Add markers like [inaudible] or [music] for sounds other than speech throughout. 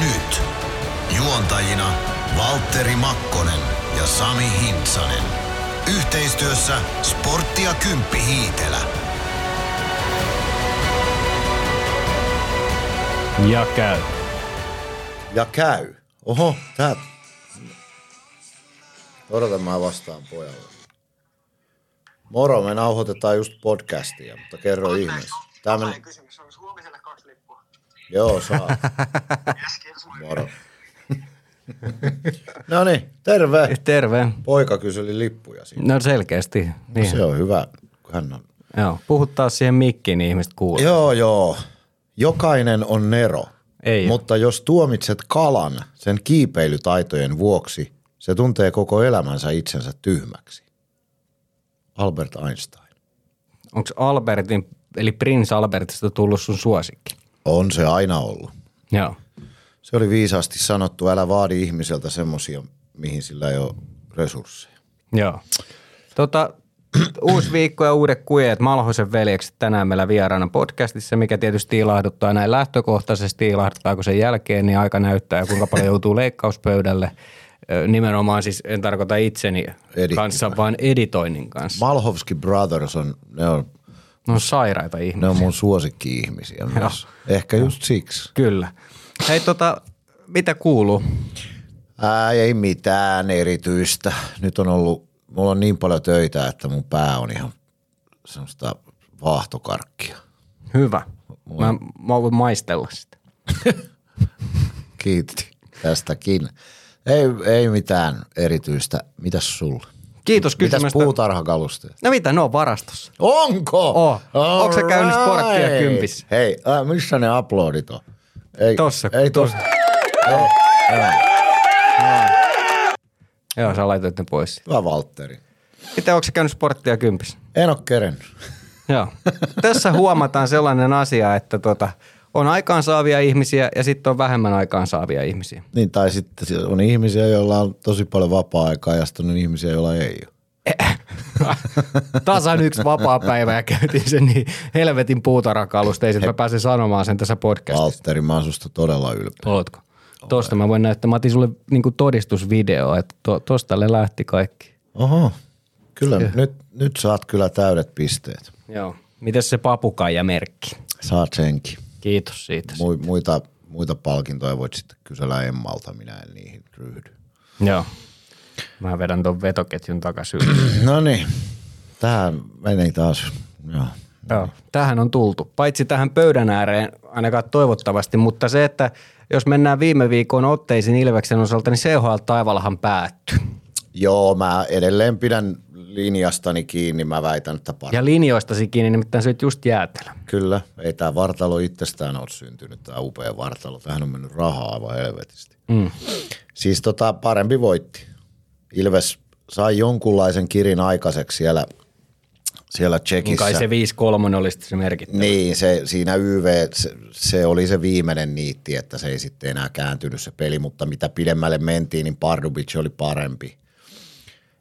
Nyt. Juontajina Valtteri Makkonen ja Sami Hintsanen. Yhteistyössä Sporttia Kymppi Hiitelä. Ja käy. Ja käy. Oho, tää... Odota mä vastaan pojalle. Moro, me nauhoitetaan just podcastia, mutta kerro ihmeessä. Tää men... kysymys. Olisi huomiselle kaksi lippua. Joo, saa. Moro. no niin, terve. Terve. Poika kyseli lippuja siinä. No selkeästi. Niin. Se on hyvä, kun hän on. Joo. Puhut taas siihen mikkiin, niin ihmiset kuulee. Joo, joo. Jokainen on Nero. Ei. Mutta jos tuomitset kalan sen kiipeilytaitojen vuoksi, se tuntee koko elämänsä itsensä tyhmäksi. Albert Einstein. Onko Albertin, eli Prince Albertista tullut sun suosikki? On se aina ollut. Joo. Se oli viisaasti sanottu, älä vaadi ihmiseltä semmosia, mihin sillä ei ole resursseja. Joo. Tota, [clears throat] uusi viikko ja uudet kujeet Malhosen veljekset tänään meillä vieraana podcastissa, mikä tietysti ilahduttaa näin lähtökohtaisesti, ilahduttaako sen jälkeen, niin aika näyttää kuinka paljon joutuu leikkauspöydälle. Nimenomaan siis en tarkoita itseni Editoinnin. kanssa, vaan editoinnin kanssa. Malhovski Brothers on, ne on, Ne on sairaita ne ihmisiä. on mun suosikki-ihmisiä myös. Ehkä just siksi. Kyllä. Hei tota, mitä kuuluu? Ää, ei mitään erityistä. Nyt on ollut, mulla on niin paljon töitä, että mun pää on ihan semmoista vaahtokarkkia. Hyvä. Mä, mä voin maistella sitä. [laughs] Kiitti tästäkin. Ei, ei mitään erityistä. Mitäs sulla? Kiitos Mitäs kysymästä. puutarhakalusteet? No mitä, ne on varastossa. Onko? Oo. Onko sä käynyt sporttia kympissä? Hei, äh, missä ne uploadit on? Ei, Tossa, Ei tossa. Joo, joo. Joo, sä laitoit ne pois. Hyvä Valtteri. Miten, onko sä käynyt sporttia kympissä? En oo kerennyt. Joo. Tässä huomataan sellainen asia, että tota, on aikaansaavia ihmisiä ja sitten on vähemmän aikaansaavia ihmisiä. Niin, tai sitten siellä on ihmisiä, joilla on tosi paljon vapaa-aikaa ja sitten on ihmisiä, joilla ei ole. [laughs] Tasan yksi vapaa päivä ja käytiin sen niin helvetin puutarhakalusteisiin, että mä pääsin sanomaan sen tässä podcastissa. Valtteri, mä oon susta todella ylpeä. Ootko? Tosta mä voin näyttää. Mä otin sulle niinku todistusvideo, että to, tosta ne lähti kaikki. Oho, kyllä nyt, nyt saat kyllä täydet pisteet. Joo. Mites se papukaija-merkki? Saat senkin. Kiitos siitä. Mu, muita, muita palkintoja voit sitten kysellä Emmalta, minä en niihin ryhdy. Joo. Mä vedän ton vetoketjun takaisin. [clears throat] No niin, tähän meni taas. Joo. Joo. Tähän on tultu. Paitsi tähän pöydän ääreen ainakaan toivottavasti, mutta se, että jos mennään viime viikon otteisiin Ilveksen osalta, niin CHL Taivallahan päättyi. Joo, mä edelleen pidän linjastani kiinni. Mä väitän, että par- Ja linjoistasi kiinni, nimittäin se just jäätelö. Kyllä, ei tämä vartalo itsestään ole syntynyt, tämä upea vartalo. Tähän on mennyt rahaa aivan helvetisti. Mm. Siis tota, parempi voitti. Ilves sai jonkunlaisen kirin aikaiseksi siellä, siellä Niin Tsekissä. kai se 5-3 oli se merkittävä. Niin, se, siinä YV, se, se, oli se viimeinen niitti, että se ei sitten enää kääntynyt se peli, mutta mitä pidemmälle mentiin, niin Pardubic oli parempi.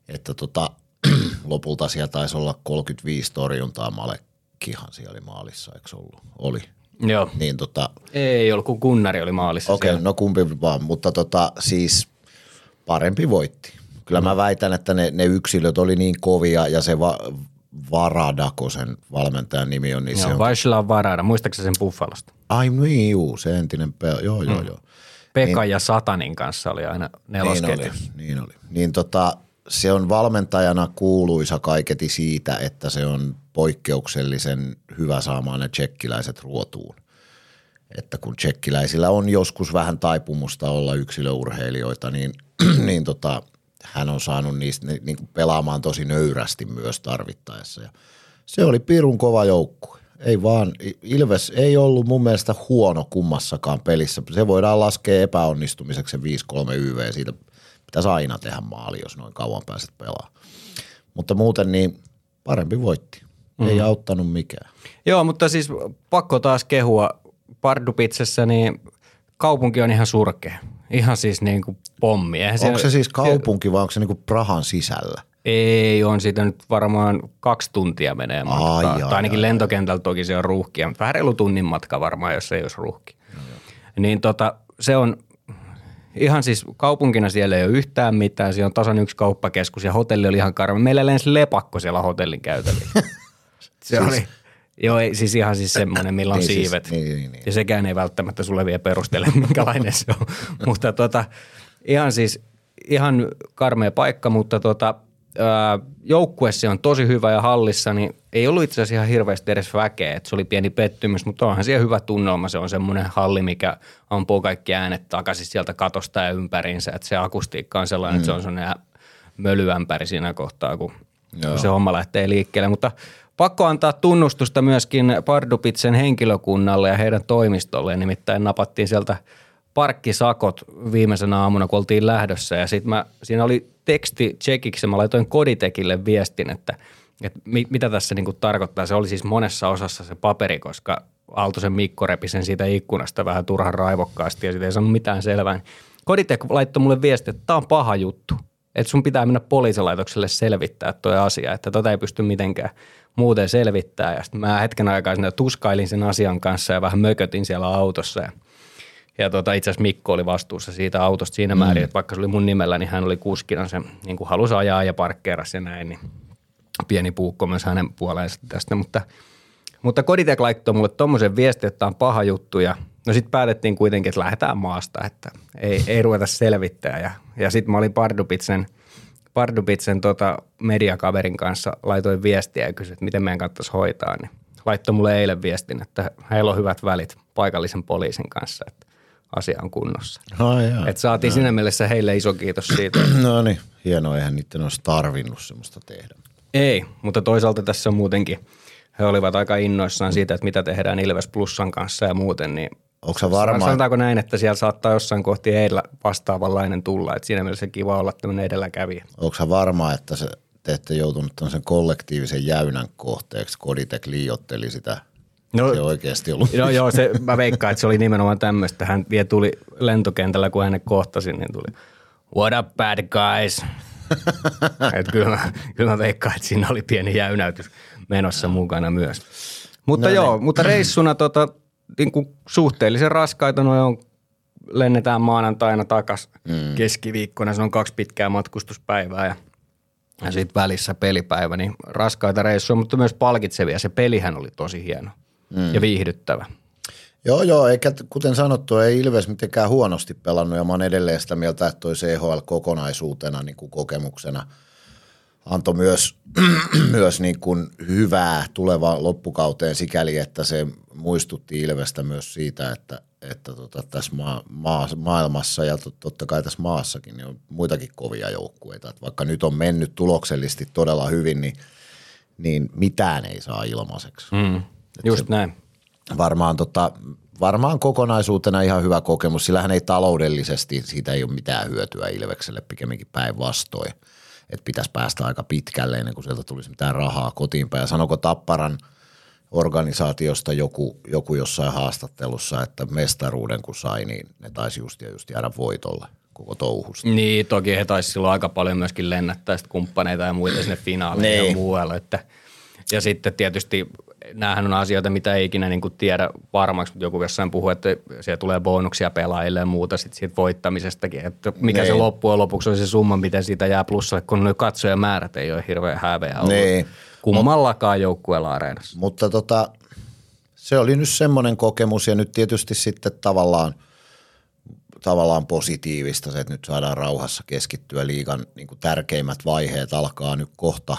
Että tota, [clears throat] lopulta siellä taisi olla 35 torjuntaa, Malekkihan siellä oli maalissa, eikö ollut? Oli. Joo. Niin tota, Ei ollut, kun Kunnari oli maalissa okei, okay, no kumpi vaan, mutta tota, siis parempi voitti. Kyllä mä väitän, että ne, ne yksilöt oli niin kovia ja se va, Varadako sen valmentajan nimi on, niin se Joo, on Vaisla Varada, muistaakseni sen Buffalosta? Ai niin, juu, se entinen pe- joo, joo, joo. Pekka ja Satanin kanssa oli aina Niin nelosketju. oli, niin oli. Niin tota, se on valmentajana kuuluisa kaiketi siitä, että se on poikkeuksellisen hyvä saamaan ne tsekkiläiset ruotuun. Että kun tsekkiläisillä on joskus vähän taipumusta olla yksilöurheilijoita, niin, [clears throat] niin tota, hän on saanut niistä ni- niin kuin pelaamaan tosi nöyrästi myös tarvittaessa. Ja se oli pirun kova joukkue. Ei vaan, Ilves ei ollut mun mielestä huono kummassakaan pelissä. Se voidaan laskea epäonnistumiseksi se 5-3 YV. Siitä pitäisi aina tehdä maali, jos noin kauan pääset pelaamaan. Mutta muuten niin parempi voitti. Ei auttanut mikään. Joo, mutta siis pakko taas kehua Pardupitsessä, niin kaupunki on ihan surkea. Ihan siis niin kuin pommi. Eihän Onko se siis kaupunki vai onko se niinku Prahan sisällä? Ei, on siitä nyt varmaan kaksi tuntia menee matkaa. Ai, ai, tai ainakin ai, lentokentältä toki se on ruuhkia, mutta vähän reilu tunnin matka varmaan, jos ei olisi ruuhki. Niin tota, se on ihan siis kaupunkina siellä ei ole yhtään mitään. Siellä on tasan yksi kauppakeskus ja hotelli oli ihan karme. Meillä lensi lepakko siellä hotellin käytävillä. [laughs] se Siis- oli, joo ei, siis ihan siis semmoinen, millä on Niin siis, siivet. niin, niin, niin. Ja sekään ei välttämättä sulle vielä perustele, [laughs] minkälainen se on. mutta tota, ihan siis ihan karmea paikka, mutta tota, ää, joukkue se on tosi hyvä ja hallissa, niin ei ollut itse asiassa ihan hirveästi edes väkeä. Et se oli pieni pettymys, mutta onhan siellä hyvä tunnelma. Se on semmoinen halli, mikä ampuu kaikki äänet takaisin sieltä katosta ja ympäriinsä. Et se akustiikka on sellainen, mm. että se on sellainen mölyämpäri siinä kohtaa, kun, Joo. kun se homma lähtee liikkeelle. Mutta pakko antaa tunnustusta myöskin Pardupitsen henkilökunnalle ja heidän toimistolle. Nimittäin napattiin sieltä parkkisakot viimeisenä aamuna, kun oltiin lähdössä. Ja sitten mä, siinä oli teksti tsekiksi, mä laitoin Koditekille viestin, että, että mi, mitä tässä niinku tarkoittaa. Se oli siis monessa osassa se paperi, koska Aaltosen Mikko repi sen siitä ikkunasta vähän turhan raivokkaasti ja siitä ei saanut mitään selvää. Koditek laittoi mulle viesti, että tämä on paha juttu. Että sun pitää mennä poliisilaitokselle selvittää tuo asia, että tota ei pysty mitenkään muuten selvittää. Ja sitten mä hetken aikaa sinne tuskailin sen asian kanssa ja vähän mökötin siellä autossa. Ja, ja tota, itse asiassa Mikko oli vastuussa siitä autosta siinä määrin, että vaikka se oli mun nimellä, niin hän oli kuskina se, niin kuin halusi ajaa ja parkkeerasi ja näin, niin pieni puukko myös hänen puoleensa tästä, mutta, mutta Koditek laittoi mulle tommosen viestin, että on paha juttu ja no sitten päätettiin kuitenkin, että lähdetään maasta, että ei, ei ruveta selvittää. Ja, ja sitten mä olin Pardupitsen, Pardupitsen tota mediakaverin kanssa, laitoin viestiä ja kysyin, että miten meidän kannattaisi hoitaa, niin laittoi mulle eilen viestin, että heillä on hyvät välit paikallisen poliisin kanssa, että asia on kunnossa. No. Et saatiin siinä mielessä heille iso kiitos siitä. [clears throat] no niin, hienoa, eihän niiden olisi tarvinnut semmoista tehdä. Ei, mutta toisaalta tässä on muutenkin, he olivat aika innoissaan siitä, että mitä tehdään Ilves Plussan kanssa ja muuten, niin Onko varma, Sanotaanko näin, että siellä saattaa jossain kohti heillä vastaavanlainen tulla, että siinä mielessä kiva olla tämmöinen edelläkävijä. onko sä varma, että se, te ette joutunut tämmöisen kollektiivisen jäynän kohteeksi? Koditek liiotteli sitä. No- se oikeasti ollut. No joo, se, mä veikkaan, että se oli nimenomaan tämmöistä. Hän vielä tuli lentokentällä, kun hänet kohtasin, niin tuli What up bad guys? [laughs] Et kyllä, mä, kyllä mä veikkaan, että siinä oli pieni jäynäytys menossa mukana myös. Mutta no joo, mutta reissuna tota, niin kuin suhteellisen raskaita noin on. Lennetään maanantaina takas mm. keskiviikkona, se on kaksi pitkää matkustuspäivää ja, ja sitten välissä pelipäivä, niin raskaita reissuja, mutta myös palkitsevia. Se pelihän oli tosi hieno mm. ja viihdyttävä. Joo, joo, eikä kuten sanottu, ei Ilves mitenkään huonosti pelannut ja mä oon edelleen sitä mieltä, että toi CHL kokonaisuutena niin kuin kokemuksena antoi myös, [clears throat] myös niin kuin hyvää tulevaan loppukauteen sikäli, että se muistutti Ilvestä myös siitä, että, että tota, tässä maa, maa, maailmassa ja tot- totta kai tässä maassakin niin on muitakin kovia joukkueita. Että vaikka nyt on mennyt tuloksellisesti todella hyvin, niin, niin mitään ei saa ilmaiseksi. Mm. Just näin. Varmaan, tota, varmaan kokonaisuutena ihan hyvä kokemus. Sillähän ei taloudellisesti, siitä ei ole mitään hyötyä Ilvekselle, pikemminkin päinvastoin. Että pitäisi päästä aika pitkälle ennen kuin sieltä tulisi mitään rahaa kotiin päin. Ja sanoko Tapparan organisaatiosta joku, joku jossain haastattelussa, että mestaruuden kun sai, niin ne taisi just ja just jäädä voitolle koko touhusta. Niin, toki he taisi silloin aika paljon myöskin lennättää kumppaneita ja muita sinne finaaleihin ja Niin. muualle. Että, ja sitten tietysti näähän on asioita, mitä ei ikinä niin kuin tiedä varmaksi, mutta joku jossain puhuu, että siellä tulee bonuksia pelaajille ja muuta sit siitä voittamisestakin. Että mikä se Niin. loppujen lopuksi on se summa, miten siitä jää plussalle, kun ne katsojamäärät ei ole hirveän häveä ollut. Niin. Kummallakaan joukkueella areenassa. Mutta tota, se oli nyt semmoinen kokemus ja nyt tietysti sitten tavallaan, tavallaan positiivista se, että nyt saadaan rauhassa keskittyä liigan niin kuin tärkeimmät vaiheet alkaa nyt kohta,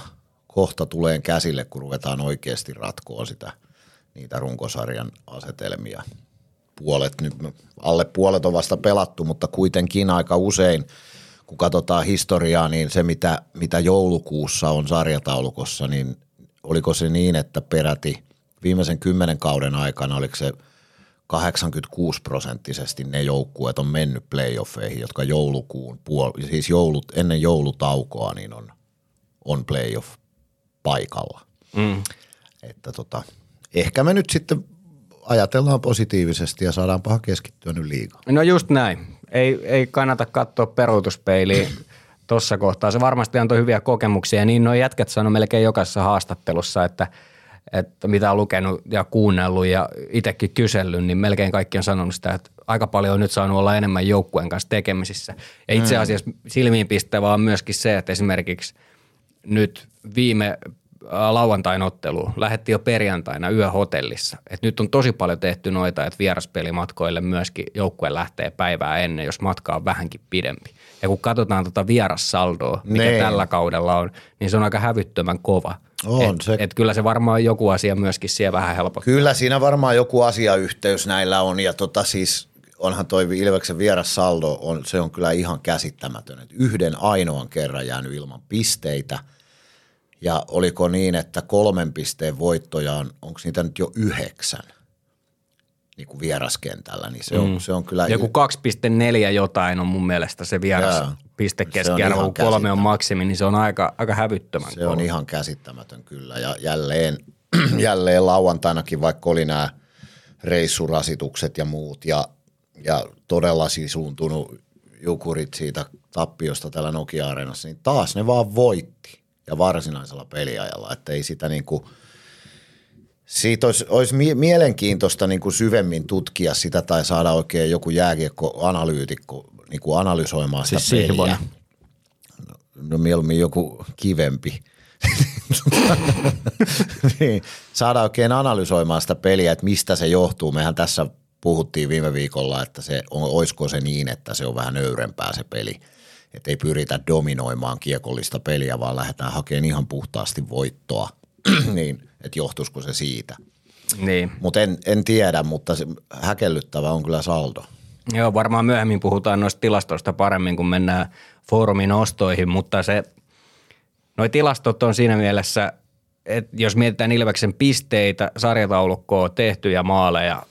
kohta tulee käsille, kun ruvetaan oikeasti ratkoa sitä, niitä runkosarjan asetelmia. Puolet nyt, alle puolet on vasta pelattu, mutta kuitenkin aika usein, kun katsotaan historiaa, niin se mitä, mitä joulukuussa on sarjataulukossa, niin oliko se niin, että peräti viimeisen kymmenen kauden aikana, oliko se 86 prosenttisesti ne joukkueet on mennyt playoffeihin, jotka joulukuun puol- siis joulut, ennen joulutaukoa niin on, on playoff paikalla. Mm. Että tota, ehkä me nyt sitten ajatellaan positiivisesti ja saadaanpahan keskittyä nyt liikaa. No just näin. Ei, ei kannata katsoa peruutuspeiliin tuossa kohtaa. Se varmasti antoi hyviä kokemuksia ja niin nuo jätkät sanoi melkein jokaisessa haastattelussa, että että mitä on lukenut ja kuunnellut ja itsekin kysellyt, niin melkein kaikki on sanonut sitä, että aika paljon on nyt saanut olla enemmän joukkueen kanssa tekemisissä. Ja itse asiassa silmiinpistävää on myöskin se, että esimerkiksi nyt viime lauantain ottelu lähetti jo perjantaina yöhotellissa. Et nyt on tosi paljon tehty noita, että vieraspelimatkoille myöskin joukkue lähtee päivää ennen, jos matka on vähänkin pidempi. Ja kun katsotaan tuota vierassaldoa, mikä Niin. tällä kaudella on, niin se on aika hävyttömän kova. On et, se. Et kyllä se varmaan joku asia myöskin siellä vähän helpottaa. Kyllä siinä varmaan joku asiayhteys näillä on ja tota siis onhan toi Ilveksen vieras saldo, on, se on kyllä ihan käsittämätön. Et yhden ainoan kerran jäänyt ilman pisteitä ja oliko niin, että kolmen pisteen voittoja on, onko niitä nyt jo yhdeksän niin kuin vieraskentällä, niin se on, mm. se on kyllä... Joku 2,4 jotain on mun mielestä se vieras Jaa. piste keskiarvo, kun kolme on maksimi, niin se on aika, aika hävyttömän Se on ihan käsittämätön kyllä ja jälleen, [clears throat] jälleen lauantainakin, vaikka oli nämä reissurasitukset ja muut ja, ja todella sisuuntunut jukurit siitä tappiosta täällä Nokia-areenassa, niin taas ne vaan voitti ja varsinaisella peliajalla, että ei sitä niin kuin, siitä olisi, olisi mie- mielenkiintoista niin kuin syvemmin tutkia sitä tai saada oikein joku jääkiekko-analyytikko niin kuin analysoimaan sitä Siis peliä. Sihvonen. No mieluummin joku kivempi. [laughs] niin, saada oikein analysoimaan sitä peliä, että mistä se johtuu. Mehän tässä puhuttiin viime viikolla, että se olisiko se niin, että se on vähän nöyrempää se peli. Että ei pyritä dominoimaan kiekollista peliä, vaan lähdetään hakemaan ihan puhtaasti voittoa. [clears throat] niin, että johtuisiko se siitä. Niin. Mutta en, en tiedä, mutta se häkellyttävä on kyllä saldo. Joo, varmaan myöhemmin puhutaan noista tilastoista paremmin, kun mennään foorumin ostoihin, mutta se, noi tilastot on siinä mielessä, että jos mietitään Ilveksen pisteitä, sarjataulukkoa, tehtyjä maaleja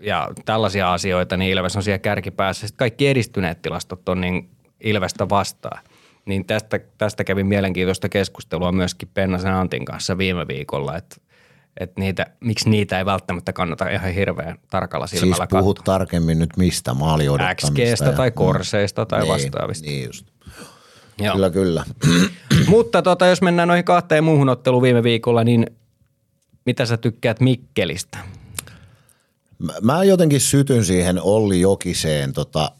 ja tällaisia asioita, niin Ilves on siellä kärkipäässä. Sitten kaikki edistyneet tilastot on niin Ilvestä vastaan. Niin tästä, tästä kävi mielenkiintoista keskustelua myöskin Pennasen Antin kanssa viime viikolla, että että niitä, miksi niitä ei välttämättä kannata ihan hirveän tarkalla Siis silmällä puhut katsoa. tarkemmin nyt mistä, maali. XGstä ja- tai korseista tai niin, vastaavista. Niin just. Joo. Kyllä, kyllä. [clears throat] Mutta tota, jos mennään noihin kahteen muuhun otteluun viime viikolla, niin mitä sä tykkäät Mikkelistä? Mä, mä jotenkin sytyn siihen Olli Jokiseen. Tota,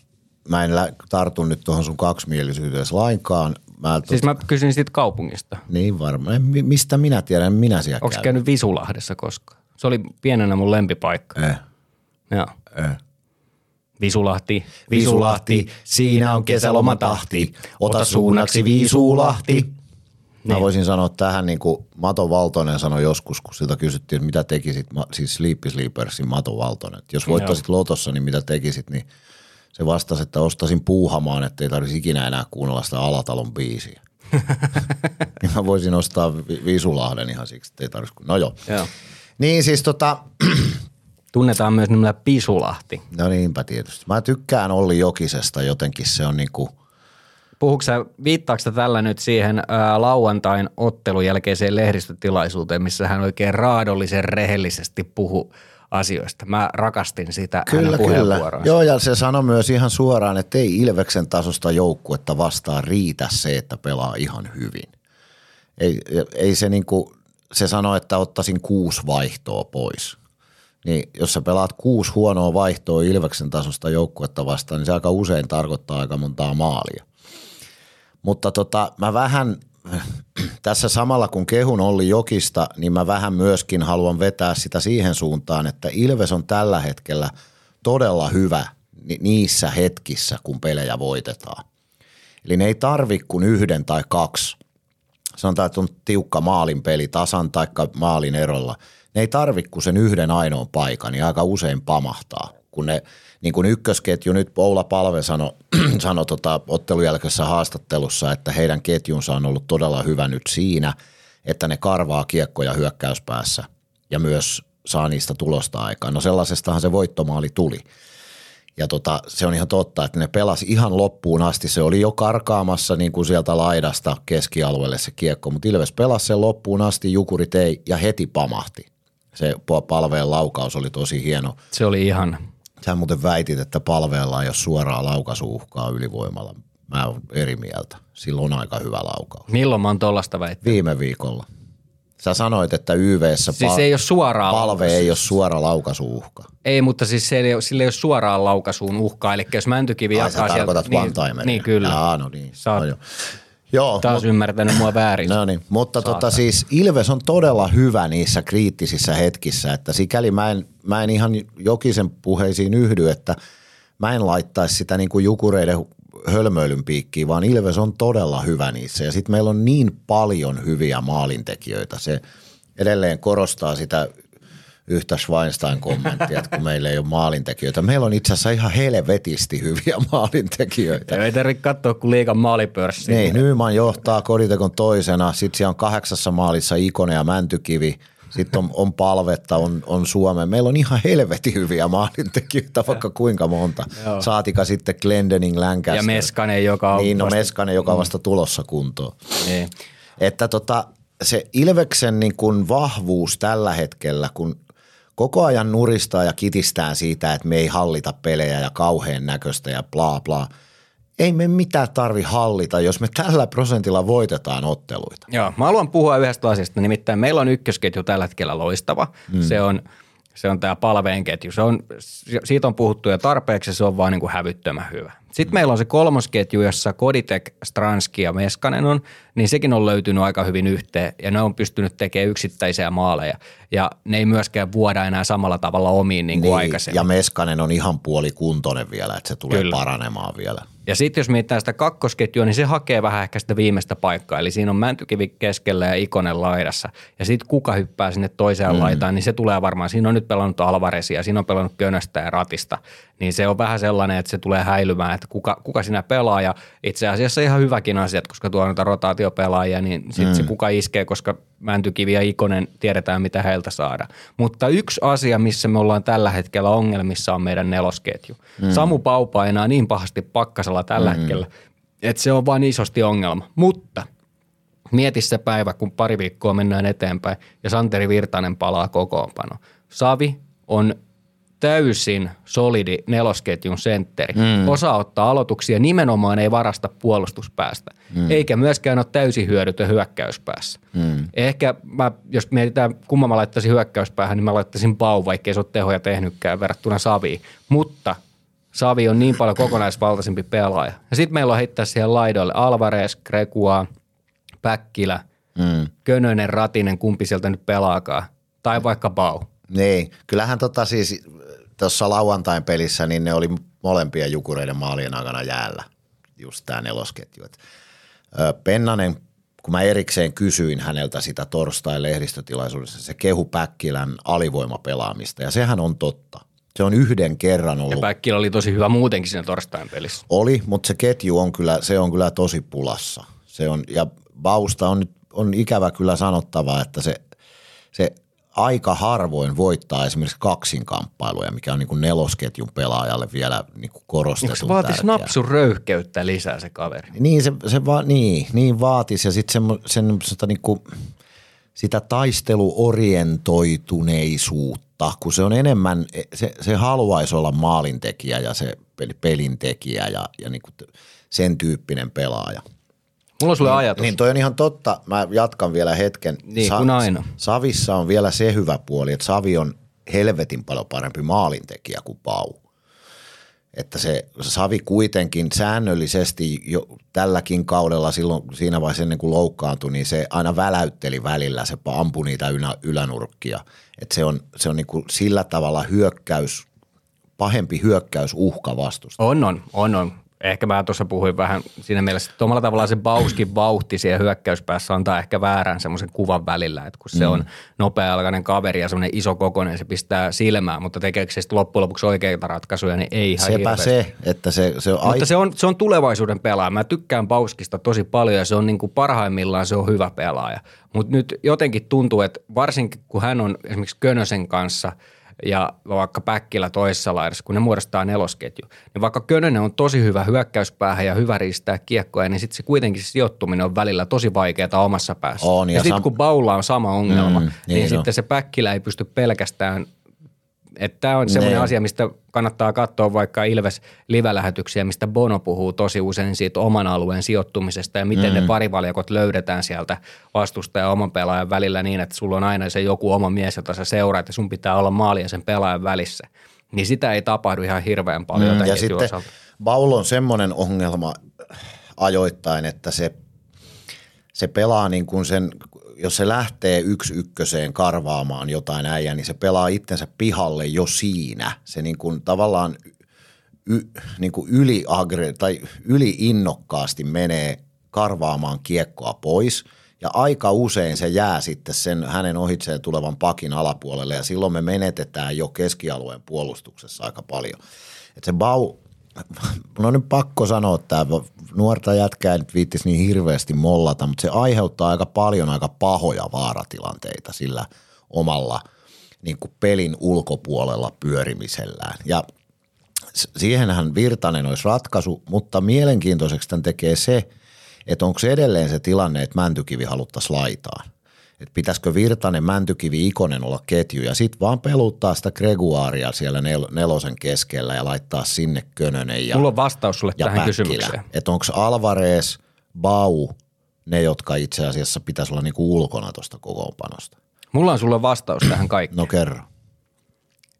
mä en lä- tartu nyt tuohon sun kaksimielisyyteen lainkaan. Mä, tot, Siis mä kysyn siitä kaupungista. Niin varmaan. Mistä minä tiedän, minä siellä Onko käyn. käynyt Visulahdessa koskaan? Se oli pienenä mun lempipaikka. Eh, Joo. eh. Visulahti, Visulahti, siinä on kesälomatahti. Ota suunnaksi Visulahti. Mä Niin. voisin sanoa tähän, niin kuin Mato Valtonen sanoi joskus, kun siltä kysyttiin, että mitä tekisit, siis Sleepy Sleepersin Mato Valtonen. Jos voittaisit lotossa, niin mitä tekisit, niin se vastasi, että ostaisin puuhamaan, että ei tarvitsisi ikinä enää kuunnella sitä Alatalon biisiä. [laughs] niin mä voisin ostaa Vi- Visulahden ihan siksi, että ei tarvitsisi. No joo. Joo. Niin siis tota, [clears throat] Tunnetaan myös nimellä Pisulahti. no niinpä tietysti. Mä tykkään Olli Jokisesta jotenkin, se on niinku, Puhuuko sä, viittaako tällä nyt siihen ää, lauantain ottelun jälkeiseen lehdistötilaisuuteen, missä hän oikein raadollisen rehellisesti puhu asioista? Mä rakastin sitä Kyllä, hänen kyllä. Joo, ja se sanoi myös ihan suoraan, että ei Ilveksen tasosta joukkuetta vastaan riitä se, että pelaa ihan hyvin. Ei, ei se niinku, se sanoi, että ottaisin kuusi vaihtoa pois. Niin jos sä pelaat kuusi huonoa vaihtoa Ilveksen tasosta joukkuetta vastaan, niin se aika usein tarkoittaa aika montaa maalia. Mutta tota, mä vähän tässä samalla kun kehun Olli Jokista, niin mä vähän myöskin haluan vetää sitä siihen suuntaan, että Ilves on tällä hetkellä todella hyvä ni- niissä hetkissä, kun pelejä voitetaan. Eli ne ei tarvi kuin yhden tai kaksi. Sanotaan, että on tiukka maalin peli tasan tai maalin erolla. Ne ei tarvi kuin sen yhden ainoan paikan, niin aika usein pamahtaa. Kun ne, niin kuin ykkösketju nyt Oula Palve sanoi [clears throat] sano tota ottelun jälkeisessä haastattelussa, että heidän ketjunsa on ollut todella hyvä nyt siinä, että ne karvaa kiekkoja hyökkäyspäässä ja myös saa niistä tulosta aikaan. No sellaisestahan se voittomaali tuli. Ja tota, se on ihan totta, että ne pelasi ihan loppuun asti. Se oli jo karkaamassa niin kuin sieltä laidasta keskialueelle se kiekko, mutta Ilves pelasi sen loppuun asti, Jukurit ei, ja heti pamahti. Se palveen laukaus oli tosi hieno. Se oli ihan, Sä muuten väitit, että palveella ei ole suoraa laukaisuuhkaa ylivoimalla. Mä oon eri mieltä. Silloin on aika hyvä laukaus. milloin mä oon tollasta väittänyt? Viime viikolla. Sä sanoit, että YVssä Siis se ei ole suoraan palve laukaisu. ei ole suora laukaisuuhka. Ei, mutta siis se ei ole, sillä ei ole suoraan laukaisuun uhkaa. Eli jos mäntykivi Ai sä tarkoitat niin, niin kyllä. Jaa, no niin. Oot no joo. Joo, taas ymmärtänyt mua väärin. [laughs] No niin, mutta Saatana. tota siis Ilves on todella hyvä niissä kriittisissä hetkissä, että sikäli mä en, mä en ihan Jokisen puheisiin yhdy, että mä en laittaisi sitä niin kuin jukureiden hölmöilyn piikkiin, vaan Ilves on todella hyvä niissä ja sitten meillä on niin paljon hyviä maalintekijöitä. Se edelleen korostaa sitä yhtä Schweinstein-kommenttia, että kun meillä ei ole maalintekijöitä. Meillä on itse asiassa ihan helvetisti hyviä maalintekijöitä. Ei tarvitse katsoa kuin liikan maalipörssi. Niin, Nyman johtaa Koditekon toisena, sitten siellä on kahdeksassa maalissa Ikonen ja Mäntykivi, sitten on, on palvetta, on, on Suomen. Meillä on ihan helvetin hyviä maalintekijöitä, vaikka kuinka monta. Joo. Saatika sitten Glendening, Lancaster. Ja Meskanen, joka on Niin, no vasta- Meskanen, joka on vasta tulossa kuntoon. Niin. Että tota, se Ilveksen niin kuin vahvuus tällä hetkellä, kun koko ajan nuristaa ja kitistää siitä, että me ei hallita pelejä ja kauhean näköistä ja bla bla. Ei me mitään tarvi hallita, jos me tällä prosentilla voitetaan otteluita. Joo, mä haluan puhua yhdestä asiasta, nimittäin meillä on ykkösketju tällä hetkellä loistava. Mm. Se on, se on tämä palveen ketju. Se on, siitä on puhuttu jo tarpeeksi, se on vaan niin kuin hävyttömän hyvä. Sitten meillä on se kolmosketju, jossa Koditek, Stranski ja Meskanen on, niin sekin on löytynyt aika hyvin yhteen ja ne on pystynyt tekemään yksittäisiä maaleja. Ja ne ei myöskään vuoda enää samalla tavalla omiin niin kuin niin, aikaisemmin. ja Meskanen on ihan puolikuntoinen vielä, että se tulee. Kyllä. paranemaan vielä. Ja sitten jos mietitään sitä kakkosketjua, niin se hakee vähän ehkä sitä viimeistä paikkaa. Eli siinä on Mäntykivi keskellä ja Ikonen laidassa. Ja sitten kuka hyppää sinne toiseen mm. laitaan, niin se tulee varmaan. Siinä on nyt pelannut Alvaresia, siinä on pelannut Könöstä ja Ratista. Niin se on vähän sellainen, että se tulee häilymään, että kuka, kuka sinä pelaa. Ja itse asiassa ihan hyväkin asia, että koska tuo on noita rotaatiopelaajia, niin sitten mm. se kuka iskee, koska Mäntykivi ja Ikonen tiedetään, mitä heiltä saada. Mutta yksi asia, missä me ollaan tällä hetkellä ongelmissa, on meidän nelosketju. Mm. Samu Pau painaa niin pahasti pakkasella tällä mm. hetkellä, että se on vain isosti ongelma. Mutta mieti se päivä, kun pari viikkoa mennään eteenpäin ja Santeri Virtanen palaa kokoonpano. Savi on täysin solidi nelosketjun sentteri. Mm. Osaa ottaa aloituksia, nimenomaan ei varasta puolustuspäästä. Mm. Eikä myöskään ole täysin hyödytön hyökkäyspäässä. Mm. Ehkä mä, jos mietitään, kumman mä laittaisin hyökkäyspäähän, niin mä laittaisin Pau, vaikkei se ole tehoja tehnytkään verrattuna Saviin. Mutta Savi on niin paljon kokonaisvaltaisempi pelaaja. Ja sitten meillä on heittää siihen laidoille Alvarez, Gregua, Päkkilä, Mm. Könönen, Ratinen, kumpi sieltä nyt pelaakaan. Tai vaikka Bau. Niin, kyllähän tota siis tuossa lauantain pelissä, niin ne oli molempia jukureiden maalien aikana jäällä, just tämä nelosketju. Et, ö, Pennanen, kun mä erikseen kysyin häneltä sitä torstain lehdistötilaisuudessa, se kehu Päkkilän alivoimapelaamista, ja sehän on totta. Se on yhden kerran Ja ollut, Päkkilä oli tosi hyvä muutenkin siinä torstain pelissä. oli, mutta se ketju on kyllä, se on kyllä tosi pulassa. Se on, ja Bausta on, nyt- on ikävä kyllä sanottava, että se, se aika harvoin voittaa esimerkiksi kaksinkamppailuja, mikä on niin kuin nelosketjun pelaajalle vielä niin kuin korostetun se vaatisi tärkeää. napsun röyhkeyttä lisää se kaveri? Niin, se, se va, niin, niin vaatisi ja sitten sen, sen niin kuin, sitä taisteluorientoituneisuutta, kun se on enemmän, se, se haluaisi olla maalintekijä ja se pel- pelintekijä ja, ja niin kuin sen tyyppinen pelaaja. Mulla on sulle ajatus. Niin toi on ihan totta. Mä jatkan vielä hetken. Niin, kun aina. Savissa on vielä se hyvä puoli, että Savi on helvetin paljon parempi maalintekijä kuin Pau. Että se Savi kuitenkin säännöllisesti jo tälläkin kaudella silloin siinä vaiheessa ennen kuin loukkaantui, niin se aina väläytteli välillä, se ampui niitä ylä, ylänurkkia. Että se on, se on niin kuin sillä tavalla hyökkäys, pahempi hyökkäys uhka vastusta. On, on, on, on. Ehkä mä tuossa puhuin vähän siinä mielessä, että omalla tavallaan se Bauskin vauhti siellä hyökkäyspäässä antaa ehkä väärän semmoisen kuvan välillä, että kun se on nopea-alkainen kaveri ja semmoinen iso kokoinen, se pistää silmään, mutta tekeekö se sitten loppujen lopuksi oikeita ratkaisuja, niin ei ihan Sepä hirveästi. se, että se, se on Mutta se on, se on tulevaisuuden pelaaja. Mä tykkään Bauskista tosi paljon ja se on niin kuin parhaimmillaan se on hyvä pelaaja. Mutta nyt jotenkin tuntuu, että varsinkin kun hän on esimerkiksi Könösen kanssa ja vaikka Päkkilä toisessa laidassa, kun ne muodostaa nelosketju, niin vaikka Könönen on tosi hyvä hyökkäyspäähän ja hyvä riistää kiekkoja, niin sitten se kuitenkin se sijoittuminen on välillä tosi vaikeaa omassa päässä. On, ja ja sitten sam- kun Baulla on sama ongelma, Mm, niin niin sitten se Päkkilä ei pysty pelkästään Tämä on semmoinen Ne. asia, mistä kannattaa katsoa vaikka Ilves live-lähetyksiä, mistä Bono puhuu tosi usein siitä oman alueen sijoittumisesta ja miten mm. ne parivaljakot löydetään sieltä vastusta ja oman pelaajan välillä niin, että sulla on aina se joku oma mies, jota sä seuraat ja sun pitää olla maali ja sen pelaajan välissä. Niin sitä ei tapahdu ihan hirveän paljon mm, ja sitten osalta. Baul on semmoinen ongelma ajoittain, että se, se pelaa niin kuin sen, jos se lähtee yksi ykköseen karvaamaan jotain äijää, niin se pelaa itsensä pihalle jo siinä. Se niin kuin tavallaan y, niin kuin yli, agre, tai yli innokkaasti menee karvaamaan kiekkoa pois ja aika usein se jää sitten sen hänen ohitseen tulevan pakin alapuolelle ja silloin me menetetään jo keskialueen puolustuksessa aika paljon. Et se Bau, [laughs] on nyt pakko sanoa tämä, nuorta jätkää ei nyt viittisi niin hirveästi mollata, mutta se aiheuttaa aika paljon aika pahoja vaaratilanteita sillä omalla niin kuin pelin ulkopuolella pyörimisellään. Ja siihenhän Virtanen olisi ratkaisu, mutta mielenkiintoiseksi tämän tekee se, että onko se edelleen se tilanne, että Mäntykivi haluttaisiin laitaan. Että pitäisikö Virtanen, Mäntykivi, Ikonen olla ketju ja sitten vaan peluttaa sitä Greguaria siellä nel- nelosen keskellä ja laittaa sinne Könönen ja, Mulla on vastaus sulle ja tähän Päkkilä. kysymykseen. Että onko Alvarez, Bau ne, jotka itse asiassa pitäisi olla niinku ulkona tuosta kokoonpanosta. Mulla on sulle vastaus tähän kaikkeen. No kerro.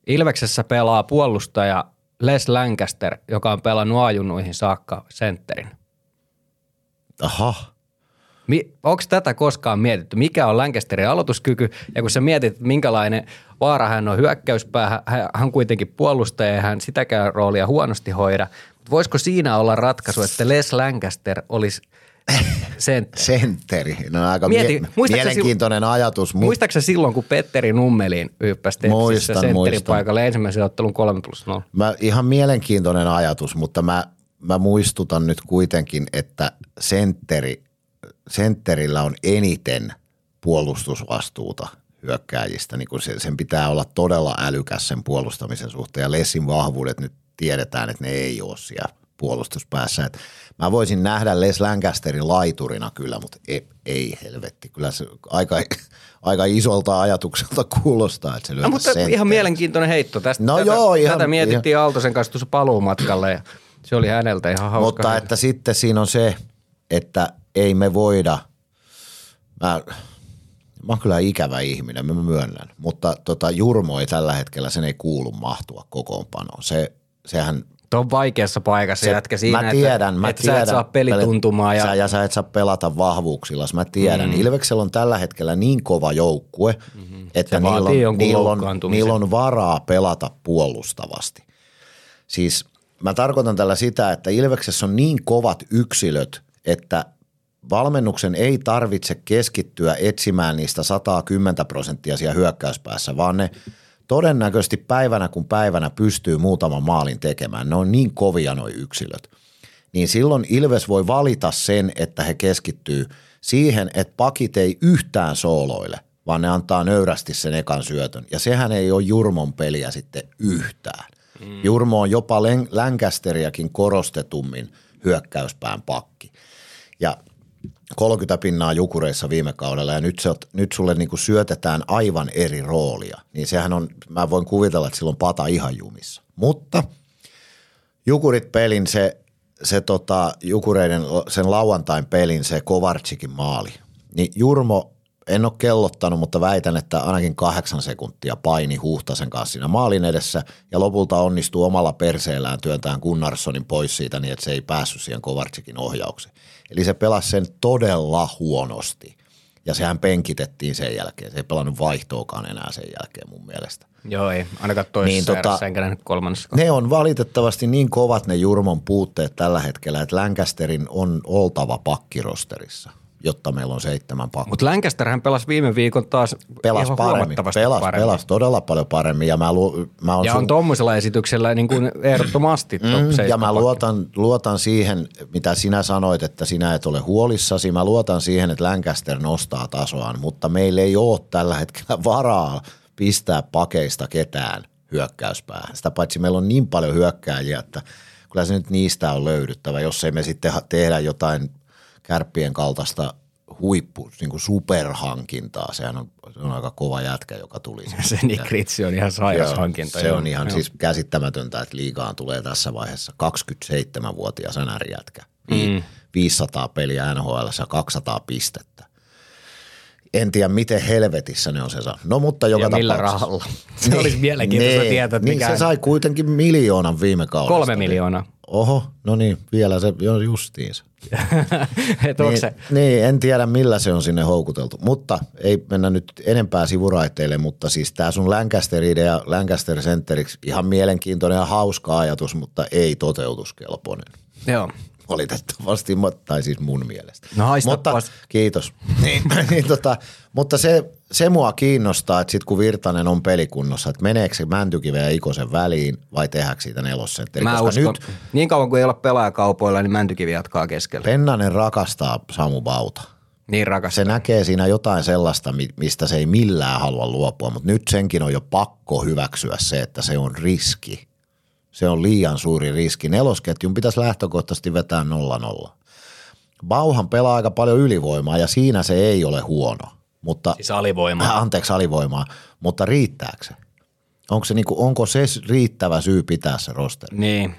Ilveksessä pelaa puolustaja Les Lancaster, joka on pelannut ajunnuihin saakka sentterin. Aha. Mi- Onko tätä koskaan mietitty? Mikä on Lancasterin aloituskyky? Ja kun sä mietit, minkälainen vaara hän on hyökkäyspäähän, hän kuitenkin puolustaja ja hän sitäkään roolia huonosti hoida. Mut voisiko siinä olla ratkaisu, että Les Lancaster olisi sentteri? [laughs] Sentteri. No aika Mieti, mie- mielenkiintoinen ajatus. Mutta Muistaaksä silloin, kun Petteri Nummeliin hyppäsi Tepsissä sentterin paikalle ensimmäisen ottelun 3 plus 0? Mä, ihan mielenkiintoinen ajatus, mutta mä, mä muistutan nyt kuitenkin, että sentteri, sentterillä on eniten puolustusvastuuta hyökkääjistä. Niin kun se, sen pitää olla todella älykäs sen puolustamisen suhteen ja Lessin vahvuudet nyt tiedetään, että ne ei ole siellä puolustuspäässä. Et mä voisin nähdä Les Lancasterin laiturina kyllä, mutta ei, ei helvetti. Kyllä se aika, aika isolta ajatukselta kuulostaa, että se No, mutta sentterin. ihan mielenkiintoinen heitto tästä. No tätä, joo, ihan- tätä mietittiin Aaltosen kanssa tuossa paluumatkalle ja se oli häneltä ihan hauska. Mutta heitto. että sitten siinä on se, että ei me voida, mä, mä oon kyllä ikävä ihminen, mä myönnän, mutta tota, Jurmo ei tällä hetkellä, sen ei kuulu mahtua kokoonpanoon. Se, sehän Tuo on vaikeassa paikassa se, jätkä siinä, mä tiedän, että, mä että tiedän, sä et saa pelituntumaa. Ja, Sä, ja sä et saa pelata vahvuuksilla, mä tiedän. Mm. Ilveksellä on tällä hetkellä niin kova joukkue, mm-hmm. että niillä on, niillä, on, niillä on varaa pelata puolustavasti. Siis mä tarkoitan tällä sitä, että Ilveksessä on niin kovat yksilöt, että valmennuksen ei tarvitse keskittyä etsimään niistä 110 prosenttia siellä hyökkäyspäässä, vaan ne todennäköisesti päivänä kun päivänä pystyy muutaman maalin tekemään. Ne on niin kovia nuo yksilöt. Niin silloin Ilves voi valita sen, että he keskittyy siihen, että pakit ei yhtään sooloile, vaan ne antaa nöyrästi sen ekan syötön. Ja sehän ei ole Jurmon peliä sitten yhtään. Mm. Jurmo on jopa Lancasteriakin korostetummin hyökkäyspään pakki. Ja 30 pinnaa jukureissa viime kaudella ja nyt, se, nyt sulle niinku syötetään aivan eri roolia. Niin sehän on, mä voin kuvitella, että silloin pata ihan jumissa. Mutta Jukurit pelin se, se tota, Jukureiden sen lauantain pelin se Kovarčikin maali. Niin Jurmo, en ole kellottanut, mutta väitän, että ainakin kahdeksan sekuntia paini Huhtasen kanssa siinä maalin edessä ja lopulta onnistuu omalla perseellään työntämään Gunnarssonin pois siitä niin, että se ei päässyt siihen Kovarčikin ohjaukseen. Eli se pelasi sen todella huonosti ja sehän penkitettiin sen jälkeen. Se ei pelannut vaihtoakaan enää sen jälkeen mun mielestä. Joo, ei. Ainakaan toisessa Niin, tota- erässä, enkä nähnyt kolmannessa. Ne on valitettavasti niin kovat ne Jurmon puutteet tällä hetkellä, että Lancasterin on oltava pakkirosterissa, jotta meillä on seitsemän pakkia. Mutta Lancasterhän pelasi viime viikon taas Pelas ihan paremmin, pelas, paremmin. pelas todella paljon paremmin ja mä, lu, mä on Ja on tuommoisella esityksellä niin kuin ehdottomasti top Mm, ja 7 mä pakki. luotan, luotan siihen, mitä sinä sanoit, että sinä et ole huolissasi. Mä luotan siihen, että Lancaster nostaa tasoaan, mutta meillä ei ole tällä hetkellä varaa pistää pakeista ketään hyökkäyspäähän. Sitä paitsi meillä on niin paljon hyökkääjiä, että kyllä se nyt niistä on löydyttävä, jos ei me sitten tehdä jotain kärppien kaltaista huippu, niin kuin superhankintaa. Sehän on, se on aika kova jätkä, joka tuli. [laughs] Se Nick Ritchie on ihan sairas hankinta. Se on ihan Joo. siis käsittämätöntä, että liigaan tulee tässä vaiheessa 27-vuotias NR-jätkä. Mm. 500 peliä NHL ja 200 pistettä. En tiedä, miten helvetissä ne on se saa. No mutta joka Ja millä tapauksessa. rahalla? [laughs] Se olisi mielenkiintoista niin, tietää, että niin mikä- se sai kuitenkin miljoonan viime kaudesta. Kolme miljoonaa. Oho, no niin, vielä se on justiinsa. [laughs] Et Niin, se, niin, en tiedä millä se on sinne houkuteltu, mutta ei mennä nyt enempää sivuraiteille, mutta siis tämä sun Lancaster-idea Lancaster Centeriksi ihan mielenkiintoinen ja hauska ajatus, mutta ei toteutuskelpoinen. joo. Valitettavasti, tai siis mun mielestä. No mutta, kiitos. [laughs] niin, niin, tota, mutta se, se mua kiinnostaa, että sit kun Virtanen on pelikunnossa, että meneekö se Mäntykiven ja Ikosen väliin vai tehdäänkö siitä nelosentteri? Mä Koska uskon, nyt niin kauan kuin ei ole pelaajakaupoilla, niin Mäntykivi jatkaa keskellä. Pennanen rakastaa Samu Bauta. Niin rakas. Se näkee siinä jotain sellaista, mi- mistä se ei millään halua luopua, mutta nyt senkin on jo pakko hyväksyä se, että se on riski. Se on liian suuri riski. Nelosketjun pitäisi lähtökohtaisesti vetää 0-0. Bauhan pelaa aika paljon ylivoimaa ja siinä se ei ole huono. Mutta, Siis alivoima. Äh, anteeksi alivoimaa, mutta riittääkö se? Onko se, niinku, onko se riittävä syy pitää se rosteri? Niin.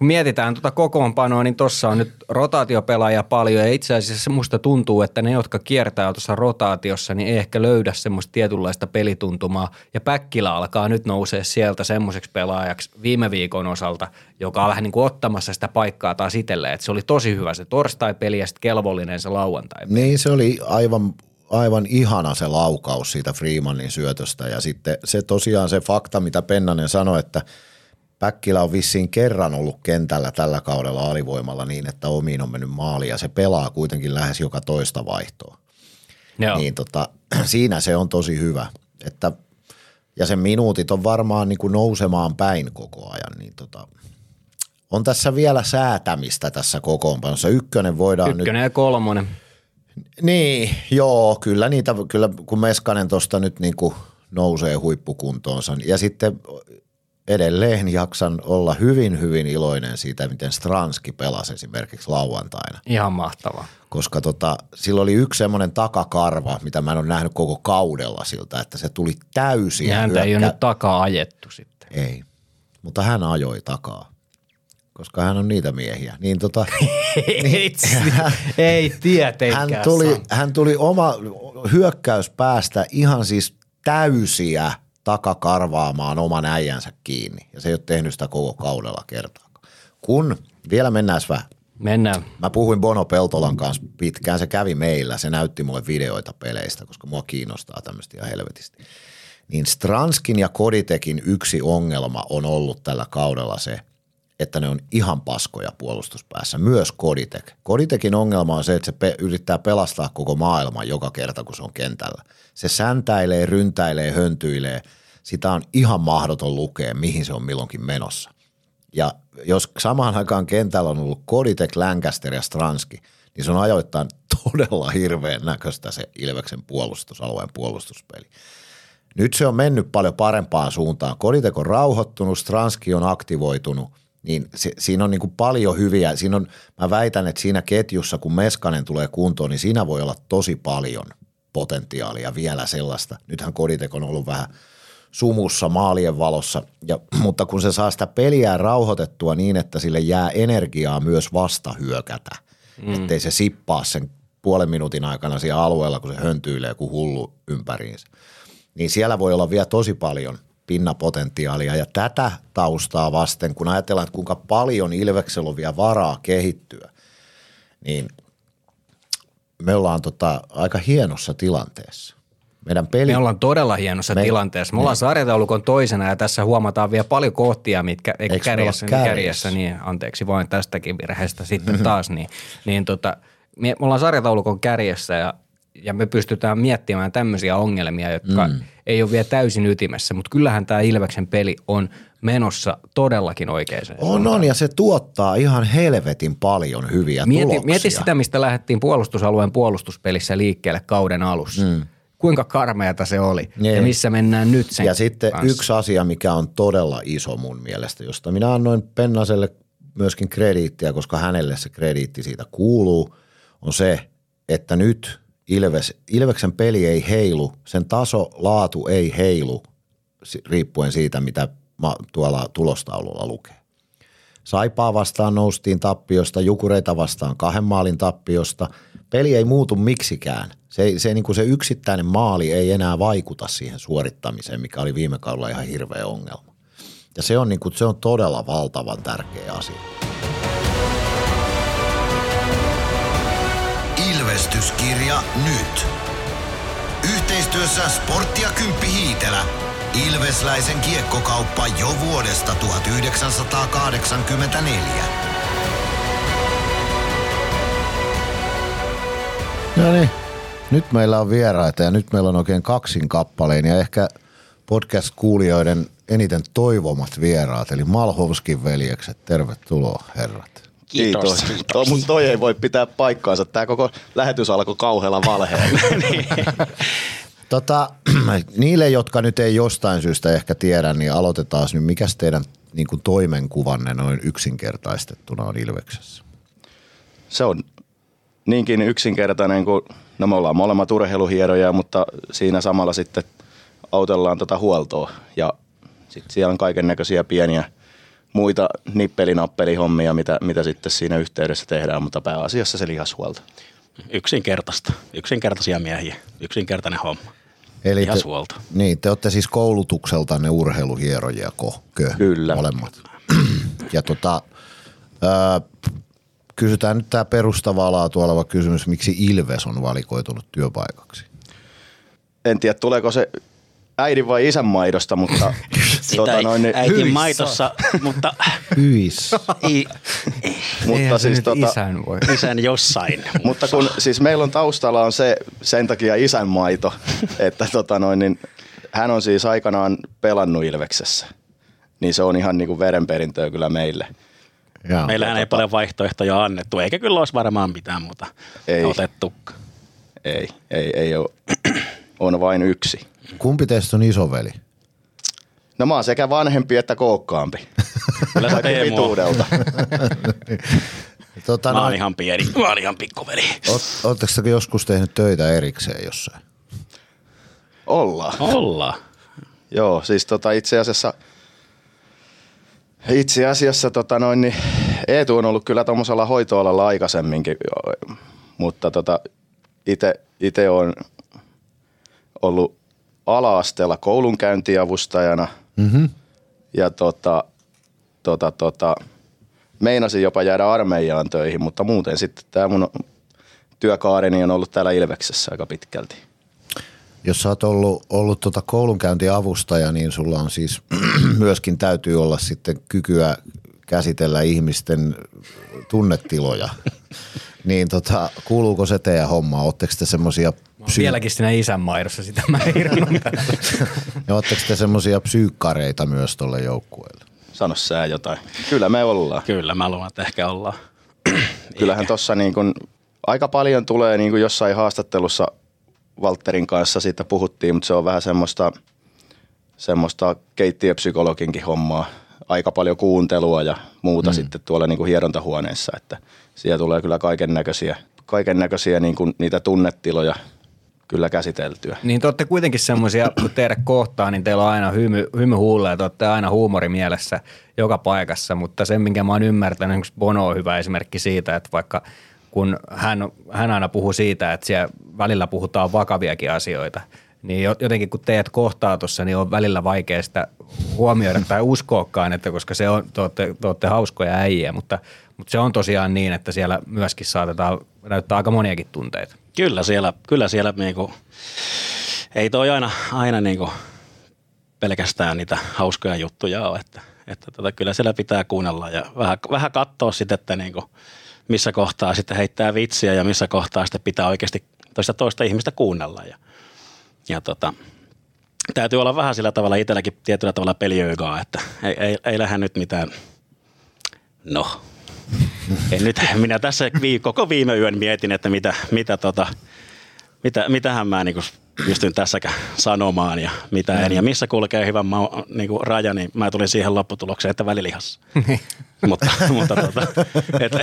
Kun mietitään tuota kokoonpanoa, niin tuossa on nyt rotaatiopelaajia paljon ja itse asiassa musta tuntuu, että ne, jotka kiertää tuossa rotaatiossa, niin ei ehkä löydä semmoista tietynlaista pelituntumaa. Ja Päkkilä alkaa nyt nousee sieltä semmoiseksi pelaajaksi viime viikon osalta, joka on vähän niin kuin ottamassa sitä paikkaa taas itselleen. Että se oli tosi hyvä se torstai-peli ja sitten kelvollinen se lauantai. Niin se oli aivan, aivan ihana se laukaus siitä Freemanin syötöstä ja sitten se tosiaan se fakta, mitä Pennanen sanoi, että Päkkilä on vissiin kerran ollut kentällä tällä kaudella alivoimalla niin, että omiin on mennyt maali ja se pelaa kuitenkin lähes joka toista vaihtoa. Joo. Niin tota, [clears throat] siinä se on tosi hyvä. Että, ja sen minuutit on varmaan niin kuin nousemaan päin koko ajan. Niin tota, on tässä vielä säätämistä tässä kokoonpanossa. Ykkönen voidaan nyt Ykkönen ja kolmonen. niin, joo, kyllä niitä, kyllä kun Meskanen tuosta nyt niin kuin nousee huippukuntoonsa. Ja sitten edelleen jaksan olla hyvin, hyvin iloinen siitä, miten Stranski pelasi esimerkiksi lauantaina. Ihan mahtavaa. Koska tota, sillä oli yksi semmoinen takakarva, mitä mä en ole nähnyt koko kaudella siltä, että se tuli täysin. Ja häntä ei ole nyt takaa ajettu sitten. Ei, mutta hän ajoi takaa, koska hän on niitä miehiä. Niin tota, [laughs] ei, ei tietenkään. hän tuli, hän tuli oma hyökkäyspäästä ihan siis täysiä takakarvaamaan oman äijänsä kiinni. Ja se ei ole tehnyt sitä koko kaudella kertaakaan. Kun, vielä mennään vähän. Mennään. Mä puhuin Bono Peltolan kanssa pitkään, se kävi meillä, se näytti mulle videoita peleistä, koska mua kiinnostaa tämmöistä ihan helvetisti. Niin Stranskin ja Koditekin yksi ongelma on ollut tällä kaudella se, että ne on ihan paskoja puolustuspäässä, myös Koditek. Koditekin ongelma on se, että se pe- yrittää pelastaa koko maailman joka kerta, kun se on kentällä. Se säntäilee, ryntäilee, höntyilee. Sitä on ihan mahdoton lukea, mihin se on milloinkin menossa. Ja jos samaan aikaan kentällä on ollut Koditek, Lancaster ja Stranski, niin se on ajoittain [laughs] todella hirveän näköistä se Ilveksen puolustusalueen puolustuspeli. Nyt se on mennyt paljon parempaan suuntaan. Koditek on rauhoittunut, Stranski on aktivoitunut, niin se, siinä on niin kuin paljon hyviä. Siinä on, mä väitän, että siinä ketjussa, kun Meskanen tulee kuntoon, niin siinä voi olla tosi paljon potentiaalia vielä sellaista. Nythän Koditek on ollut vähän sumussa maalien valossa, ja, [clears throat] mutta kun se saa sitä peliä rauhoitettua niin, että sille jää energiaa myös vasta hyökätä, mm. ettei se sippaa sen puolen minuutin aikana siellä alueella, kun se höntyilee kuin hullu ympäriinsä. Niin siellä voi olla vielä tosi paljon pinnapotentiaalia ja tätä taustaa vasten, kun ajatellaan, että kuinka paljon Ilveksellä on vielä varaa kehittyä, niin me ollaan tota aika hienossa tilanteessa. Meidän peli... Me ollaan todella hienossa Me- Me, tilanteessa. Me ollaan sarjataulukon toisena ja tässä huomataan vielä paljon kohtia, mitkä Eikö me kärjessä, niin kärjessä? kärjessä, niin anteeksi vain tästäkin virheestä sitten taas, niin, [laughs] niin tota, me, me ollaan sarjataulukon kärjessä ja, ja me pystytään miettimään tämmöisiä ongelmia, jotka mm. ei ole vielä täysin ytimessä, mutta kyllähän tämä Ilveksen peli on menossa todellakin oikeaan On, on, ja se tuottaa ihan helvetin paljon hyviä Mieti, tuloksia. mieti sitä, mistä lähdettiin puolustusalueen puolustuspelissä liikkeelle kauden alussa. Mm. Kuinka karmeata se oli Niin. ja missä mennään nyt sen Ja sitten kanssa. yksi asia, mikä on todella iso mun mielestä, josta minä annoin Pennaselle myöskin krediittiä, koska hänelle se krediitti siitä kuuluu, on se, että nyt Ilves, Ilveksen peli ei heilu, sen taso, laatu ei heilu riippuen siitä, mitä tuolla tulostaululla lukee. Saipaa vastaan noustiin tappiosta, Jukureita vastaan kahden maalin tappiosta. Peli ei muutu miksikään. Se, se, niin kuin se yksittäinen maali ei enää vaikuta siihen suorittamiseen, mikä oli viime kaudella ihan hirveä ongelma. Ja se on, niin kuin, se on todella valtavan tärkeä asia. Ilvestyskirja nyt. Yhteistyössä Sportti ja Kymppi Hiitelä. Ilvesläisen kiekkokauppa jo vuodesta 1984. No niin, nyt meillä on vieraita ja nyt meillä on oikein kaksin kappaleen ja ehkä podcast-kuulijoiden eniten toivomat vieraat, eli Malhovskin veljekset. Tervetuloa herrat. Kiitos. Tuo, mutta toi ei voi pitää paikkaansa. Tämä koko lähetys alkoi kauhealla valheella. [laughs] Tota, [clears throat] niille, jotka nyt ei jostain syystä ehkä tiedä, niin aloitetaan nyt. Mikäs teidän niin kuin toimenkuvanne noin yksinkertaistettuna on Ilveksessä? Se on niinkin yksinkertainen kuin, no me ollaan molemmat urheiluhieroja, mutta siinä samalla sitten autellaan tota huoltoa. Ja sitten siellä on kaiken näköisiä pieniä muita nippelinappelihommia, mitä, mitä sitten siinä yhteydessä tehdään, mutta pääasiassa se lihashuolto. Yksinkertaista. Yksinkertaisia miehiä. Yksinkertainen homma. Eli te, Lihashuolto. niin, te olette siis koulutukseltanne urheiluhierojia, kö? Kyllä. Molemmat. [clears throat] ja tota, ää, kysytään nyt tämä perustavaa laatua oleva kysymys, miksi Ilves on valikoitunut työpaikaksi? En tiedä, tuleeko se äidin vai isän maidosta, mutta [laughs] Sitä ei, niin- äitin hyvissä. maitossa, mutta Hyis. i, mutta Eihän siis tota, isän voi. isän jossain. [laughs] Mutta kun siis meillä on taustalla on se sen takia isän maito, [laughs] että tota noin, niin hän on siis aikanaan pelannut Ilveksessä. Niin se on ihan niin kuin verenperintöä kyllä meille. Jaa. Meillähän ei paljon vaihtoehtoja annettu, eikä kyllä olisi varmaan mitään muuta Ei. otettu. Ei, ei, ei ole. [clears throat] On vain yksi. Kumpi teistä on isoveli? No mä oon sekä vanhempi että kookkaampi. [laughs] Kyllä Kaikki Teemu. [laughs] Tota, Mä oon noin, ihan pieni, mä oon ihan pikkuveli. Oletteko te joskus tehnyt töitä erikseen jossain? Ollaan. Ollaan. Joo, siis tota itse asiassa, itse asiassa tota noin, niin Eetu on ollut kyllä tuommoisella hoitoalalla aikaisemminkin, mutta tota, itse on ollut ala-asteella koulunkäyntiavustajana mm-hmm. ja tota, tota, tota, meinasin jopa jäädä armeijaan töihin, mutta muuten sitten tämä mun työkaareni on ollut täällä Ilveksessä aika pitkälti. Jos sä oot ollut, ollut tota koulunkäyntiavustaja, niin sulla on siis [clears throat] myöskin täytyy olla sitten kykyä käsitellä ihmisten tunnetiloja. [laughs] niin tota, kuuluuko se teidän homma? Oletteko te semmoisia Mä oon vieläkin siinä isän maidossa, sitä mä [laughs] ja ootteko te semmoisia psyykkareita myös tuolle joukkueelle? Sano sä jotain. Kyllä me ollaan. Kyllä, mä luulen, että ehkä ollaan. [clears throat] Kyllähän tuossa niin kun, aika paljon tulee niin kuin jossain haastattelussa Walterin kanssa siitä puhuttiin, mutta se on vähän semmoista, semmoista keittiöpsykologinkin hommaa. Aika paljon kuuntelua ja muuta mm. sitten tuolla niin kuin hierontahuoneessa, että siellä tulee kyllä kaiken näköisiä, kaiken näköisiä niin kuin niitä tunnetiloja kyllä käsiteltyä. Niin te olette kuitenkin semmoisia, kun teidät kohtaa, niin teillä on aina hymy, hymy huulle te olette aina huumori mielessä joka paikassa, mutta sen, minkä mä oon ymmärtänyt, esimerkiksi Bono on hyvä esimerkki siitä, että vaikka kun hän, hän aina puhuu siitä, että siellä välillä puhutaan vakaviakin asioita, niin jo- jotenkin kun teidät kohtaa tuossa, niin on välillä vaikea sitä huomioida tai uskoakaan, että koska se on, te olette, te olette hauskoja äijä, mutta, mutta se on tosiaan niin, että siellä myöskin saatetaan näyttää aika moniakin tunteita. Kyllä siellä, kyllä siellä niinku, ei toi aina, aina niinku pelkästään niitä hauskoja juttuja ole, että, että tota, kyllä siellä pitää kuunnella ja vähän, vähän katsoa sitten, että niinku, missä kohtaa sitten heittää vitsiä ja missä kohtaa sitten pitää oikeasti toista toista ihmistä kuunnella ja, ja tota, täytyy olla vähän sillä tavalla itselläkin tietyllä tavalla peliöigaa, että ei, ei, ei lähde nyt mitään, no [laughs] en nyt, minä tässä koko viime yön mietin, että mitä, mitä tota, mitä, mitähän mä niinku pystyn tässäkään sanomaan ja mitä en. Ja missä kulkee hyvän ma- niin raja, niin mä tulin siihen lopputulokseen, että välilihassa. Mutta [laughs] mutta tota, et,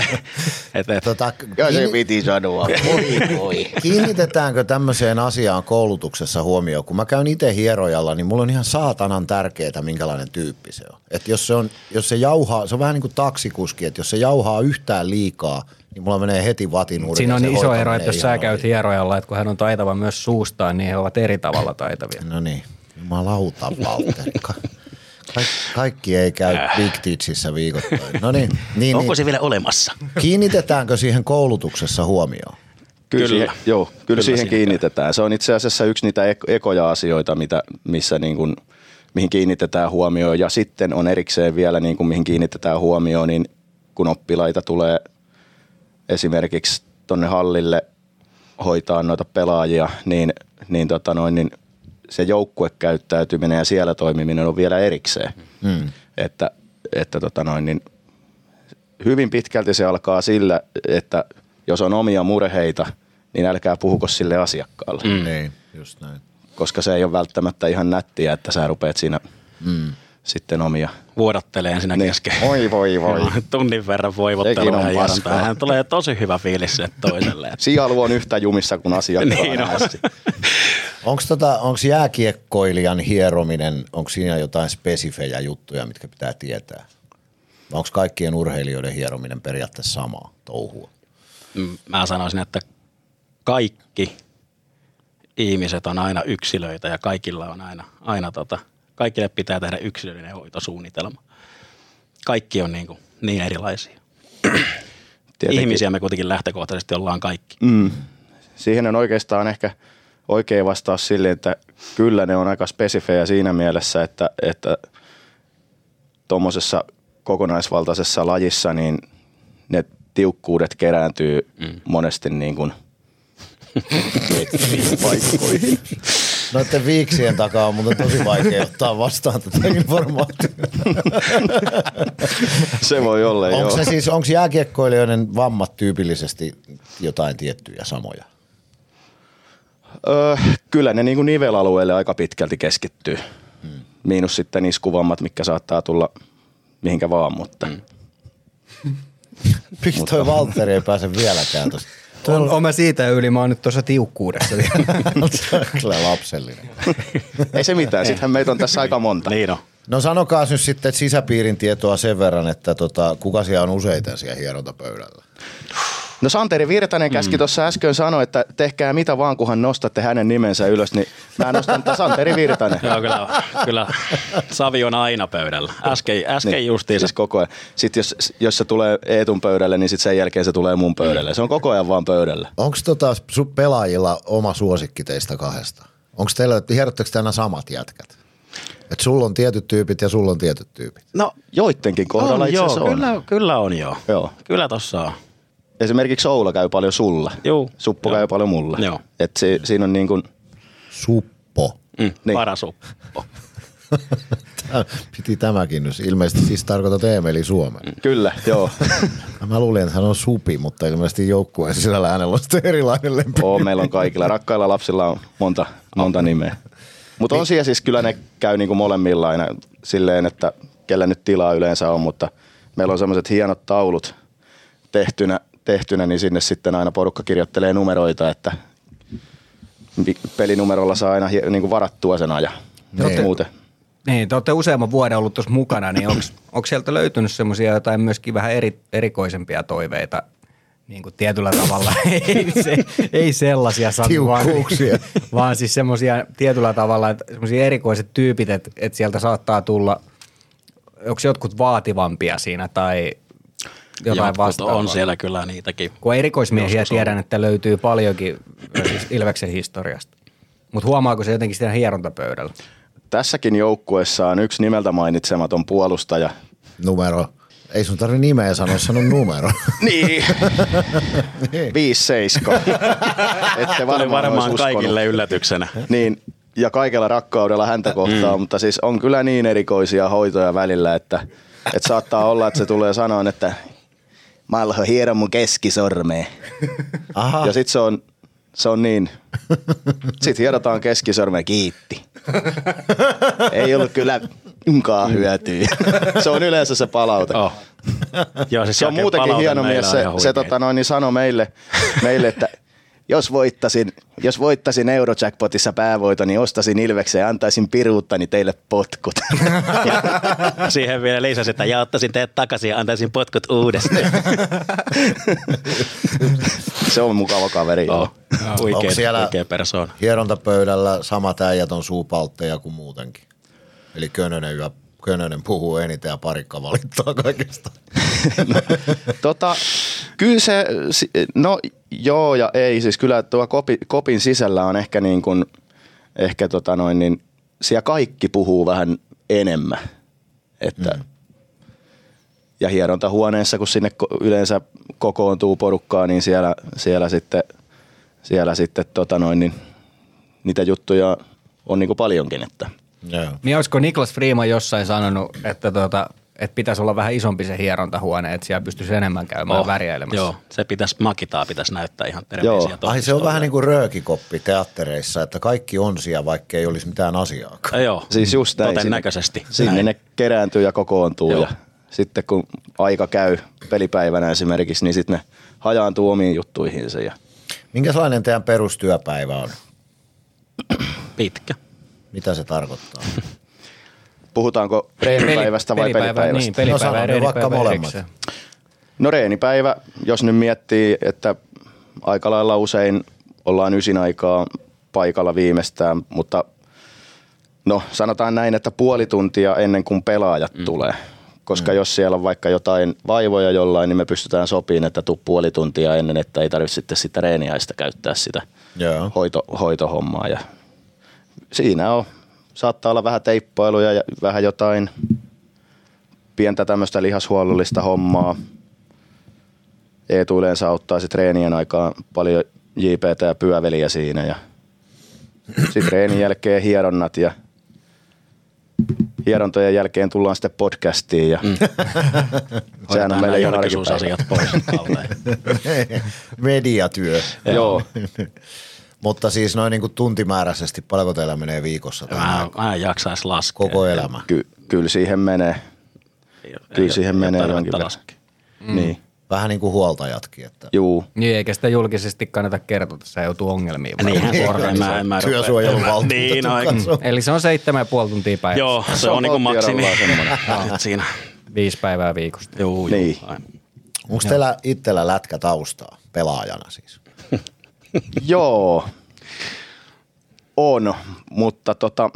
et, et, Tota, Ja se piti sanoa. Voi, voi. Kiinnitetäänkö tämmöiseen asiaan koulutuksessa huomioon? Kun mä käyn itse hierojalla, niin mulla on ihan saatanan tärkeää, minkälainen tyyppi se on. Et jos se, on, jos se jauhaa, se on vähän niin kuin taksikuski, että jos se jauhaa yhtään liikaa, niin mulla menee heti vatin uuden. Siinä on Se iso ero, että jos sä käyt hierojalla, että kun hän on taitava myös suustaan, niin he ovat eri tavalla taitavia. No niin, jumalauta Valtteri. Ka- Kaik, kaikki ei käy Big Teachissä viikoittain. No niin, niin, onko niin. se vielä olemassa? kiinnitetäänkö siihen koulutuksessa huomioon? Kyllä, Kyllä. Siihen, joo, kyllä, Kyllä siihen siihen kiinnitetään. Se on itse asiassa yksi niitä ek- ekoja asioita, mitä, missä niin kuin, mihin kiinnitetään huomioon. Ja sitten on erikseen vielä, niin kuin, mihin kiinnitetään huomioon, niin kun oppilaita tulee esimerkiksi tonne hallille hoitaa noita pelaajia, niin, niin, tota noin, niin se joukkuekäyttäytyminen ja siellä toimiminen on vielä erikseen. Hmm. Että, että tota noin, niin hyvin pitkälti se alkaa sillä, että jos on omia murheita, niin älkää puhuko sille asiakkaalle, mm. Niin, just näin. koska se ei ole välttämättä ihan nättiä, että sä rupeat siinä mm. Sitten omia. Vuodattelee ensin Niin. kesken. Oi voi voi. Tunnin verran voivottelua ja hierontaa. Hän tulee tosi hyvä fiilis sille toiselle. [laughs] Sijalu on yhtä jumissa kuin asiakkaan niin on. [laughs] Onko tota, onks jääkiekkoilijan hierominen, onko siinä jotain spesifejä juttuja, mitkä pitää tietää? Onko kaikkien urheilijoiden hierominen periaatteessa samaa touhua? Mm, Mä sanoisin, että kaikki ihmiset on aina yksilöitä ja kaikilla on aina, aina tota, kaikille pitää tehdä yksilöllinen hoitosuunnitelma. Kaikki on niin, kuin, niin erilaisia. [clears throat] Tietenkin- Ihmisiä me kuitenkin lähtökohtaisesti ollaan kaikki. Mm. Siihen on oikeastaan ehkä oikea vastaus sille, että kyllä ne on aika spesifejä siinä mielessä, että, että tuommoisessa kokonaisvaltaisessa lajissa niin ne tiukkuudet kerääntyy mm. monesti niin kuin [laughs] paikkoihin. Noiden viiksien takaa on muuten tosi vaikea ottaa vastaan tätä informaatiota. Se voi olla, Onko joo. se siis, onko jääkiekkoilijoiden vammat tyypillisesti jotain tiettyjä samoja? Öö, kyllä ne niin kuin nivelalueelle aika pitkälti keskittyy. Mm. Miinus sitten iskuvammat, mitkä saattaa tulla mihinkä vaan, mutta mm. Miksi toi Valtteri ei pääse vieläkään tuosta? On, on mä siitä yli, mä oon nyt tuossa tiukkuudessa vielä. [laughs] Kyllä lapsellinen. ei se mitään. Sittenhän meitä on tässä aika monta. Niin on. No sanokaa nyt sitten sisäpiirin tietoa sen verran, että tota, kuka siellä on useiten siellä hierontapöydällä? No Santeri Virtanen käski mm. tuossa äsken sanoa, että tehkää mitä vaan, kunhan nostatte hänen nimensä ylös, niin mä nostan tämän Santeri Virtanen. [laughs] Joo, kyllä, kyllä Savi on aina pöydällä. Äsken, äsken niin, justiinsa. Siis koko ajan. Sitten jos, jos se tulee Eetun pöydälle, niin sitten sen jälkeen se tulee mun pöydälle. Se on koko ajan vaan pöydällä. Onko tota sun pelaajilla oma suosikki teistä kahdesta? Onko teillä, hierotteko te aina samat jätkät? Et sulla on tietyt tyypit ja sulla on tietyt tyypit. No joidenkin kohdalla on, itse joo, asiassa on. kyllä, kyllä on joo. Joo. Kyllä tossa on. Esimerkiksi Oula käy paljon sulla. Juu. Suppu Joo. käy paljon mulla. Joo. Et si, siinä on niin kuin, Suppo. Mm, Niin. niin. Parasuppo. [laughs] Tää- Piti tämäkin nyt. Ilmeisesti siis tarkoitat Eemeli Suomen. kyllä, joo. [laughs] Mä luulin, että hän on supi, mutta ilmeisesti joukkueen sisällä hänellä on sitten erilainen lempi. Oo, meillä on kaikilla. Rakkailla lapsilla on monta, monta nimeä. Mutta on siellä siis kyllä ne käy niinku molemmilla aina silleen, että kellä nyt tilaa yleensä on, mutta meillä on semmoiset hienot taulut tehtynä, tehtynä, niin sinne sitten aina porukka kirjoittelee numeroita, että pelinumerolla saa aina hie- niinku varattua sen ajan. Niin. Muuten. niin, te olette useamman vuoden ollut tuossa mukana, niin onko [clears throat] sieltä löytynyt semmoisia jotain myöskin vähän eri, erikoisempia toiveita niin kuin tietyllä tavalla, [laughs] ei, se, ei sellaisia Sami, vaan, [laughs] vaan siis semmoisia tietyllä tavalla, että semmoisia erikoiset tyypit, että, että sieltä saattaa tulla, onko jotkut vaativampia siinä tai jotain Jotkut vastaavaa? on siellä kyllä niitäkin. Kun erikoismiehiä Joskus on. tiedän, että löytyy paljonkin siis Ilveksen historiasta. Mutta huomaako se jotenkin siinä hierontapöydällä? Tässäkin joukkueessa on yksi nimeltä mainitsematon puolustaja. Numero. Ei sun tarvi nimeä sanoa, sano numero. [laughs] Niin. 5-7. [laughs] Ette Tuli varmaan, varmaan kaikille yllätyksenä. Niin, ja kaikella rakkaudella häntä kohtaan, mm. mutta siis on kyllä niin erikoisia hoitoja välillä, että, että saattaa olla, että se tulee sanoa, että Malho, hiero mun keskisormeen. [laughs] Aha. Ja sitten se on, Se on niin. Sitten hierotaan keskisormen kiitti. [laughs] Ei ollut kyllä unkaa hyötyä. Se on yleensä se palaute. Oh. Joo, siis Se on muutenkin hieno mies. Se, se tota noin, niin sanoi meille, meille, että jos voittasin, jos voittasin Eurojackpotissa päävoiton, niin ostaisin Ilveksen ja antaisin piruuttani teille potkut. [laughs] Siihen vielä lisäsi, että jaottaisin teidät takaisin ja antaisin potkut uudestaan. [laughs] se on mukava kaveri. oh. Onko Huikea, siellä- huikea persoona. Hierontapöydällä samat äijät on suupaltteja kuin muutenkin. Eli Könönen, ja Könönen puhuu eniten ja parikka valittaa kaikesta. [laughs] Tota, kyllä se, no joo ja ei, siis kyllä tuo kopi, kopin sisällä on ehkä niin kuin, ehkä tota noin, niin siellä kaikki puhuu vähän enemmän. Että, mm. Ja hierontahuoneessa, kun sinne yleensä kokoontuu porukkaa, niin siellä, siellä sitten, siellä sitten tota noin, niin niitä juttuja on niin kuin paljonkin. Että. Joo. Niin olisiko Niklas Freeman jossain sanonut, että, tuota, että pitäisi olla vähän isompi se hierontahuone, että siellä pystyisi enemmän käymään oh, väriäilemässä. Joo, se pitäisi, makitaa pitäisi näyttää ihan terveisiä. Joo. Ai se on vähän niin kuin röökikoppi teattereissa, että kaikki on siellä, vaikka ei olisi mitään asiaa. Ja Joo, Siis just näin. todennäköisesti. Sinne, sinne Näin. ne kerääntyy ja kokoontuu Joo. ja sitten kun aika käy pelipäivänä esimerkiksi, niin sitten ne hajaantuu omiin juttuihinsa. Ja Minkälainen teidän perustyöpäivä on? Pitkä. Mitä se tarkoittaa? [laughs] puhutaanko reenipäivästä vai pelipäivästä? Niin, pelipäivä sano ja vaikka molemmat. erikseen. No reenipäivä, jos nyt miettii, että aika lailla usein ollaan ysin aikaa paikalla viimeistään, mutta no sanotaan näin, että puoli tuntia ennen kuin pelaajat mm. tulee. Koska mm. jos siellä on vaikka jotain vaivoja jollain, niin me pystytään sopimaan, että tuu puoli tuntia ennen, että ei tarvitse sitten sitä reeniäistä käyttää sitä Joo. hoito, hoitohommaa. Ja siinä on, saattaa olla vähän teippailuja ja vähän jotain pientä tämmöistä lihashuollollista hommaa. Eetu yleensä auttaa sitten treenien aikaan paljon JPT ja pyöveliä siinä ja sitten treenin jälkeen hieronnat ja hierontojen jälkeen tullaan sitten podcastiin ja mm. [laughs] sehän on nämä ihan julkisuusasiat pois. [laughs] Mediatyö. Joo. [laughs] Mutta siis noin niin kuin tuntimääräisesti, paljonko teillä menee viikossa tai Mä, mä en jaksaisi laskea. koko elämä? Ky- kyllä siihen menee. Ei- Kyllä ei- siihen ei menee jonkin. Mm. Niin. Vähän niin kuin huoltajatkin. Että Juu. Niin, eikä sitä julkisesti kannata kertoa, että se joutuu ongelmiin. Niinhän on. En mä, en mä Työsuojeluvaltuutettu Niin, no. Eli se on seitsemän ja puoli tuntia päivässä. Joo, se, Se on on niinku maksimi. Valtierolla semmoinen. [laughs] Sit siinä. Viisi päivää viikosta. Juu, Niin. Onko teillä itsellä lätkätaustaa pelaajana siis? [laughs] Joo, on, mutta tota,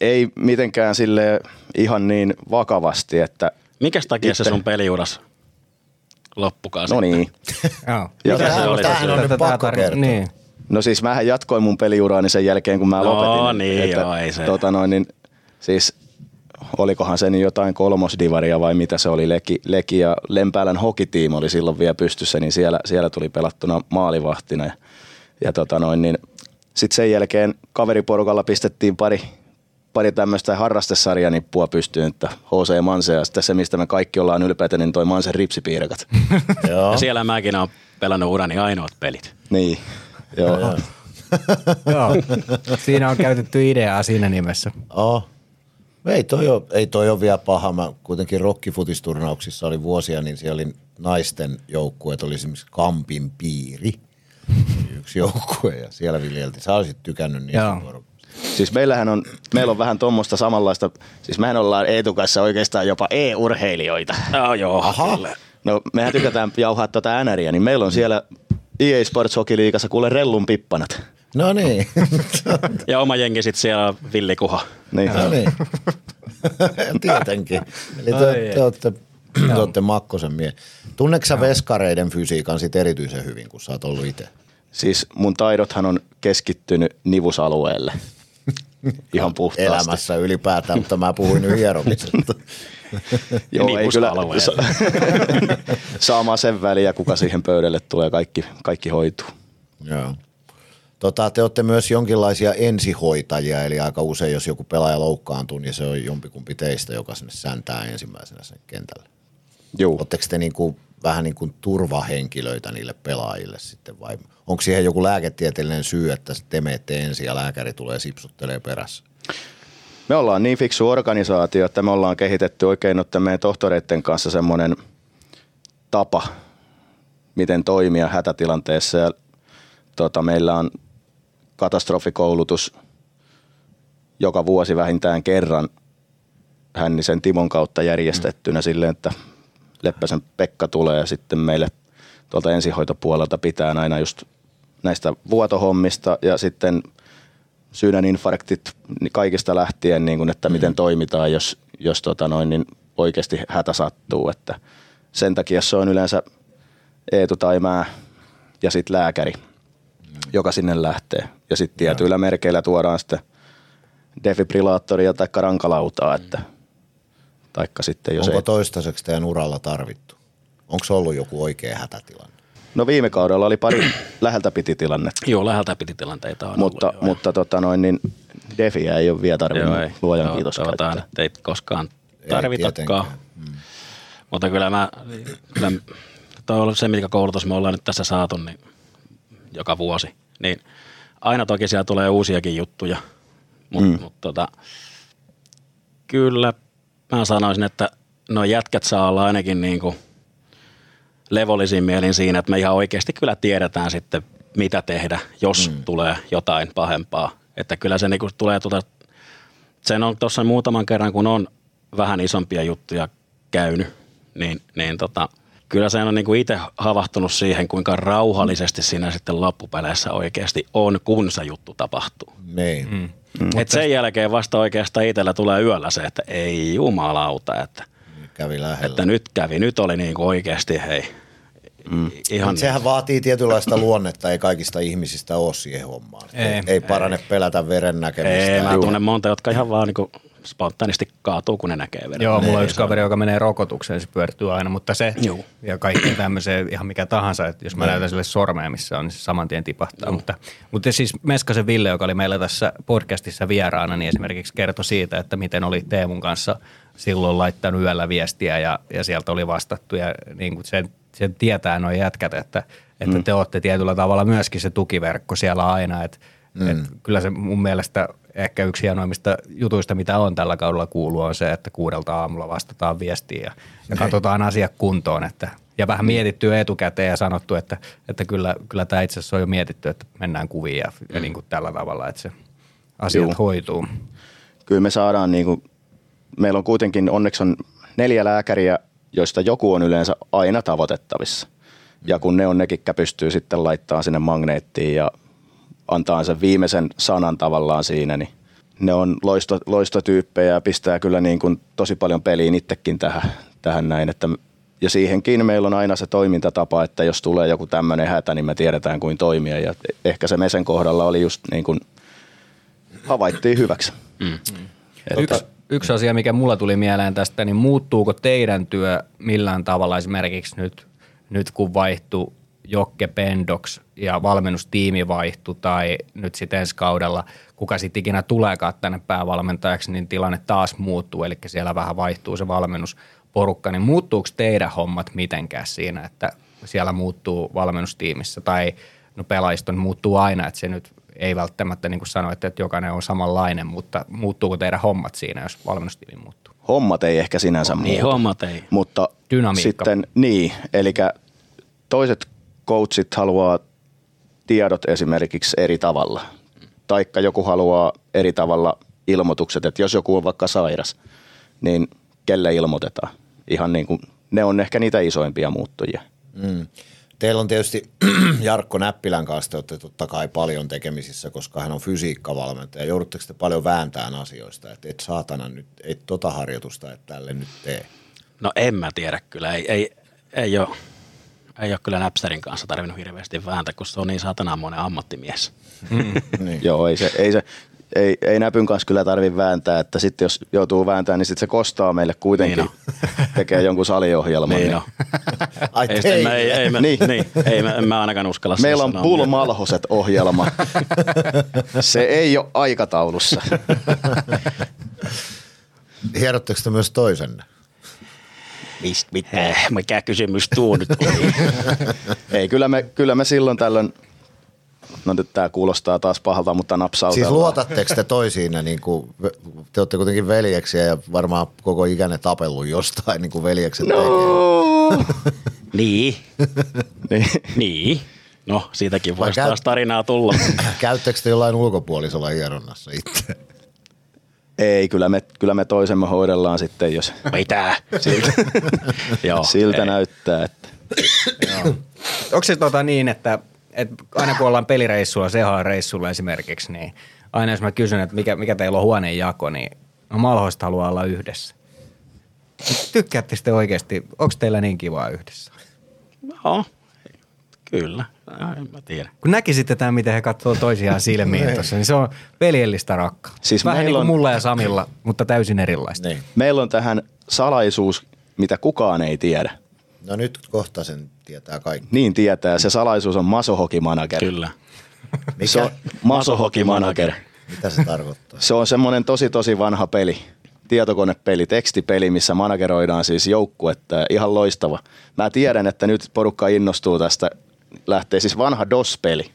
ei mitenkään sille ihan niin vakavasti, että Mikäs takia se Itse- sun peliuras loppukaan no sitten? niin. Joo. Ja Mikä se se oli se syy? on nyt pakko kertoa. Niin. No siis mähän jatkoin mun peliuraani sen jälkeen, kun mä No lopetin. niin, joo, ei se. Tota noin, niin, siis olikohan se niin jotain kolmosdivaria vai mitä se oli, Leki, Leki ja Lempäälän hokitiimi oli silloin vielä pystyssä, niin siellä, siellä tuli pelattuna maalivahtina. Ja, ja tota noin, niin, sitten sen jälkeen kaveriporukalla pistettiin pari, pari tämmöistä harrastesarjanippua pystyyn, että HC Manse ja sitten se, mistä me kaikki ollaan ylpeitä, niin toi Mansen ripsipiirakat. [laughs] Joo. Ja siellä mäkin olen pelannut urani ainoat pelit. niin, joo. Joo. [laughs] Siinä on käytetty ideaa siinä nimessä. Oh. Ei toi, ole, ei toi ole vielä paha. Mä kuitenkin rokkifutisturnauksissa oli vuosia, niin siellä oli naisten joukkue, että oli esimerkiksi Kampin piiri. Yksi joukkue ja siellä viljeltiin. Sä olisit tykännyt niistä. Siis meillähän on, meillä on vähän tuommoista samanlaista, siis mehän ollaan Eetu kanssa oikeastaan jopa e-urheilijoita. Oh, joo, Aha. kyllä. No mehän tykätään jauhaa tuota äänäriä, niin meillä on siellä EA Sports Hockey Liigassa kuule rellun pippanat. No niin. [laughs] Ja oma jengi sitten siellä villikuha. Niin. no niin. [laughs] Tietenkin. Eli te, te, olette, te olette Makkosen mie. Tunneeko sä veskareiden fysiikan sit erityisen hyvin, kun sä oot ollut itse? Siis mun taidothan on keskittynyt nivusalueelle. [laughs] Ihan puhtaasti. Elämässä ylipäätään, mutta mä puhuin nyt hieromisesta. [laughs] Joo, ei kyllä [laughs] saamaan sen väliä, kuka siihen pöydälle tulee, kaikki, kaikki hoituu. Joo. Tota, te olette myös jonkinlaisia ensihoitajia, eli aika usein, jos joku pelaaja loukkaantuu, niin se on jompikumpi teistä, joka sinne säntää ensimmäisenä sen kentälle. Joo. Oletteko te niinku vähän niin kuin turvahenkilöitä niille pelaajille sitten vai onko siihen joku lääketieteellinen syy, että te menette ensin ja lääkäri tulee sipsuttelee perässä? Me ollaan niin fiksu organisaatio, että me ollaan kehitetty oikein noiden meidän tohtoreiden kanssa semmoinen tapa, miten toimia hätätilanteessa. Ja, tota, meillä on katastrofikoulutus joka vuosi vähintään kerran Hännisen Timon kautta järjestettynä mm. silleen, että Leppäsen Pekka tulee ja sitten meille tuolta ensihoitopuolelta pitää aina just näistä vuotohommista ja sitten sydäninfarktit kaikista lähtien, niin kuin, että miten toimitaan, jos, jos tota noin, niin oikeasti hätä sattuu. Että sen takia se on yleensä Eetu tai mä ja sitten lääkäri, joka sinne lähtee. Ja sitten tietyillä merkeillä tuodaan sitten defibrillaattoria tai rankalautaa, että taikka sitten jos Onko ei. toistaiseksi teidän uralla tarvittu? Onko se ollut joku oikea hätätilanne? No viime kaudella oli pari [coughs] läheltä piti tilannetta, Joo, läheltä piti tilanteita on mutta, ollut, mutta tota noin, niin defiä ei ole vielä tarvinnut Joo, ei. luojan Joo, kiitos käyttää. että ei koskaan Ei tarvitakaan. tietenkään. Mutta kyllä mä, kyllä toi on ollut se, mikä koulutus me ollaan nyt tässä saatu, niin joka vuosi. Niin aina toki siellä tulee uusiakin juttuja, mutta mm. mut tota, kyllä mä sanoisin, että no jätkät saa olla ainakin niin kuin levollisin mielin siinä, että me ihan oikeasti kyllä tiedetään sitten, mitä tehdä, jos mm. tulee jotain pahempaa. Että kyllä se niin kuin tulee tuota, sen on tuossa muutaman kerran, kun on vähän isompia juttuja käynyt, niin, niin tota, kyllä se on niin kuin itse havahtunut siihen, kuinka rauhallisesti siinä sitten loppupeleissä oikeasti on, kun se juttu tapahtuu. Niin. Mm. Mm. Et sen jälkeen vasta oikeastaan itsellä tulee yöllä se, että ei jumalauta, että, Kävi lähellä. että nyt kävi, nyt oli niin kuin oikeasti hei. Mm. Ihan sehän vaatii tietynlaista luonnetta, ei kaikista ihmisistä ole siihen hommaan. Ei, ei, ei parane pelätä veren näkemistä. ei, mä tunnen monta, jotka ihan vaan niin kuin spontaanisti kaatuu, kun ne näkee veren. Joo, mulla on Ei, yksi kaveri, joka menee rokotukseen, se pyörtyy aina, mutta se Juu. ja kaikki tämmöiseen ihan mikä tahansa, että jos mä näytän sille sormea, missä on, niin se saman tien tipahtaa. Mutta, mutta siis Meskasen Ville, joka oli meillä tässä podcastissa vieraana, niin esimerkiksi kertoi siitä, että miten oli Teemun kanssa silloin laittanut yöllä viestiä ja, ja sieltä oli vastattu ja niin kuin sen, sen tietää noin jätkät, että, että mm. te olette tietyllä tavalla myöskin se tukiverkko siellä aina, että mm. et kyllä se mun mielestä ehkä yksi hienoimmista jutuista, mitä on tällä kaudella kuuluu, on se, että kuudelta aamulla vastataan viestiin ja, ja katsotaan asiat kuntoon. Että, ja vähän mietitty etukäteen ja sanottu, että, että kyllä, kyllä tämä itse asiassa on jo mietitty, että mennään kuviin ja, ja niin kuin tällä tavalla, että se asiat Juu. hoituu. Kyllä me saadaan, niin kuin, meillä on kuitenkin onneksi on neljä lääkäriä, joista joku on yleensä aina tavoitettavissa. Ja kun ne on ne, ketkä pystyy sitten laittaa sinne magneettiin ja antaa sen viimeisen sanan tavallaan siinä, niin ne on loisto, loistotyyppejä ja pistää kyllä niin kuin tosi paljon peliin itsekin tähän, tähän näin. Että, ja siihenkin meillä on aina se toimintatapa, että jos tulee joku tämmöinen hätä, niin me tiedetään kuin toimia. Ja ehkä se Mesen kohdalla oli just niin kuin havaittiin hyväksi. Mm. Yksi, yksi asia, mikä mulla tuli mieleen tästä, niin muuttuuko teidän työ millään tavalla esimerkiksi nyt, nyt kun vaihtuu Jokke Pendoks ja valmennustiimi vaihtui tai nyt sitten ensi kaudella, kuka sitten ikinä tuleekaan tänne päävalmentajaksi, niin tilanne taas muuttuu, eli siellä vähän vaihtuu se valmennusporukka, niin muuttuuko teidän hommat mitenkään siinä, että siellä muuttuu valmennustiimissä tai no pelaajiston muuttuu aina, että se nyt ei välttämättä niin kuin sanoitte, että jokainen on samanlainen, mutta muuttuuko teidän hommat siinä, jos valmennustiimi muuttuu? Hommat ei ehkä sinänsä Niin, muutu. hommat ei. Mutta Dynamiikka. sitten, niin, eli toiset coachit haluaa tiedot esimerkiksi eri tavalla. Taikka joku haluaa eri tavalla ilmoitukset, että jos joku on vaikka sairas, niin kelle ilmoitetaan. Ihan niin kuin, ne on ehkä niitä isoimpia muuttujia. Mm. Teillä on tietysti [clears throat] Jarkko Näppilän kanssa, te olette totta kai paljon tekemisissä, koska hän on fysiikkavalmentaja. Joudutteko te paljon vääntämään asioista, että et saatana nyt, et tota harjoitusta, että tälle nyt tee? No en mä tiedä kyllä. Ei, ei, ei, ole, ei ole kyllä Napsterin kanssa tarvinnut hirveästi vääntää, kun se on niin satananmoinen ammattimies. [laughs] Niin. Joo, ei se, ei se ei, ei näpyn kanssa kyllä tarvi vääntää, että sitten jos joutuu vääntämään, niin sitten se kostaa meille kuitenkin, Niin [laughs] tekee jonkun saliohjelman. Niin niin. [laughs] Ai Ei, ei, me, ei, ei, me, Niin. niin. ei, me, en mä ainakaan uskalla Meillä on sanoa. Bull Malhoset ohjelma. Se ei ole aikataulussa. Hierotteko te myös toisenne? Mist, mitä? Eh, mikä kysymys tuo nyt oli? [laughs] Ei, kyllä me, kyllä me silloin tällöin, no nyt tää kuulostaa taas pahalta, mutta napsautellaan. Siis luotatteko te toisiinne, niin kuin, te olette kuitenkin veljeksiä ja varmaan koko ikänne tapellut jostain, niin kuin veljekset no. [laughs] niin, Niin. niin. No, siitäkin voisi käy- taas tarinaa tulla. [laughs] Käyttekö te jollain ulkopuolisella hieronnassa itse? Ei, kyllä me, kyllä me toisemme hoidellaan sitten, jos Mitä? siltä, [laughs] Joo, siltä ei. näyttää. Että. Onko se tota niin, että, että aina kun ollaan pelireissulla, CH-reissulla esimerkiksi, niin aina jos mä kysyn, että mikä, mikä teillä on huoneenjako, niin no Malhoista haluaa olla yhdessä. Tykkäätte sitten oikeasti, onko teillä niin kivaa yhdessä? Joo, kyllä. No, en mä tiedä. Kun näkisitte tämän, miten he katsoo toisiaan silmiin [laughs] tuossa, niin se on veljellistä rakkaa. Siis Vähän niin meillä kuin on- mulla ja Samilla, mutta täysin erilaista. Niin. Meillä on tähän salaisuus, mitä kukaan ei tiedä. No nyt kohta sen tietää kaikki. Niin tietää, se salaisuus on masohoki-manager. Kyllä. Mikä, Se on masohoki-manager. mitä se tarkoittaa? Se on semmoinen tosi tosi vanha peli, tietokonepeli, tekstipeli, missä manageroidaan siis joukkuetta. ja Ihan loistava. Mä tiedän, että nyt porukka innostuu tästä. Lähtee siis vanha DOS-peli.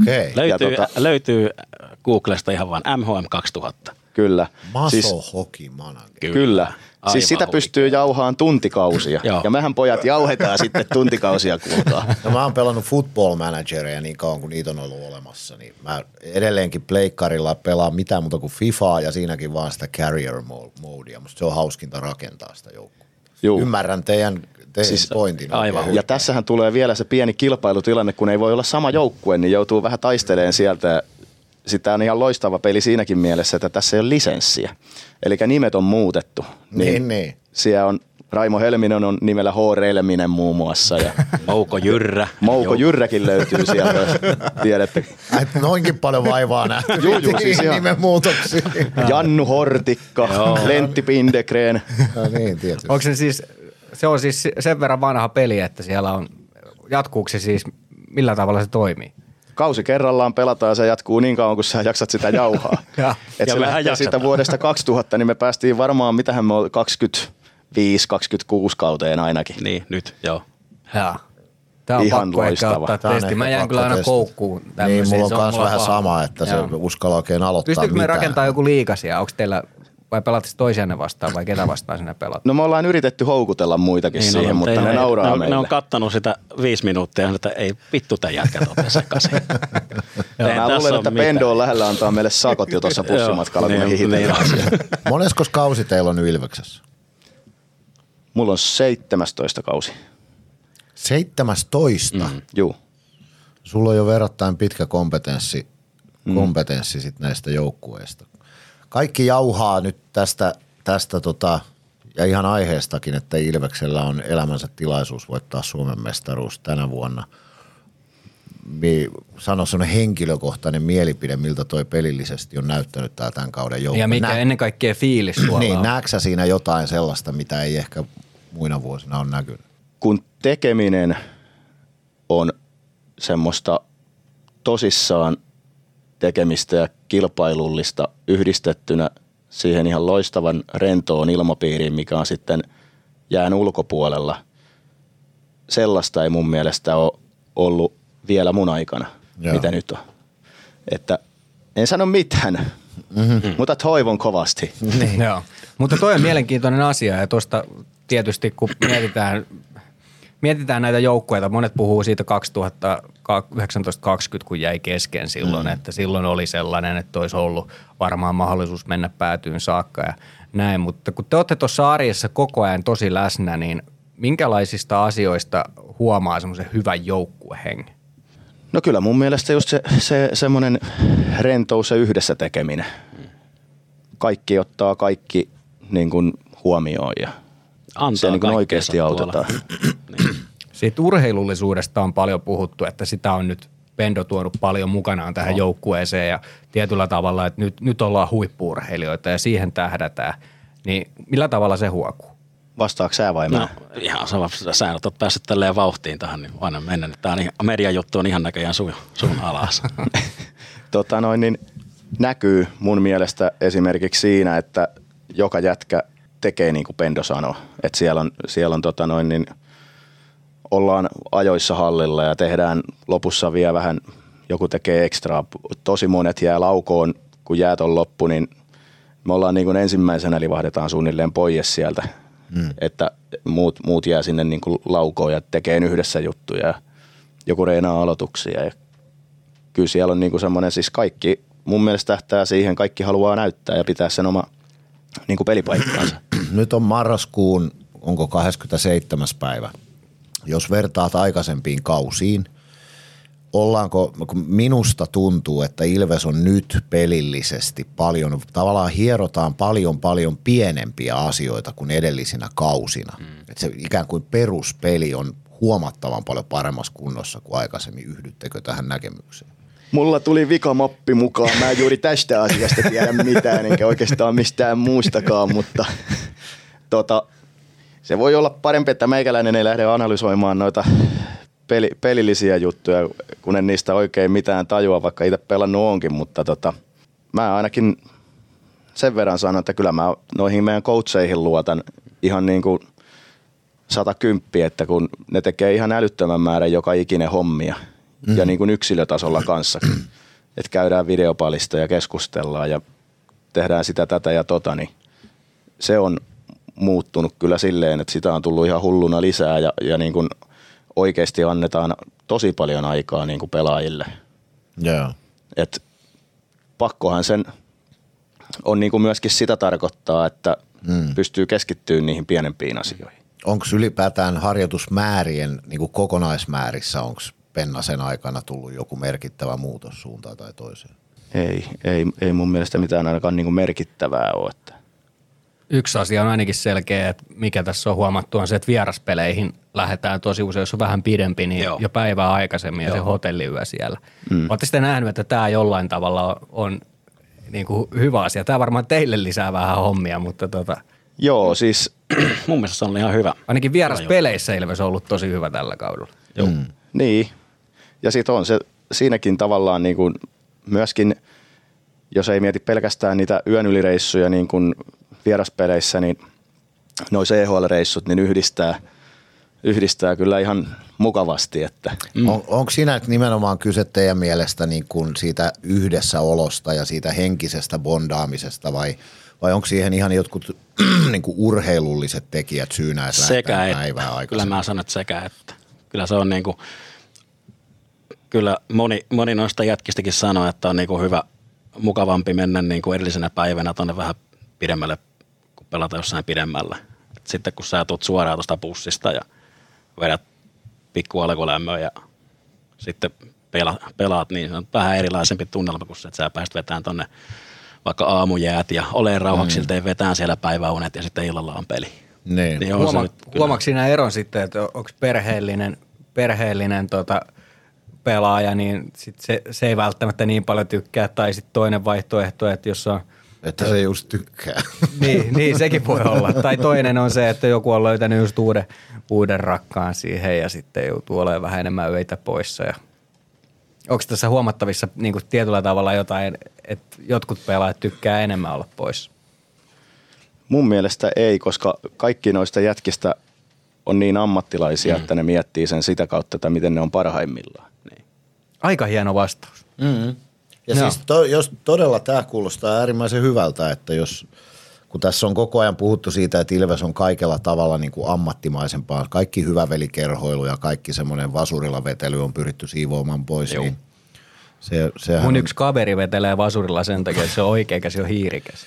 Okei. Okay. Löytyy, tota- löytyy Googlesta ihan vaan MHM 2000. Kyllä. Maso Siis, Hockey Manager. Kyllä. kyllä. Aivan Siis sitä huikea. pystyy jauhaan tuntikausia. Joo. ja mehän pojat jauhetaan sitten tuntikausia, kuulkaa. [laughs] No mä oon pelannut football manageria niin kauan kuin niitä on ollut olemassa, niin mä edelleenkin pleikkarilla pelaan mitään muuta kuin FIFAa ja siinäkin vaan sitä carrier mo- modea. Musta se on hauskinta rakentaa sitä joukkoa. Juu. Ymmärrän teidän, teidän Siis- pointin. aivan Ja tässähän tulee vielä se pieni kilpailutilanne, kun ei voi olla sama joukkue, niin joutuu vähän taisteleen sieltä. Sitä on ihan loistava peli siinäkin mielessä, että tässä ei ole lisenssiä. Eli nimet on muutettu. Niin, niin. Siellä on Raimo Helminen on nimellä H. Relminen muun muassa ja [laughs] Mouko Jyrrä. Mouko. Jyrräkin löytyy sieltä, jos [laughs] tiedätte. Ai, noinkin paljon vaivaa nähty. [laughs] Juu, juu, siis ihan- nimenmuutoksia. Jannu Hortikka, Lentti Pindekreen. no niin, tietysti. Onko se siis, se on siis sen verran vanha peli, että siellä on, jatkuuko se siis, millä tavalla se toimii? Kausi kerrallaan pelataan ja se jatkuu niin kauan, kun sä jaksat sitä jauhaa. [laughs] Ja- Et ja se mehän lähtee siitä vuodesta 2000, niin me päästiin varmaan, mitähän me ollaan, 25-26 kauteen ainakin. Niin, nyt, joo. Jaa. Tämä on Ihan pakko ehkä loistava. ottaa on testi. Mä jään kyllä aina testata. koukkuun Niin, tämmöisiin. mulla on myös vähän paha. sama, että se uskalla oikein aloittaa Pystyykö me rakentamaan joku liikasia? Onko teillä, vai pelaatte toisianne vastaan vai ketä vastaan sinne pelaat? No me ollaan yritetty houkutella muitakin niin, siihen, on, mutta ei- ne nauraa ne, on- meille. ne on kattanut sitä viisi minuuttia ja että ei vittu tämän jätkät ole sekaisin. Ei Mä luulen, että. Pendo on lähellä antaa meille sakot jo tuossa [laughs] bussimatkalla, kun me Joo, hihitellään niin siellä. [laughs] Monesko kausi teillä on nyt Ilveksessä? Mulla on 17 kausi. 17. Mm. Juu. Sulla on jo verrattain pitkä kompetenssi, kompetenssi sit näistä joukkueista. Kaikki jauhaa nyt tästä, tästä tota, ja ihan aiheestakin, että Ilveksellä on elämänsä tilaisuus voittaa Suomen mestaruus tänä vuonna. Mi, sano sellainen henkilökohtainen mielipide, miltä toi pelillisesti on näyttänyt tää tämän kauden joukkue. Ja mikä Nä- ennen kaikkea fiilis [clears throat] tuolla Niin, on? näetkö siinä jotain sellaista, mitä ei ehkä muina vuosina ole näkynyt? kun tekeminen on semmoista tosissaan tekemistä ja kilpailullista yhdistettynä siihen ihan loistavan rentoon ilmapiiriin, mikä on sitten jään ulkopuolella. Sellaista ei mun mielestä ole ollut vielä mun aikana, Joo. Mitä nyt on. Että en sano mitään, mm-hmm. mutta toivon kovasti. Niin. Joo. Mutta toi on mielenkiintoinen asia ja tuosta tietysti kun mietitään, mietitään näitä joukkueita, monet puhuu siitä 2019-2020, kun jäi kesken silloin, mm. että silloin oli sellainen, että olisi ollut varmaan mahdollisuus mennä päätyyn saakka ja näin, mutta kun te olette tuossa arjessa koko ajan tosi läsnä, niin minkälaisista asioista huomaa semmoisen hyvän joukkuehengen? No kyllä mun mielestä just se, se semmoinen rentous ja yhdessä tekeminen. Kaikki ottaa kaikki niin kuin huomioon ja Antaa se niin kuin oikeasti autetaan. Niin. Siitä urheilullisuudesta on paljon puhuttu, että sitä on nyt Pendo tuonut paljon mukanaan tähän joukkueeseen ja tietyllä tavalla, että nyt, nyt ollaan huippuurheilijoita ja siihen tähdätään. Niin millä tavalla se huokuu? Vastaako sä vai mä? No, ihan sama, sä oot päässyt tälleen vauhtiin tähän, niin aina mennä. Tämä on ihan, median juttu on ihan näköjään sun, sun [laughs] alas. [laughs] Tota noin, niin näkyy mun mielestä esimerkiksi siinä, että joka jätkä tekee niin kuin Pendo sanoi. Että siellä on, siellä on tota noin, niin ollaan ajoissa hallilla ja tehdään lopussa vielä vähän, joku tekee ekstraa. Tosi monet jää laukoon, kun jäät on loppu, niin me ollaan niin kuin ensimmäisenä livahdetaan suunnilleen pois sieltä. Mm. Että muut, muut jää sinne niin kuin laukoon ja tekee yhdessä juttuja ja joku reinaa aloituksia. Ja kyllä siellä on niin kuin semmoinen, siis kaikki mun mielestä tähtää siihen, kaikki haluaa näyttää ja pitää sen oma niin kuin pelipaikkaansa. [clears throat] Nyt on marraskuun, onko 27. päivä. Jos vertaat aikaisempiin kausiin, ollaanko, kun minusta tuntuu, että Ilves on nyt pelillisesti paljon, tavallaan hierotaan paljon paljon pienempiä asioita kuin edellisinä kausina. Mm. Että se ikään kuin peruspeli on huomattavan paljon paremmassa kunnossa kuin aikaisemmin. Yhdyttekö tähän näkemykseen? Mulla tuli vikamappi mukaan. Mä en juuri tästä asiasta tiedä mitään, enkä oikeastaan mistään muustakaan, mutta tota, se voi olla parempi, että meikäläinen ei lähde analysoimaan noita peli, pelillisiä juttuja, kun en niistä oikein mitään tajua, vaikka itse pelannut onkin, mutta tota, mä ainakin sen verran sanon, että kyllä mä noihin meidän coacheihin luotan ihan niin kuin 110, että kun ne tekee ihan älyttömän määrän joka ikinen hommia mm. ja niin kuin yksilötasolla kanssa, että käydään videopalista ja keskustellaan ja tehdään sitä, tätä ja tota, niin se on muuttunut kyllä silleen, että sitä on tullut ihan hulluna lisää ja, ja niin kuin oikeasti annetaan tosi paljon aikaa niin kuin pelaajille. Joo. Et pakkohan sen on niin kuin myöskin sitä tarkoittaa, että mm. pystyy keskittymään niihin pienempiin asioihin. Onko ylipäätään harjoitusmäärien niin kuin kokonaismäärissä, onko Pennasen aikana tullut joku merkittävä muutos suuntaan tai toiseen? Ei, ei, ei mun mielestä mitään ainakaan niin kuin merkittävää ole. Että. Yksi asia on ainakin selkeä, että mikä tässä on huomattu on se, että vieraspeleihin lähdetään tosi usein, jos on vähän pidempi, niin Joo. jo päivää aikaisemmin Joo. ja se hotelliyö siellä. Mm. Olette sitten nähnyt, että tämä jollain tavalla on niin kuin hyvä asia. Tämä varmaan teille lisää vähän hommia, mutta tota, Joo, siis [clears throat] Mun mielestä se on ihan hyvä. ainakin vieraspeleissä Ilves on ollut tosi hyvä tällä kaudella. Joo. Mm. Niin. Ja sitten on se siinäkin tavallaan niin kuin myöskin, jos ei mieti pelkästään niitä yön ylireissuja niin kuin vieraspeleissä, niin noi CHL-reissut niin yhdistää, yhdistää kyllä ihan mukavasti. Että. Mm. On, onko siinä nimenomaan kyse teidän mielestä niin kuin siitä yhdessäolosta ja siitä henkisestä bondaamisesta vai, vai onko siihen ihan jotkut [clears throat] niin kuin urheilulliset tekijät syynä, että Sekä että. päivää Kyllä aikaisemmin? mä sanon, että sekä että. Kyllä se on niinku, kyllä moni, moni noista jätkistäkin sanoo, että on niinku hyvä, mukavampi mennä niinku edellisenä päivänä tonne vähän pidemmälle, pelata jossain pidemmällä. Et sitten kun sä tulet suoraan tuosta bussista ja vedät pikku alkulämmön ja sitten pela, pelaat, niin se on vähän erilaisempi tunnelma kuin se, että sä pääset vetämään tonne vaikka aamujäät ja ole rauhaksi mm. vetään siellä päiväunet ja sitten illalla on peli. Niin. Niin Huoma, huomaatko siinä eron sitten, että onko perheellinen, perheellinen tota, pelaaja, niin sit se, se, ei välttämättä niin paljon tykkää. Tai sitten toinen vaihtoehto, että jos on Että se just tykkää. [laughs] niin, niin, sekin voi olla. Tai toinen on se, että joku on löytänyt just uuden, uuden rakkaan siihen ja sitten joutuu olemaan vähän enemmän öitä poissa. Ja onko tässä huomattavissa niin kuin tietyllä tavalla jotain, että jotkut pelaajat tykkää enemmän olla pois? Mun mielestä ei, koska kaikki noista jätkistä on niin ammattilaisia, mm. että ne miettii sen sitä kautta, että miten ne on parhaimmillaan. Niin. Aika hieno vastaus. Mm-hmm. Ja Joo. siis to, jos todella tämä kuulostaa äärimmäisen hyvältä, että jos kun tässä on koko ajan puhuttu siitä, että Ilves on kaikella tavalla niin kuin ammattimaisempaa, kaikki hyvä velikerhoilu ja kaikki semmoinen vasurilla vetely on pyritty siivoamaan pois, Joo. niin se, sehän Mun yksi kaveri vetelee vasurilla sen takia, että se on oikea käsi on hiirikäs.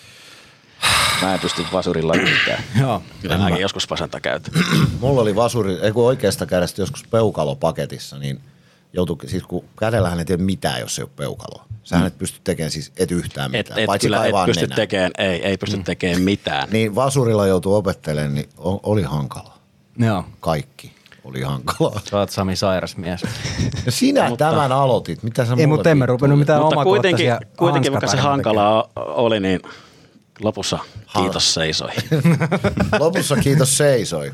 Mä en pysty vasurilla yhtään. [clears throat] Joo. Kyllä mäkin joskus vasenta käytän. mulla oli vasuri, ei kun oikeasta kädestä joskus peukalo paketissa, niin joutui, siis kun kädellähän ei tiedä mitään, jos ei ole peukaloa. Sähän et pysty tekemään siis et yhtään Et, mitään, et, paitsi kyllä, et pysty nenää. tekemään, ei, ei pysty tekemään mitään. Niin vasurilla joutui opettelemaan, niin oli hankalaa. Joo. Kaikki oli hankalaa. [laughs] Sä oot Sami sairas mies. [laughs] Sinä mutta, tämän aloitit. Mitä sä Ei, mutta emme rupenut mitään Mutta kuitenkin, kuitenkin vaikka se hankalaa oli, niin [laughs] lopussa kiitos seisoi. Lopussa kiitos seisoi.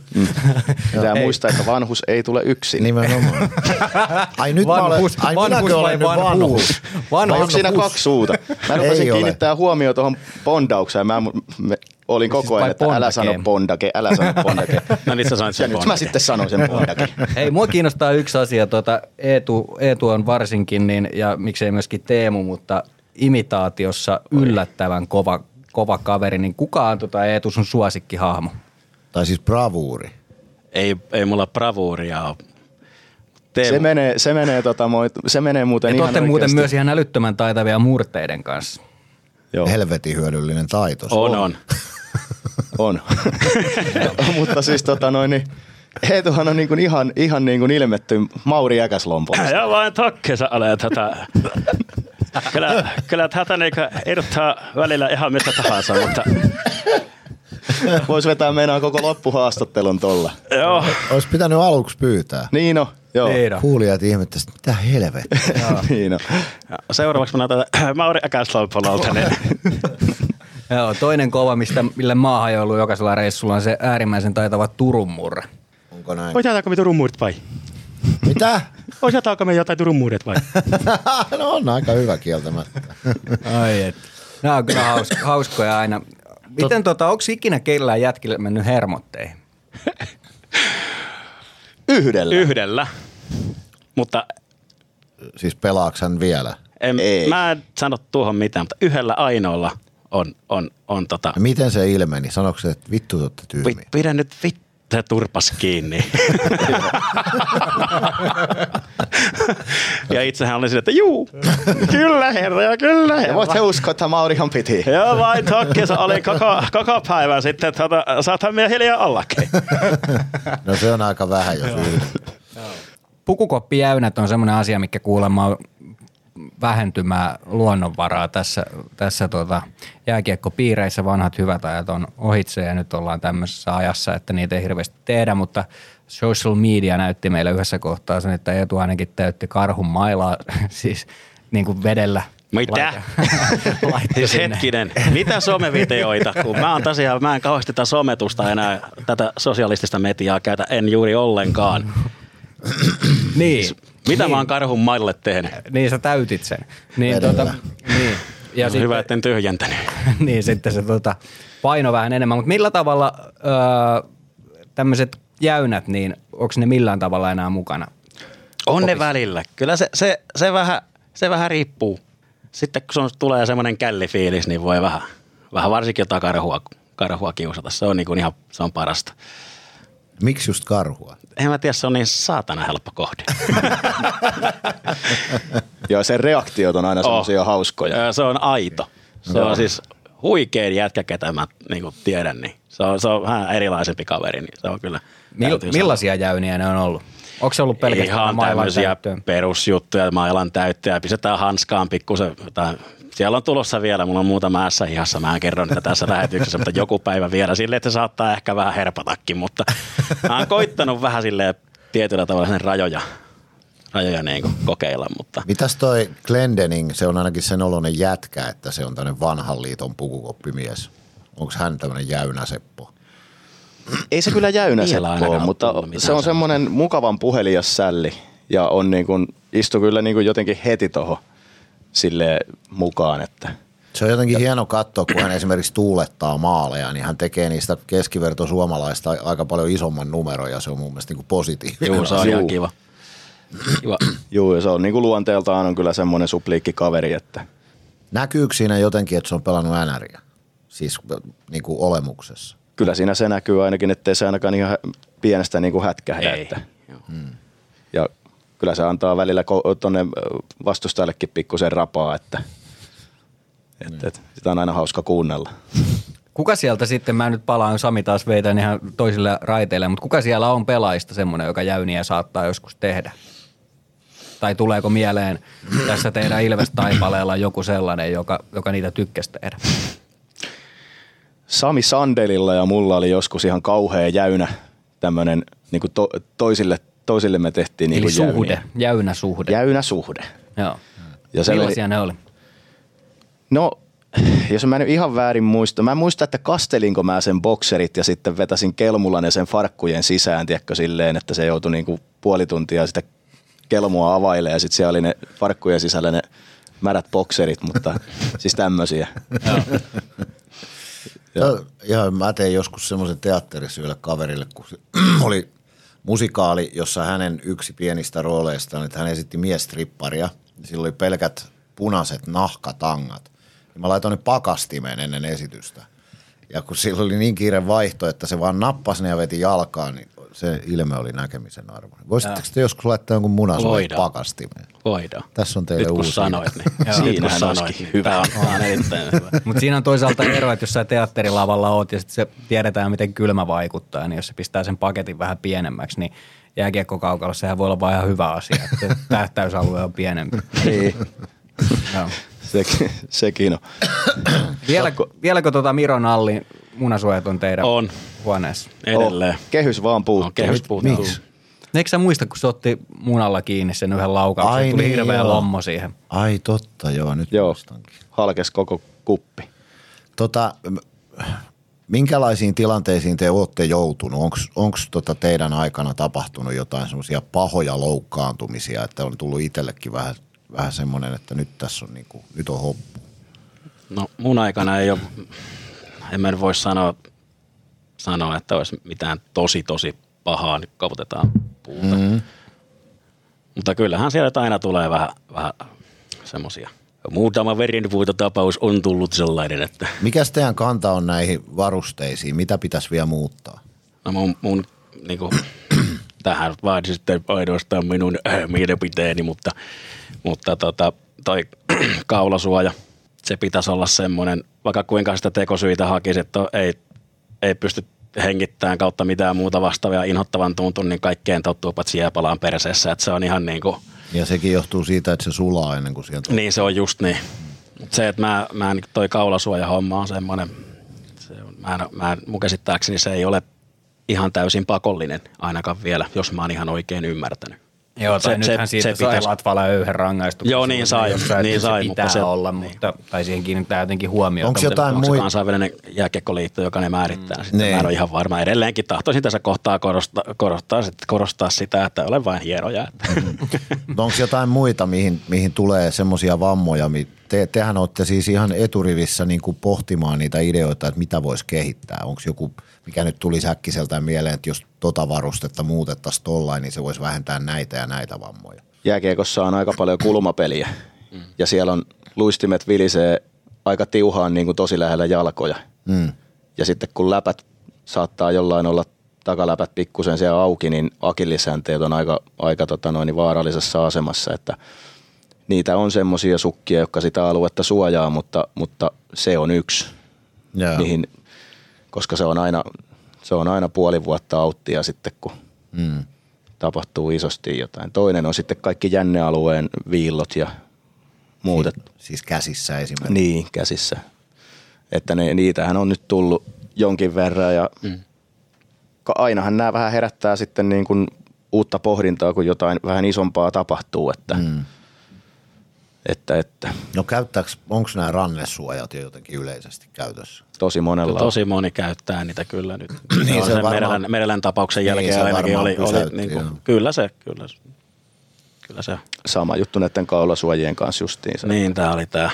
Pitää muistaa, että vanhus ei tule yksin. Nimenomaan. [laughs] Ai nyt Vanhus- mä olen, ai vanhus vai olen nyt vanhus? Vanhus. Vai onko siinä kaksi suuta? Mä Ei rupesin kiinnittää huomioon tuohon bondaukseen. Mä, me, olin koko Siis vai ajan, että älä Bondake? sano bondake, älä sano bondake. [laughs] No niin sä sanoit sen ja nyt mä bondake. sitten sanon sen bondake. Hei, mua kiinnostaa yksi asia. Tuota, Eetu, Eetu on varsinkin, niin, ja miksei myöskin Teemu, mutta imitaatiossa yllättävän kova, kova kaveri. Niin kuka on tota Eetu sun suosikkihahmo? Tai siis bravuuri. Ei, ei mulla bravuuria ole. Teemu, Se menee, se menee, tota, moi- se menee muuten Ja ihan olette muuten myös ihan älyttömän taitavia murteiden kanssa. Joo. Helvetin hyödyllinen taito. se on, on. [laughs] On. [laughs] Mutta siis tota noin, niin Eetuhan on niin kuin ihan, ihan niin kuin ilmetty Mauri Jäkäslompo. Ja vain tokkensa ole tätä. [laughs] Kyllä, kyllä tätä niinku eduttaa välillä ihan mistä tahansa, mutta Voisi vetää meinaan koko loppuhaastattelun tolla. joo. Olisi pitänyt aluksi pyytää. Niin no, joo. Niin on. Kuulijat ihmettelivät, mitä helvettiä. [laughs] niin no. Ja Seuraavaksi mä näytän [clears throat] Mauri Äkäslompololta, niin [laughs] Joo, toinen kova, mistä, mille maahan on ollut jokaisella reissulla, on se äärimmäisen taitava Turun murre. Onko näin? Otetaanko me Turun muurit vai? Mitä? Otetaanko me jotain Turun muurit vai? [laughs] no on aika hyvä kieltämättä. Ai et. Nämä on kyllä hauska, hauskoja aina. Miten tota, onko ikinä kellään jätkille mennyt hermotteihin? Yhdellä. Yhdellä. Mutta Siis pelaaks hän vielä? en, Ei. mä en sano tuohon mitään, mutta yhdellä ainoalla on, on, on tota, Ja miten se ilmeni? Sanoiko se, että vittu te olette tyhmiä? pidä nyt vittu se turpas kiinni. [laughs] ja itsehän olin sille, että juu, kyllä herra, kyllä Ja herra. voit he uskoa, että Maurihan piti. Joo, vain tokkissa oli koko, koko päivän sitten, tota, saathan me hiljaa ollakin. [laughs] No se on aika vähän, jos yhden. Pukukoppijäynät on semmoinen asia, mikä kuulemma on vähentymään luonnonvaraa tässä, tässä tota, jääkiekkopiireissä. Vanhat hyvät ajat on ohitse ja nyt ollaan tämmöisessä ajassa, että niitä ei hirveästi tehdä, mutta social media näytti meille yhdessä kohtaa sen, että Eetu ainakin täytti karhun mailaa, [laughs] siis niin kuin vedellä. Mitä? [laughs] Siis sinne. hetkinen, mitä somevideoita? Kun mä oon tosiaan, mä en kauheasti tätä sometusta enää, tätä sosialistista mediaa käytä, en juuri ollenkaan. Niin. Mitä niin. mä oon karhun maille tehnyt? Niin sä täytit sen. Niin, Vedellä. tota, niin. Ja Ja sitten, Hyvä, etten tyhjentänyt. [laughs] niin sitten se tota, paino vähän enemmän. Mutta millä tavalla öö, tämmöiset jäynät, niin onko ne millään tavalla enää mukana? On ne välillä. Kyllä se, se, se, vähän, se vähän riippuu. Sitten kun sun tulee semmoinen källifiilis, niin voi vähän, vähän varsinkin jotain karhua, karhua kiusata. Se on niin kuin ihan se on parasta. Miksi just karhua? En mä tiedä, se on niin saatana helppo kohde. [laughs] Joo, sen reaktiot on aina semmoisia hauskoja. Ö, Se on aito. Se on siis huikein jätkä, ketä mä niin tiedän. Niin se, on, se on vähän erilaisempi kaveri, niin se on kyllä. Mil, täytyy sanoa. millaisia jäyniä ne on ollut? Onko se ollut pelkästään Ihan mailan tämmöisiä täyttöön? perusjuttuja, mailan täyttöä, pistetään hanskaan pikkusen. jotain. Siellä on tulossa vielä, mulla on muutama ässä hihassa, mä en kerro niitä tässä lähetyksessä, mutta joku päivä vielä silleen, että se saattaa ehkä vähän herpatakin, mutta mä oon koittanut vähän silleen tietyllä tavalla sen rajoja, rajoja niin kuin kokeilla, mutta Mitäs toi Glendening, se on ainakin sen oloinen jätkä, että se on tämmöinen vanhan liiton pukukoppimies. Onko hän tämmöinen jäynäseppo? Ei se kyllä jäynä Vielä seppo ainakaan ole, mutta se on semmoinen mukavan puhelias sälli ja on niin kuin, istu kyllä niin kuin jotenkin heti tuohon sille mukaan, että Se on jotenkin hieno katsoa, kun hän esimerkiksi tuulettaa maaleja, niin hän tekee niistä keskiverto suomalaista aika paljon isomman numeron ja se on mun mielestä niin kuin positiivinen. juu, se on ihan kiva. kiva. juu, ja se on niin kuin luonteeltaan on kyllä semmoinen supliikki kaveri, että Näkyykö siinä jotenkin, että se on pelannut NRiä? Siis niin kuin olemuksessa. kyllä siinä se näkyy ainakin, ettei se ainakaan ihan pienestä niin kuin hätkähdä. Ei. Että. Joo. Ja kyllä se antaa välillä tuonne vastustajallekin pikkusen rapaa, että, että, että sitä on aina hauska kuunnella. Kuka sieltä sitten, mä nyt palaan, Sami taas veitän ihan toisille raiteille, mutta kuka siellä on pelaajista semmoinen, joka jäyniä saattaa joskus tehdä? Tai tuleeko mieleen tässä teidän Ilves-taipaleella joku sellainen, joka, joka niitä tykkäsi tehdä? Sami Sandelilla ja mulla oli joskus ihan kauhea jäynä tämmöinen, niin to, toisille, toisille me tehtiin niin Eli kuin suhde, jäyniä. jäynä suhde. Jäynä suhde. Joo. Ja se Millaisia meni, ne oli? no, jos mä nyt ihan väärin muista, mä en muista, että kastelinko mä sen bokserit ja sitten vetäsin kelmulan ja sen farkkujen sisään, tiedätkö, silleen, että se joutui niin kuin puoli tuntia sitä kelmua availemaan ja sitten siellä oli ne farkkujen sisällä ne märät bokserit, mutta [laughs] siis tämmöisiä. Joo. Ja mä tein joskus semmoisen teatterissa yhdelle kaverille, kun se [clears throat] oli musikaali, jossa hänen yksi pienistä rooleistaan, että hän esitti miestripparia. Sillä oli pelkät punaiset nahkatangat. Mä laitoin ne pakastimeen ennen esitystä. Ja kun sillä oli niin kiire vaihto, että se vaan nappasi ne ja veti jalkaan, niin se ilme oli näkemisen arvo. Voisitteko te joskus laittaa jonkun munasuojan pakastimeen? Voidaan. Tässä on teille Nyt kun uusi sanoit, niin Joo. Kun Siinähän sanoit, olisikin niin hyvä. On, on hyvä. Mutta siinä on toisaalta ero, että jos sä teatterilavalla oot ja sit se tiedetään, miten kylmä vaikuttaa, niin jos se pistää sen paketin vähän pienemmäksi, niin jääkiekkokaukalossa sehän voi olla vaan ihan hyvä asia, että [laughs] tähtäysalue on pienempi. Niin, Joo. sekin, sekin on. Vielä, vieläkö tota Miron Allin munasuojat on teidän On. huoneessa? Edelleen. Oh, kehys vaan puuttuu. On kehys puuttuu. Miksi? Eikö sä muista, kun se otti munalla kiinni sen yhden laukauksen, Ai tuli niin, hirveä joo. lommo siihen. Ai totta, joo, nyt Joo, muistankin. halkes koko kuppi. Tota, minkälaisiin tilanteisiin te olette joutunut? Onko tota teidän aikana tapahtunut jotain semmoisia pahoja loukkaantumisia, että on tullut itsellekin vähän, vähän semmoinen, että nyt tässä on, niinku, nyt on hoppu? No mun aikana ei ole, en mä nyt voi sanoa, sanoa, että olisi mitään tosi tosi pahaa, nyt koputetaan puuta. Mm-hmm. Mutta kyllähän sieltä aina tulee vähän, vähän semmoisia. Muutama verinpuutotapaus on tullut sellainen, että Mikäs teidän kanta on näihin varusteisiin? Mitä pitäisi vielä muuttaa? no mun, mun niin kuin, [clears throat] tähän vaadi sitten ainoastaan minun äh, mielipiteeni, mutta, mutta tota, toi [clears throat] kaulasuoja, se pitäisi olla semmoinen, vaikka kuinka sitä tekosyitä hakisi, että ei, ei pysty hengittämään kautta mitään muuta vastaavia inhottavan tuntun, niin kaikkeen tottuu paitsi jääpalaan perseessä, että se on ihan niin kuin, Ja sekin johtuu siitä, että se sulaa ennen kuin sieltä niin se on just niin. Mut se, että mä, mä en, toi kaulasuojahomma on semmoinen, se on, mä en, mä en, mun käsittääkseni se ei ole ihan täysin pakollinen ainakaan vielä, jos mä oon ihan oikein ymmärtänyt. Joo, tai Se- nythän se- siitä se sai pitäisi- Latvala yhden rangaistuksen. Joo, niin sai, Jossain, niin sai, se mutta pitää se- olla, niin. mutta, tai siihen kiinnittää jotenkin huomiota. Onko jotain Onko se kansainvälinen jääkiekkoliitto, joka ne määrittää mm. sitten? Niin. Mä en ole ihan varma. Edelleenkin tahtoisin tässä kohtaa korostaa, korostaa, sit- korostaa sitä, että olen vain hienoja. Että. [laughs] Onko jotain muita, mihin, mihin tulee semmoisia vammoja? mi- Te, tehän olette siis ihan eturivissä niin kuin pohtimaan niitä ideoita, että mitä voisi kehittää. Onko joku, mikä nyt tuli säkkiseltään mieleen, että jos tota varustetta muutettaisiin tollain, niin se voisi vähentää näitä ja näitä vammoja. Jääkiekossa on aika paljon kulmapeliä ja siellä on luistimet vilisee aika tiuhaan niin kuin tosi lähellä jalkoja. Mm. Ja sitten kun läpät saattaa jollain olla takaläpät pikkusen siellä auki, niin akillisänteet on aika, aika tota noin, vaarallisessa asemassa, että niitä on semmoisia sukkia, jotka sitä aluetta suojaa, mutta, mutta se on yksi, Joo. mihin, koska se on aina, se on aina puoli vuotta auttia sitten, kun Mm. tapahtuu isosti jotain. Toinen on sitten kaikki jännealueen viillot ja muut. et- Siis käsissä esimerkiksi. Niin, käsissä. Että ne, niitähän on nyt tullut jonkin verran ja mm. ainahan nämä vähän herättää sitten niin kuin uutta pohdintaa, kun jotain vähän isompaa tapahtuu, että, mm. että, että No käyttääkö, onko nämä rannesuojat jo jotenkin yleisesti käytössä? Tosi monella on. Tosi moni käyttää niitä kyllä nyt. [clears throat] Niin, niin, se varmaan- Merelän, Merelän tapauksen Niin, jälkeen se ainakin oli, oli pysäytti, niin joo. kuin, kyllä se, kyllä, se- kyllä se. sama juttu näiden kaulasuojien kanssa justiinsa. Niin, tämä oli tämä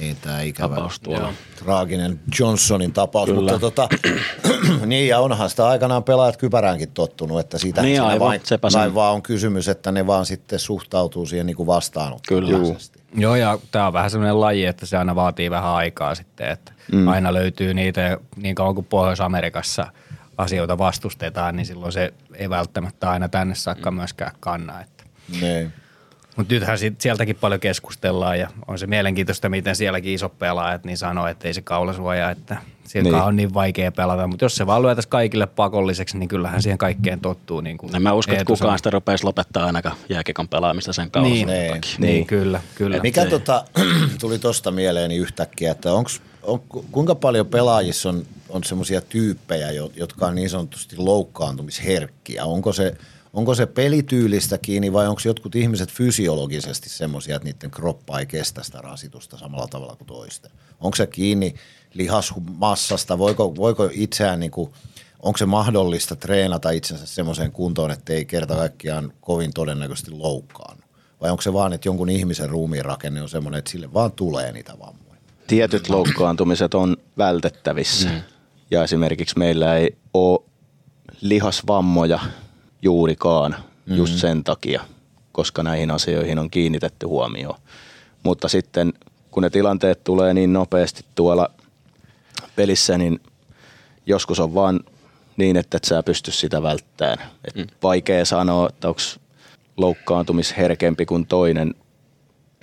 Niin, tämä ikävä tapaus tuolla. traaginen Johnsonin tapaus, Kyllä. mutta tota, [clears throat] niin ja onhan sitä aikanaan pelaajat kypäräänkin tottunut, että siitä Niin aivan, vain, vain vaan on kysymys, että ne vaan sitten suhtautuu siihen niin kuin vastaanottavaisesti. Joo, ja tämä on vähän sellainen laji, että se aina vaatii vähän aikaa sitten, että mm. aina löytyy niitä, ja niin kauan kuin Pohjois-Amerikassa asioita vastustetaan, niin silloin se ei välttämättä aina tänne saakka myöskään kanna. Että. Niin. Mutta nythän sieltäkin paljon keskustellaan ja on se mielenkiintoista, miten sielläkin isot pelaajat niin sanoo, että ei se kaulasuoja, että sillä Niin. on niin vaikea pelata. Mutta jos se vaan lyötäisiin kaikille pakolliseksi, niin kyllähän siihen kaikkeen tottuu. Niin kuin En mä usko, että kukaan sitä rupeaisi lopettaa ainakaan jääkiekon pelaamista sen niin, kaulasuojan Niin. takia. niin, Niin. kyllä, kyllä. Mikä tota, [clears throat] tuli tuosta mieleeni yhtäkkiä, että onks, on, kuinka paljon pelaajissa on, on semmoisia tyyppejä, jo- jotka on niin sanotusti loukkaantumisherkkiä? Onko se, onko se pelityylistä kiinni vai onko jotkut ihmiset fysiologisesti semmoisia, että niiden kroppa ei kestä sitä rasitusta samalla tavalla kuin toisten? Onko se kiinni lihasmassasta? Voiko, voiko itseään niin kuin, onko se mahdollista treenata itsensä semmoiseen kuntoon, että ei kerta kaikkiaan kovin todennäköisesti loukkaannu? Vai onko se vaan, että jonkun ihmisen ruumiin rakenne on semmoinen, että sille vaan tulee niitä vammoja? Tietyt loukkaantumiset on vältettävissä. Mm. Ja esimerkiksi meillä ei ole lihasvammoja juurikaan mm-hmm. just sen takia, koska näihin asioihin on kiinnitetty huomioon. Mutta sitten kun ne tilanteet tulee niin nopeasti tuolla pelissä, niin joskus on vaan niin, että et sä pysty sitä välttämään. Et mm. Vaikea sanoa, että onko loukkaantumisherkempi kuin toinen.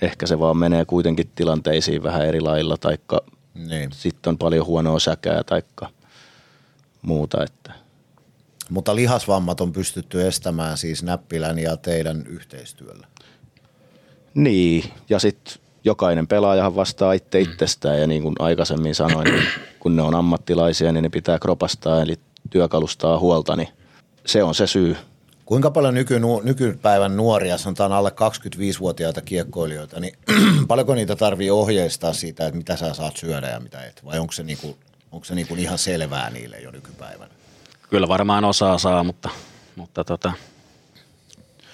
Ehkä se vaan menee kuitenkin tilanteisiin vähän eri lailla, taikka Niin. sitten on paljon huonoa säkää taikka muuta. Että. Mutta lihasvammat on pystytty estämään siis Näppilän ja teidän yhteistyöllä. Niin, ja sitten jokainen pelaajahan vastaa itse itsestään ja niin kuin aikaisemmin sanoin, niin kun ne on ammattilaisia, niin ne pitää kropastaa eli työkalustaa huolta, niin se on se syy. Kuinka paljon nyky, nykypäivän nuoria, sanotaan alle 25-vuotiaita kiekkoilijoita, niin [clears throat] paljonko niitä tarvii ohjeistaa siitä, että mitä sä saat syödä ja mitä et? Vai onko se, niinku, onko se niinku ihan selvää niille jo nykypäivänä? Kyllä varmaan osaa saa, mutta, mutta tota,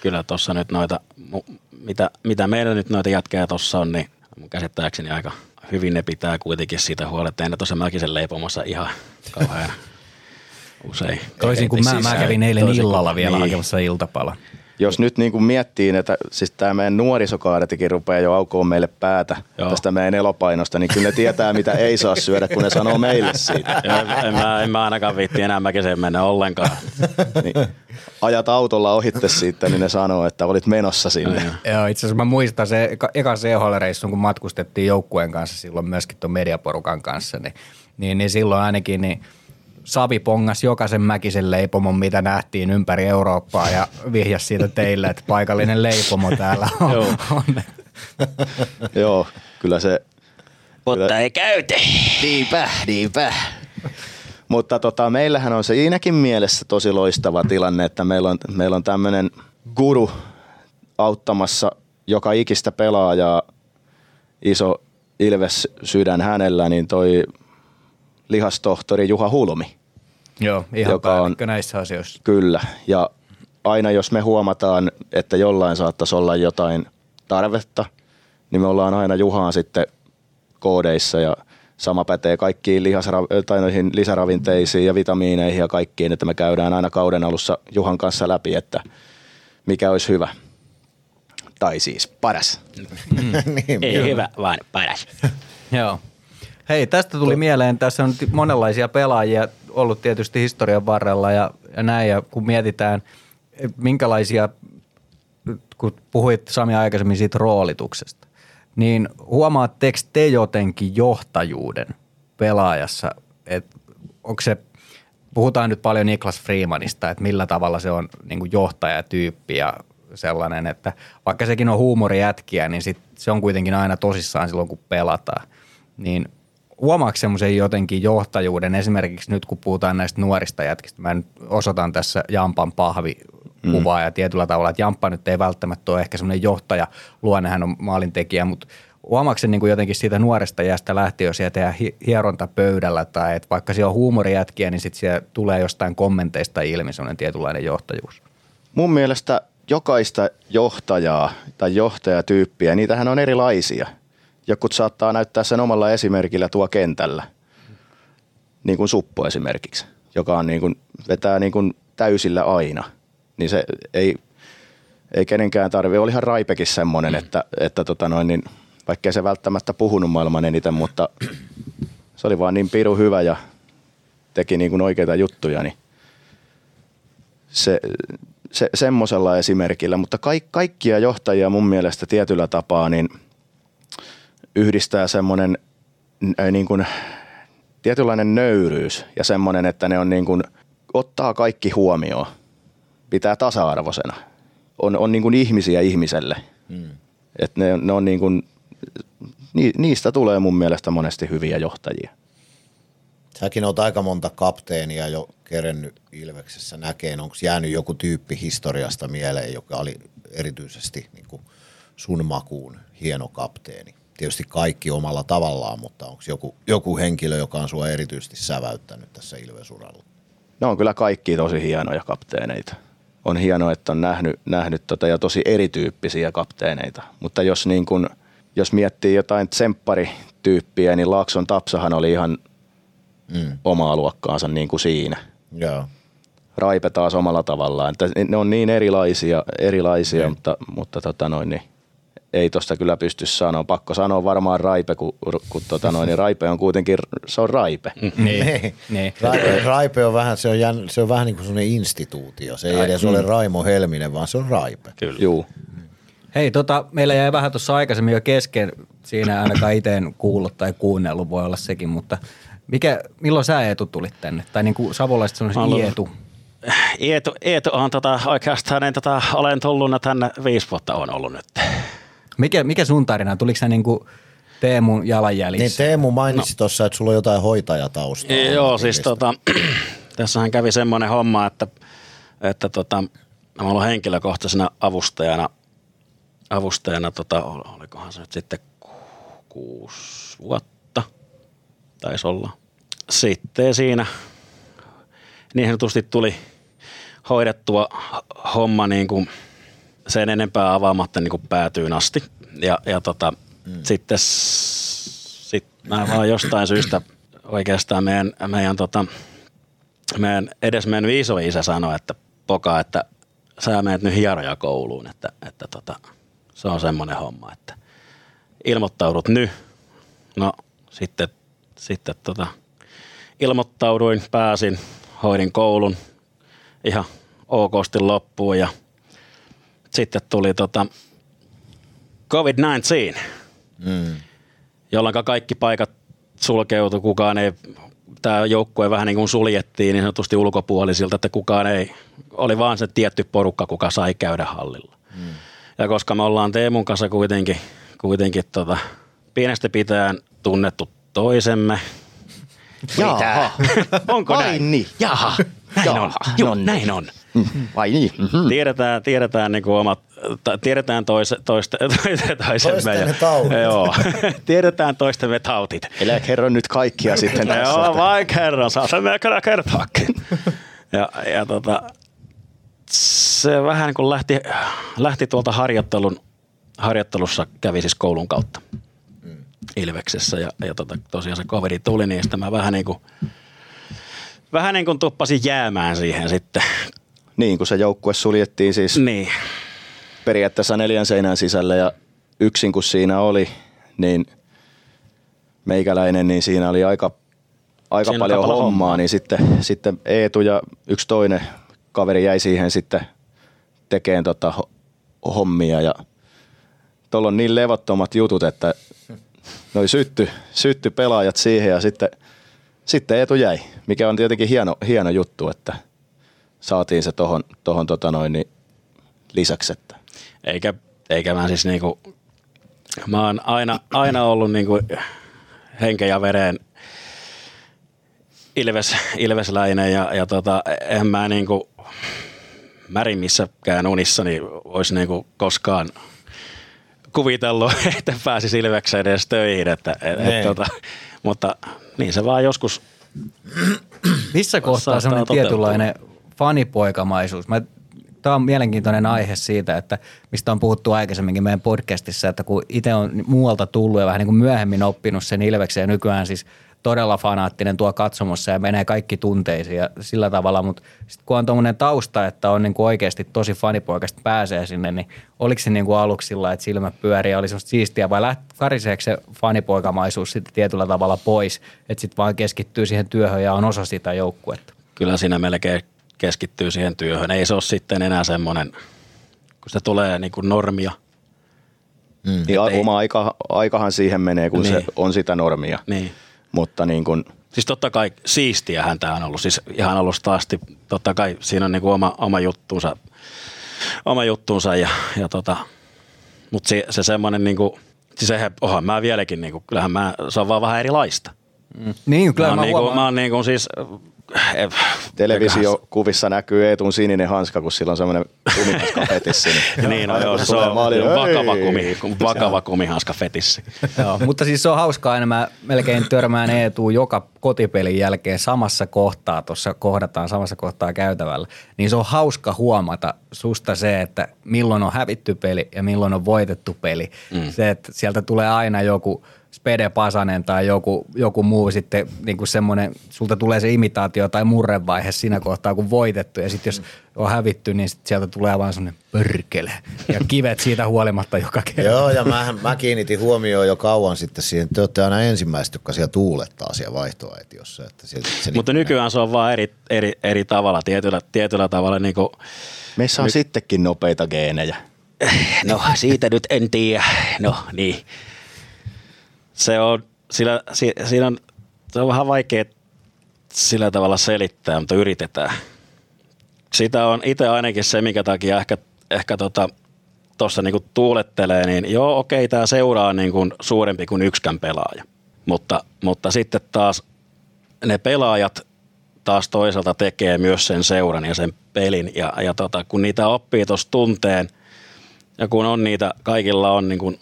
kyllä tuossa nyt noita, mitä, mitä meillä nyt noita jätkää tuossa on, niin mun käsittääkseni aika hyvin ne pitää kuitenkin siitä ei ne tuossa Mäkisen leipomossa ihan kauhean [laughs] usein. Toisin kuin mä, mä kävin eilen Toisin kuin- illalla vielä niin. hakemassa iltapala. Jos nyt niin kuin miettii, että siis tämä meidän nuorisokaadetikin rupeaa jo aukoon meille päätä Joo. Tästä meidän elopainosta, niin kyllä ne tietää, mitä ei saa syödä, kun ne sanoo meille siitä. [laughs] Ja en, mä, en mä ainakaan viitti enää Mäkiseen mennä ollenkaan. [laughs] Niin, ajat autolla ohitte siitä, niin ne sanoo, että olit menossa sinne. Joo, itse asiassa mä muistan se eka, eka CHL-reissun, kun matkustettiin joukkueen kanssa silloin myöskin tuon mediaporukan kanssa, niin, niin, niin silloin ainakin niin Savi pongas jokaisen mäkisen leipomon, mitä nähtiin ympäri Eurooppaa ja vihjasi siitä teille, että paikallinen leipomo täällä on. Joo. on. Joo, kyllä se Mutta ei käytä. Niinpä, niinpä. Mutta tota, meillähän on se siinäkin mielessä tosi loistava tilanne, että meillä on, meillä on tämmöinen guru auttamassa joka ikistä pelaajaa, iso Ilves sydän hänellä, niin toi lihastohtori Juha Hulmi. Joo, ihan Joka on- näissä asioissa. Kyllä, ja aina jos me huomataan, että jollain saattaisi olla jotain tarvetta, niin me ollaan aina Juhaan sitten koodeissa ja sama pätee kaikkiin lihasra- tai noihin lisäravinteisiin ja vitamiineihin ja kaikkiin, että me käydään aina kauden alussa Juhan kanssa läpi, että mikä olisi hyvä. Tai siis paras. [laughs] niin, Ei hyvä, vaan paras. [laughs] Joo. Hei, tästä tuli mieleen, tässä on monenlaisia pelaajia ollut tietysti historian varrella ja, ja näin, ja kun mietitään, minkälaisia, kun puhuit Sami aikaisemmin siitä roolituksesta, niin huomaatteko te jotenkin johtajuuden pelaajassa, että onko se, puhutaan nyt paljon Niklas Freemanista, että millä tavalla se on niin kuin johtajatyyppi ja sellainen, että vaikka sekin on huumorijätkiä, niin sit se on kuitenkin aina tosissaan silloin, kun pelataan. Niin huomaako semmoisen jotenkin johtajuuden, esimerkiksi nyt kun puhutaan näistä nuorista jätkistä, mä nyt osoitan tässä Jampan pahvi kuvaa ja tietyllä tavalla, että Jamppa nyt ei välttämättä ole ehkä semmoinen johtaja, luonne hän on maalintekijä, mutta huomaako niin kuin jotenkin siitä nuoresta jäästä lähtien, jos siellä tehdään hi- hierontapöydällä tai että vaikka siellä on huumorijätkiä, niin sitten siellä tulee jostain kommenteista ilmi semmoinen tietynlainen johtajuus. Mun mielestä jokaista johtajaa tai johtajatyyppiä, niitähän on erilaisia. Jokut saattaa näyttää sen omalla esimerkillä tuo kentällä. Niin kuin Suppo esimerkiksi, joka on niin kuin, vetää niin kuin täysillä aina. Niin se ei, ei kenenkään tarvi. Olihan Raipekin semmoinen, että, että tota noin, niin, vaikkei se välttämättä puhunut maailman eniten, mutta se oli vaan niin piru hyvä ja teki niin kuin oikeita juttuja, niin se, se, semmoisella esimerkillä, mutta kaik, kaikkia johtajia mun mielestä tietyllä tapaa niin yhdistää semmoinen n- niin kuin, tietynlainen nöyryys ja semmoinen, että ne on niin kuin, ottaa kaikki huomioon, pitää tasa-arvoisena, on, on niin kuin ihmisiä ihmiselle. Mm. Et ne, ne on niin kuin, ni, niistä tulee mun mielestä monesti hyviä johtajia. Säkin oot aika monta kapteenia jo kerennyt Ilveksessä näkeen. Onko jäänyt joku tyyppi historiasta mieleen, joka oli erityisesti niin kuin sun makuun hieno kapteeni? Tietysti kaikki omalla tavallaan, mutta onko joku, joku henkilö, joka on sua erityisesti säväyttänyt tässä Ilvesuralla? Ne on kyllä kaikki tosi hienoja kapteeneita. On hienoa, että on nähnyt, nähnyt tota ja tosi erityyppisiä kapteeneita. Mutta jos, niin kun, jos miettii jotain tsempparityyppiä, niin Laakson Tapsahan oli ihan mm. omaa luokkaansa niin kuin siinä. Joo. Raipe taas omalla tavallaan. Että ne on niin erilaisia, erilaisia mutta, mutta tota noin, niin ei tosta kyllä pysty sanoa. Pakko sanoa varmaan Raipe, kun, kun tota noin, niin Raipe on kuitenkin, se on Raipe. Niin. niin. Raipe, Raipe on vähän, se on, jän, se on vähän niin kuin sellainen instituutio. Se ei edes ole Raimo Helminen, vaan se on Raipe. Kyllä. Juu. Hei, tota, meillä jäi vähän tuossa aikaisemmin jo kesken, siinä ainakaan itse en kuullut tai kuunnellut, voi olla sekin, mutta mikä, milloin sä Eetu tulit tänne? Tai niin kuin savolaiset olen- Eetu. Eetu, Eetu on tota, oikeastaan, niin, tota, olen tullut tänne viisi vuotta on ollut nyt. Mikä, mikä sun tarina? Tuliko sä niin kuin Teemun Niin jalanjäljissä? Teemu mainitsi no. tuossa, että sulla on jotain hoitajataustaa. Joo, siis tota, [clears throat] tässähän kävi semmoinen homma, että, että tota, mä olen ollut henkilökohtaisena avustajana, avustajana tota, ol- olikohan se nyt sitten ku- kuusi vuotta, taisi olla. Sitten siinä niin sanotusti tuli hoidettua homma niin kuin sen enempää avaamatta niin kuin päätyyn asti. Ja, ja tota, mm. sitten sit mä vaan jostain syystä oikeastaan meidän, meidän, tota, meidän edes meidän isoisä sanoi, että poka, että sä menet nyt hierojakouluun, että, että tota, se on semmoinen homma, että ilmoittaudut nyt. No sitten, sitten tota, ilmoittauduin, pääsin, hoidin koulun ihan okosti loppuun ja sitten tuli tota COVID-19, Mm. jolloin kaikki paikat sulkeutui, kukaan ei, tämä joukkue vähän niin kuin suljettiin niin sanotusti ulkopuolisilta, että kukaan ei, oli vaan se tietty porukka, kuka sai käydä hallilla. Mm. Ja koska me ollaan Teemun kanssa kuitenkin, kuitenkin tota, pienestä pitäen tunnettu toisemme, Jaha. [laughs] Onko Ai näin? niin. Jaha, näin on. Jaha, Joo, no näin on. Vai niin? Mhm. Tiedetään, tiedetään niin kuin omat, tiedetään toiste, [laughs] toisemme. Toistemme ja- tautit. Joo, [laughs] tiedetään toistemme tautit. Elä kerro nyt kaikkia [laughs] sitten tässä. Joo, vain kerran, saa sen kyllä kertoakin. ja, ja tota, se vähän niin kuin lähti, lähti tuolta harjoittelun, harjoittelussa, kävi siis koulun kautta Ilveksessä ja, ja tota, tosiaan se coveri tuli, niin sitten mä vähän niin kuin, vähän niin kuin tuppasin jäämään siihen sitten. Niin, kun se joukkue suljettiin siis Niin, periaatteessa neljän seinän sisällä ja yksin kun siinä oli, niin meikäläinen, niin siinä oli aika, aika Siinä paljon hommaa, hommaa. niin sitten, sitten Eetu ja yksi toinen kaveri jäi siihen sitten tekemään tota ho- hommia ja tuolla on niin levottomat jutut, että noi sytty, sytty pelaajat siihen ja sitten, sitten Eetu jäi, mikä on tietenkin hieno, hieno juttu, että saatiin se tohon, tohon tota noin, niin lisäksi, että eikä, eikä mä siis niinku, mä oon aina, aina ollut niinku henken ja veren ilves, ilvesläinen ja, ja tota, en mä niinku märimmissäkään unissani olisi niinku koskaan kuvitellut, [laughs] että pääsisi Ilvekseen edes töihin, että, et, et, tota, mutta niin se vaan joskus Missä kohtaa semmoinen tietynlainen fanipoikamaisuus? Mä, tämä on mielenkiintoinen aihe siitä, että mistä on puhuttu aikaisemminkin meidän podcastissa, että kun itse on muualta tullut ja vähän niin kuin myöhemmin oppinut sen Ilveksen ja nykyään siis todella fanaattinen tuo katsomossa ja menee kaikki tunteisiin ja sillä tavalla, mutta sitten kun on tuommoinen tausta, että on niin kuin oikeasti tosi fanipoikasta pääsee sinne, niin oliko se niin kuin aluksi sillä, että silmät pyörii ja oli semmoista siistiä vai läht, kariseeko se fanipoikamaisuus sitten tietyllä tavalla pois, että sitten vaan keskittyy siihen työhön ja on osa sitä joukkuetta? kyllä siinä melkein keskittyy siihen työhön. Ei se ole sitten enää semmoinen, kun se tulee niin kuin normia. Niin a- ei- oma aika, aikahan siihen menee, kun niin. Niin. se on sitä normia. Niin. Mutta niin kuin, Siis totta kai siistiähän tämä on ollut, siis ihan alusta asti. Totta kai siinä on niinku oma, oma juttuunsa, oma juttuunsa ja, ja tota, mutta se, se semmoinen niinku, siis eihän, ohan mä vieläkin niinku, kyllähän mä, se on vaan vähän erilaista. Niin, kyllä mä, mä, oon niinku, huomaan. mä oon niinku siis, eh, televisiokuvissa näkyy Eetun sininen hanska, kun sillä on semmoinen kumihanska fetissi. niin, [laughs] no, aina joo, se on maali, vakava, kumi, [laughs] vakava kumihanska fetissi. [laughs] Joo, mutta siis se on hauskaa aina. Mä melkein törmään Eetuun joka kotipelin jälkeen samassa kohtaa, tuossa kohdataan samassa kohtaa käytävällä. Niin se on hauska huomata susta se, että milloin on hävitty peli ja milloin on voitettu peli. Mm. Se, että sieltä tulee aina joku Spede Pasanen tai joku, joku muu sitten niin kuin semmoinen, sulta tulee se imitaatio tai murrevaihe siinä kohtaa, kun voitettu. Ja sitten jos on hävitty, niin sit sieltä tulee vaan semmoinen pörkele. Ja kivet siitä huolimatta joka kerta. Joo, ja mä, mä kiinnitin huomioon jo kauan sitten siihen, te olette aina ensimmäiset, jotka siellä tuulettaa siellä vaihtoaitiossa. Että se, se Mutta niin- nykyään se on vaan eri, eri, eri tavalla, tietyllä, tietyllä tavalla niin kuin, Meissä on sittenkin nopeita geenejä. [laughs] No siitä nyt en tiedä. No niin. Se on, sillä, si, siinä on, se on vähän vaikea sillä tavalla selittää, mutta yritetään. Sitä on itse ainakin se, mikä takia ehkä, ehkä tota, tuossa niinku tuulettelee, niin joo okei, tämä seuraa niinku suurempi kuin yksikään pelaaja. Mutta, mutta sitten taas ne pelaajat taas toisaalta tekee myös sen seuran ja sen pelin. Ja, ja tota, kun niitä oppii tuossa tunteen, ja kun on niitä, kaikilla on niin kuin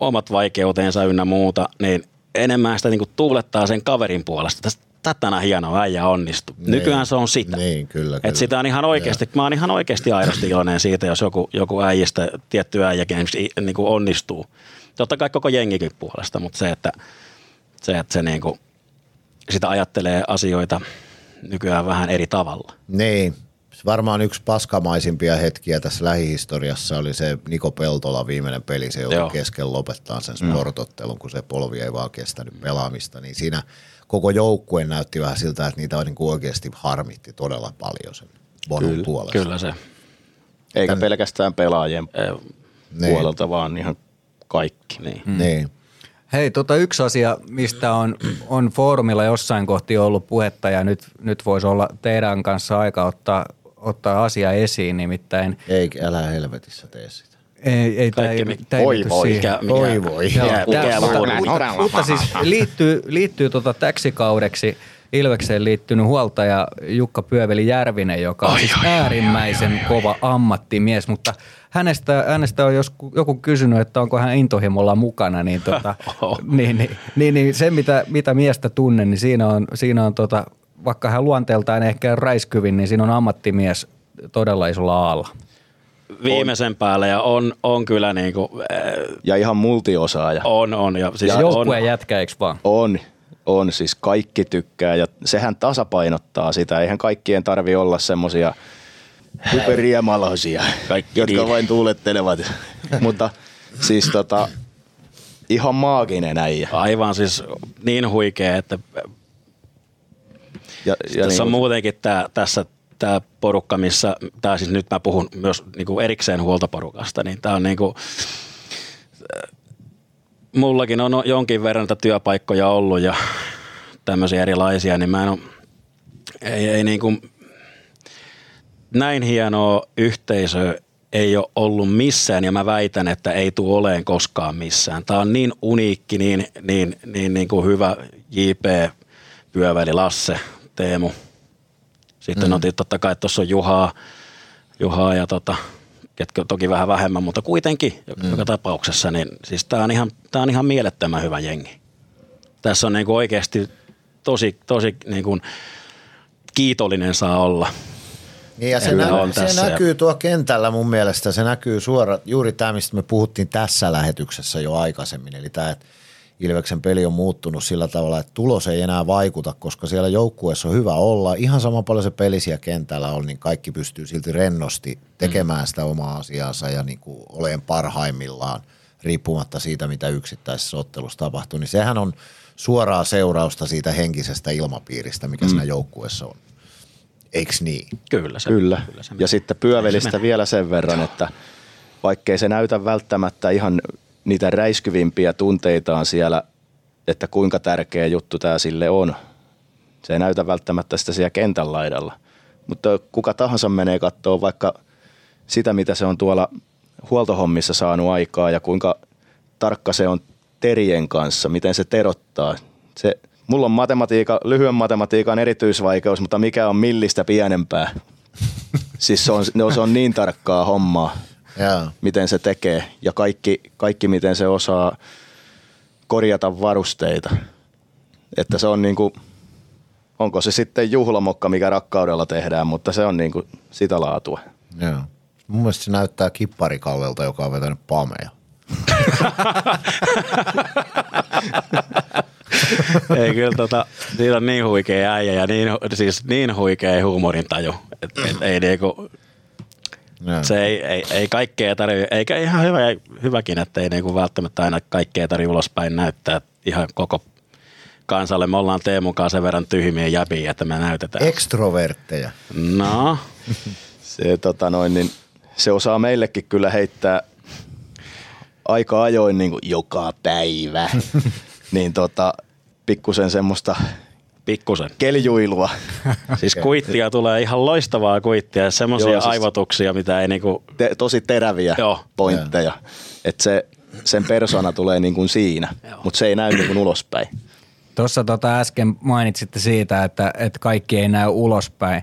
omat vaikeutensa ynnä muuta, niin enemmän sitä niin kuin tuulettaa sen kaverin puolesta. Tästä tätänä hieno äijä onnistu. Niin. Nykyään se on sitä. Niin, kyllä, Et kyllä. sitä on ihan oikeasti, mä oon ihan oikeasti aidosti iloinen siitä, jos joku, joku äijistä, tietty esimerkiksi niin kuin onnistuu. Totta kai koko jengikin puolesta, mutta se, että se, että se niin kuin, sitä ajattelee asioita nykyään vähän eri tavalla. Niin. Varmaan yksi paskamaisimpia hetkiä tässä lähihistoriassa oli se Niko Peltola viimeinen peli. Se joutui kesken lopettaa sen sportottelun, kun se polvi ei vaan kestänyt pelaamista. Niin siinä koko joukkue näytti vähän siltä, että niitä niin kuin oikeasti harmitti todella paljon sen Bonon puolesta. Kyllä se. Eikä Tän- pelkästään pelaajien Niin. puolelta, vaan ihan kaikki. Niin. Mm. Niin. Hei, tota yksi asia, mistä on, on foorumilla jossain kohti ollut puhetta ja nyt, nyt voisi olla teidän kanssa aika ottaa, ottaa asia esiin, nimittäin Ei, älä helvetissä tee sitä. ei, ei, tämä ei, tää ei Voi voi. siihen. Mikä, Oi voi. Mikä mutta, mutta, mutta siis liittyy, liittyy tota täksi kaudeksi Ilvekseen liittynyt huoltaja Jukka Pyöveli Järvinen, joka on siis äärimmäisen kova ammattimies, mutta hänestä, hänestä on josku, joku kysynyt, että onko hän intohimolla mukana, niin, tota, [laughs] niin, niin, niin, niin se mitä, mitä miestä tunnen, niin siinä on, siinä on tota, vaikka hän luonteeltaan ehkä räiskyvin, niin siinä on ammattimies todella isolla aalla. Viimeisen päälle ja on, on kyllä niin kuin, Ja ihan multiosaaja. on, on. Ja siis on, Joukkueen jätkä, eikö vaan? On, on. Siis kaikki tykkää ja sehän tasapainottaa sitä. Eihän kaikkien tarvi olla semmosia hyperriemaloisia, Kaikki jotka niin. vain tuulettelevat. [laughs] Mutta siis tota, ihan maaginen äijä. aivan siis niin huikea, että Ja, ja tässä on muutenkin tää, tässä tämä porukka, missä, tää siis nyt mä puhun myös niinku erikseen huoltoporukasta, niin tämä on niinku, äh, mullakin on jonkin verran näitä työpaikkoja ollut ja tämmöisiä erilaisia, niin mä en ole, ei, ei niinku, näin hienoa yhteisöä ei ole ollut missään ja mä väitän, että ei tule oleen koskaan missään. Tämä on niin uniikki, niin, niin, niin, niin kuin hyvä JP, Pyöväli, Lasse, Teemu. Sitten mm. on totta kai, että tuossa on Juhaa, Juhaa ja tota, ketkä toki vähän vähemmän, mutta kuitenkin mm. joka tapauksessa, niin siis tämä on, ihan, tää on ihan mielettömän hyvä jengi. Tässä on niinku oikeasti tosi, tosi niinku kiitollinen saa olla. Niin ja se, nä- on se tässä ja- näkyy tuo kentällä mun mielestä, se näkyy suora, juuri tämä, mistä me puhuttiin tässä lähetyksessä jo aikaisemmin, eli tämä, että Ilveksen peli on muuttunut sillä tavalla, että tulos ei enää vaikuta, koska siellä joukkueessa on hyvä olla. Ihan sama paljon se peli siellä kentällä on, niin kaikki pystyy silti rennosti tekemään sitä omaa asiaansa ja niin kuin olemaan parhaimmillaan, riippumatta siitä, mitä yksittäisessä ottelussa tapahtuu. Niin sehän on suoraa seurausta siitä henkisestä ilmapiiristä, mikä mm. siinä joukkueessa on. Eiks niin? Kyllä se. Kyllä. kyllä se ja sitten pyövelistä vielä sen verran, että vaikkei se näytä välttämättä ihan niitä räiskyvimpiä tunteitaan siellä, että kuinka tärkeä juttu tämä sille on. Se ei näytä välttämättä sitä siellä kentän laidalla. Mutta kuka tahansa menee katsoa vaikka sitä, mitä se on tuolla huoltohommissa saanut aikaa ja kuinka tarkka se on terien kanssa, miten se terottaa. Se, mulla on matematiika, lyhyen matematiikan erityisvaikeus, mutta mikä on millistä pienempää. Siis se on, no, se on niin tarkkaa hommaa, Joo. miten se tekee ja kaikki, kaikki miten se osaa korjata varusteita. Että se on niinku, onko se sitten juhlamokka, mikä rakkaudella tehdään, mutta se on niinku sitä laatua. Joo. Mun mielestä se näyttää kipparikallelta, joka on vetänyt pameja. [laughs] Ei kyllä tota, siitä on niin huikea äijä ja niin, siis niin huikea huumorintaju. Et, et ei niinku, Joo. se ei, ei, ei kaikkea tarvi, eikä ihan hyvä, hyväkin, että ei niinku välttämättä aina kaikkea tarvi ulospäin näyttää ihan koko kansalle. Me ollaan Teemun kanssa sen verran tyhmiä jäbiä, että me näytetään. Ekstrovertteja. No, [laughs] Se, tota noin, niin, se osaa meillekin kyllä heittää aika ajoin niin kuin joka päivä. [laughs] niin tota, pikkusen semmoista pikkusen. keljuilua. Siis kuittia tulee ihan loistavaa kuittia, semmoisia siis- aivotuksia, mitä ei niinku, Te, tosi teräviä Joo. pointteja. Että se, sen persona tulee niin kuin siinä, mutta se ei näy niin kuin ulospäin. Tuossa tota äsken mainitsitte siitä, että, että kaikki ei näy ulospäin.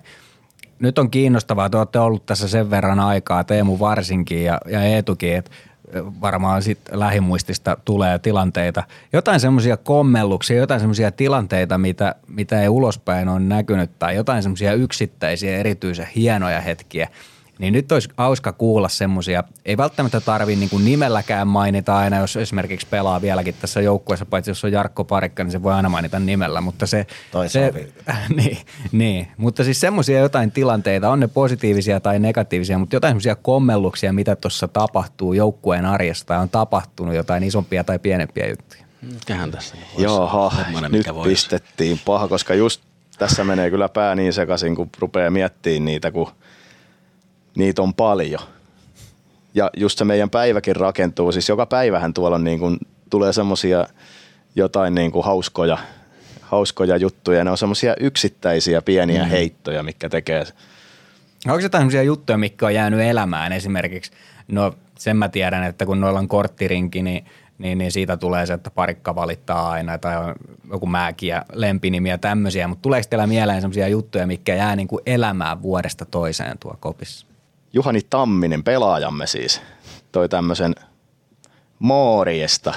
Nyt on kiinnostavaa, te olette ollut tässä sen verran aikaa, Teemu varsinkin ja, ja Eetukin, että varmaan sit lähimuistista tulee tilanteita. Jotain semmoisia kommelluksia, jotain semmoisia tilanteita, mitä, mitä ei ulospäin ole näkynyt tai jotain semmoisia yksittäisiä erityisen hienoja hetkiä. Niin nyt olisi hauska kuulla semmoisia, ei välttämättä tarvii niinku nimelläkään mainita aina, jos esimerkiksi pelaa vieläkin tässä joukkueessa, paitsi jos on Jarkko Parikka, niin se voi aina mainita nimellä, mutta se... Se Savi. [laughs] niin, niin, mutta siis semmoisia jotain tilanteita, on ne positiivisia tai negatiivisia, mutta jotain semmoisia kommelluksia, mitä tuossa tapahtuu joukkueen arjessa tai on tapahtunut jotain isompia tai pienempiä juttuja. mikähän tässä Jaha, nyt voisi. pistettiin paha, koska just tässä menee kyllä pää niin sekaisin, kun rupeaa miettimään niitä, kun niitä on paljon. Ja just se meidän päiväkin rakentuu, siis joka päivähän tuolla on niin kuin, tulee semmoisia jotain niin kuin hauskoja, hauskoja juttuja. Ne on semmoisia yksittäisiä pieniä mm. heittoja, mikä tekee Onko jotain semmoisia juttuja, mitkä on jäänyt elämään esimerkiksi? No sen mä tiedän, että kun noilla on korttirinki, niin, niin, niin siitä tulee se, että parikka valittaa aina tai on joku määki ja lempinimi ja tämmöisiä. Mutta tuleeko teillä mieleen semmoisia juttuja, mitkä jää niin kuin elämään vuodesta toiseen tuo kopissa? Juhani Tamminen, pelaajamme siis, toi tämmöisen Mooriesta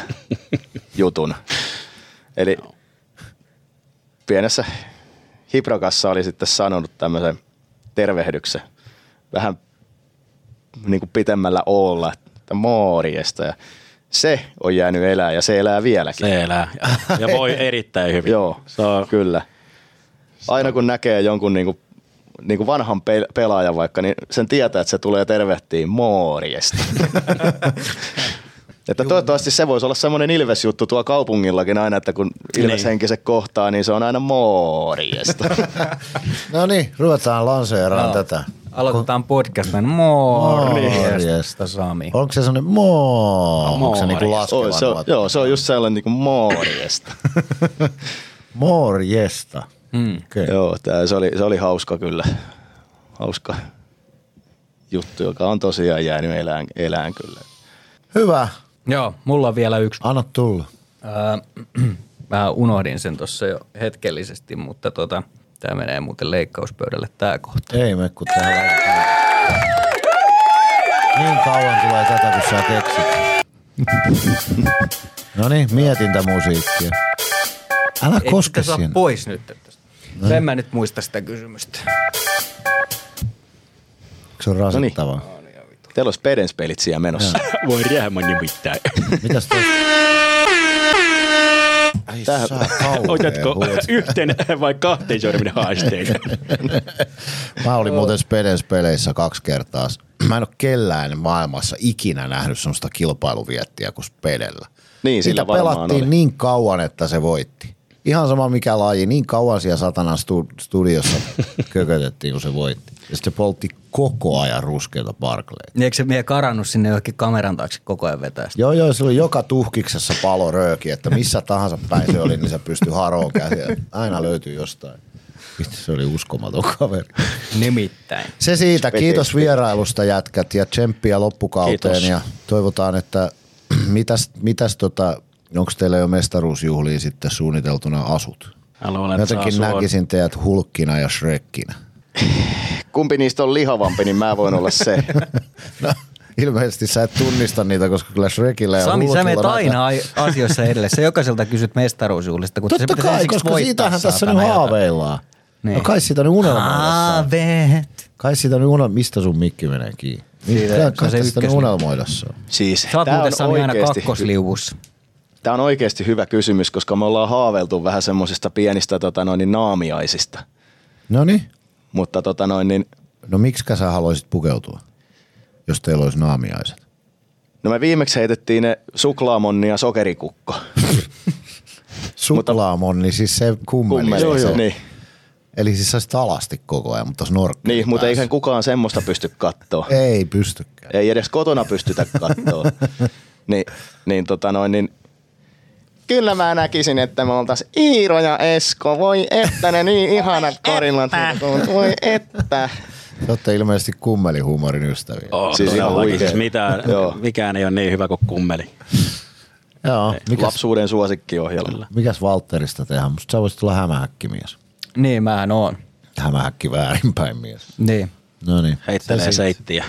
jutun. Eli pienessä Hiprokassa oli sitten sanonut tämmöisen tervehdyksen vähän niin kuin pitemmällä olla, että Mooriesta. Ja se on jäänyt elää ja se elää vieläkin. Se elää. Ja, voi [laughs] erittäin hyvin. Joo, Se on, kyllä. Aina kun näkee jonkun niinku, niinku vanhan pe- pelaajan vaikka, niin sen tietää, että se tulee tervehtiin Mooriesta. [laughs] että toivottavasti se voisi olla semmoinen Ilves-juttu tuo kaupungillakin aina, että kun Ilves-henkiset kohtaa, niin se on aina Mooriesta. [laughs] No niin, ruvetaan lanseeraan tätä. Aloitetaan podcast. Morjesta, Morjesta. Sami. Onko se sellainen moo? Onko se niinku Oi, laskeva se on, joo, se on just sellainen niinku Mooriesta. [laughs] Morjesta. Mm. Okay. joo, tää, se, oli, se oli hauska kyllä. Hauska juttu, joka on tosiaan jäänyt elään, elään kyllä. Hyvä. Joo, mulla on vielä yksi Anna tulla. Öö, [clears throat] mä unohdin sen tuossa jo hetkellisesti, mutta tota, tämä menee muuten leikkauspöydälle tämä kohta. Ei me, kun tää laitetaan. Niin kauan tulee tätä, kun sä keksit. [laughs] No niin, mietintämusiikkia. Älä koske siinä. pois nyt. No. En mä nyt muista sitä kysymystä. Se on rasittavaa. Teillä on Spedenspelit siellä menossa. [laughs] voi riehän nimittäin. [laughs] Mitäs toi? Ai Tähän- Otatko yhteen vai kahteen sormen haasteita? [laughs] Mä olin muuten Spedens peleissä kaksi kertaa. Mä en ole kellään maailmassa ikinä nähnyt sellaista kilpailuviettiä kuin Spedellä. Niin, sillä Sitä pelattiin oli. niin kauan, että se voitti. Ihan sama mikä laji, niin kauan siellä satanan stu- studiossa [laughs] kökötettiin, kun se voitti. Ja sitten se poltti koko ajan ruskeita Barclayta. Niin eikö se mie karannut sinne johonkin kameran taakse koko ajan vetää sitä? Joo, joo, se oli joka tuhkiksessa palo rööki, että missä tahansa päin se oli, niin se pystyi haroon käsiä. Aina löytyy jostain. Vittu, se oli uskomaton kaveri. Nimittäin. Se siitä. Kiitos vierailusta jätkät ja tsemppiä loppukauteen Kiitos. ja toivotaan, että [clears throat] mitäs, mitäs tota, onko teillä jo mestaruusjuhliin sitten suunniteltuna asut? Mä luulen, Jotenkin saa näkisin teidät hulkkina ja shrekkinä. Kumpi niistä on lihavampi, niin mä voin olla se. [laughs] No, ilmeisesti sä et tunnista niitä, koska kyllä Shrekillä ja Sami, sä menet aina ai- asioissa edelle. Sä jokaiselta kysyt mestaruusjuhlista, kun se Totta pitäisi kai, koska voittaa, siitähän tässä nyt haaveillaan. Niin. No kai siitä nyt unelmoidaan. Haaveet. Kai siitä nyt unelmoidaan. Mistä sun mikki menee kiinni? Siitä- se on kai se tästä ykkös- unelmoidassa. Siis Sä oot muuten on Sami aina kakkosliuvussa. Tämä on oikeasti hyvä kysymys, koska me ollaan haaveiltu vähän semmoisista pienistä tota noin, niin naamiaisista. No niin. Mutta tota noin, niin, No miksi sä haluaisit pukeutua, jos teillä olisi naamiaiset? no me viimeksi heitettiin ne suklaamonni ja sokerikukko. [laughs] Suklaamonni, siis se kummeli. Kummeli, se, niin. Eli siis sä alasti koko ajan, mutta snorkkeli Niin, mutta eihän kukaan semmoista pysty kattoo. Ei pystykään. Ei edes kotona pystytä kattoo. [laughs] niin, niin, tota noin, niin Kyllä mä näkisin, että me oltais Iiro ja Esko. Voi että ne niin [laughs] ihanat korillat. Voi että. Te olette ilmeisesti kummelihuumorin ystäviä. Oh, Siis ihan siis mitään, mikään ei ole niin hyvä kuin kummeli. Joo, mikäs, Lapsuuden suosikkiohjelma. mikäs Valtterista tehdään? Musta sä voisit olla hämähäkkimies. Niin, mähän oon. Hämähäkki väärinpäin mies. Niin. No niin. Heittelee Se seittiä.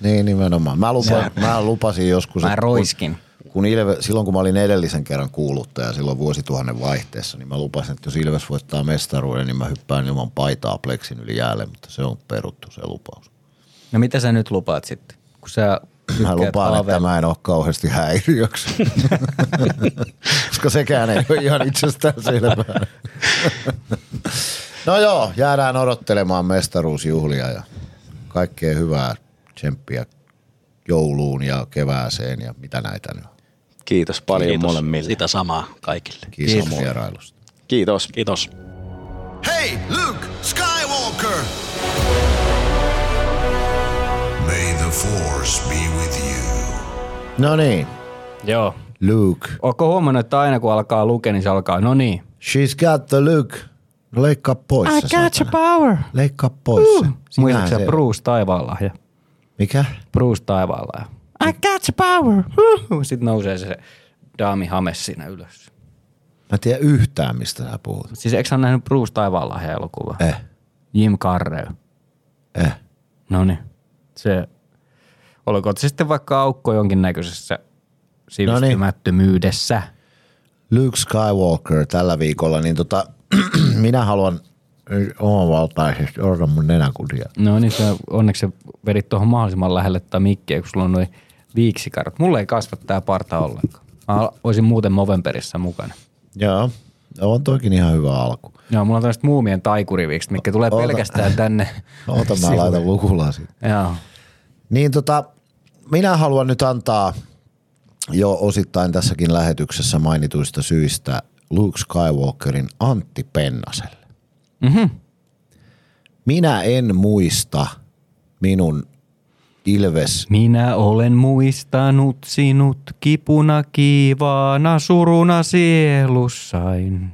Niin, nimenomaan. Mä, lupa, mä lupasin joskus, Mä roiskin. Kun, kun Ilve, silloin kun mä olin edellisen kerran kuuluttaja silloin vuosituhannen vaihteessa, niin mä lupasin, että jos Ilves voittaa mestaruuden, niin mä hyppään ilman paitaa pleksin yli jäälle, mutta se on peruttu se lupaus. No mitä sä nyt lupaat sitten? Kun sä Mä lupaan, että mä en ole kauheasti häiriöksi. [laughs] Koska sekään ei ole ihan itsestään selvää. no joo, jäädään odottelemaan mestaruusjuhlia ja kaikkea hyvää tsemppiä jouluun ja kevääseen ja mitä näitä nyt. Kiitos paljon Kiitos. molemmille. Sitä samaa kaikille. Kiitos vierailusta. Kiitos. Kiitos. Hey, Luke Skywalker! May the Force be with you. No niin, Joo. Luke. Ootko huomannut, että aina kun alkaa lukea, niin se alkaa, no niin. She's got the look. No leikkaa pois se, saatana. power. Leikkaa pois se. Sinähän Muistatko se se- Bruce Taivaanlahja? Mikä? Bruce Taivaanlahja. I got the power. Sitten nousee se daami Hames siinä ylös. Mä en tiedä yhtään, mistä sä puhut. Siis eikö sä nähnyt Bruce Taivaanlahja elokuva? Eh, Jim Carrey. eh. No niin. Se, olkoon se sitten vaikka aukko jonkinnäköisessä sivistymättömyydessä. Luke Skywalker tällä viikolla, niin tota, [clears throat] minä haluan omavaltaisesti, odota mun nenäkudia. No niin, se, onneksi se vedit tuohon mahdollisimman lähelle tätä mikkiä, kun sulla on noin viiksikarrat. Mulla ei kasva tää parta ollenkaan. Mä olisin muuten Movemberissa mukana. Joo, on toikin ihan hyvä alku. Joo, mulla on tämmöiset muumien taikurivikset, mitkä tulee Oota. pelkästään tänne. [laughs] Oota, mä laitan lukulasin. Joo. Niin tota, minä haluan nyt antaa jo osittain tässäkin lähetyksessä mainituista syistä Luke Skywalkerin Antti Pennaselle. Mhm. Minä en muista minun Ilves Minä olen muistanut sinut kipuna kiivaana suruna sielussain.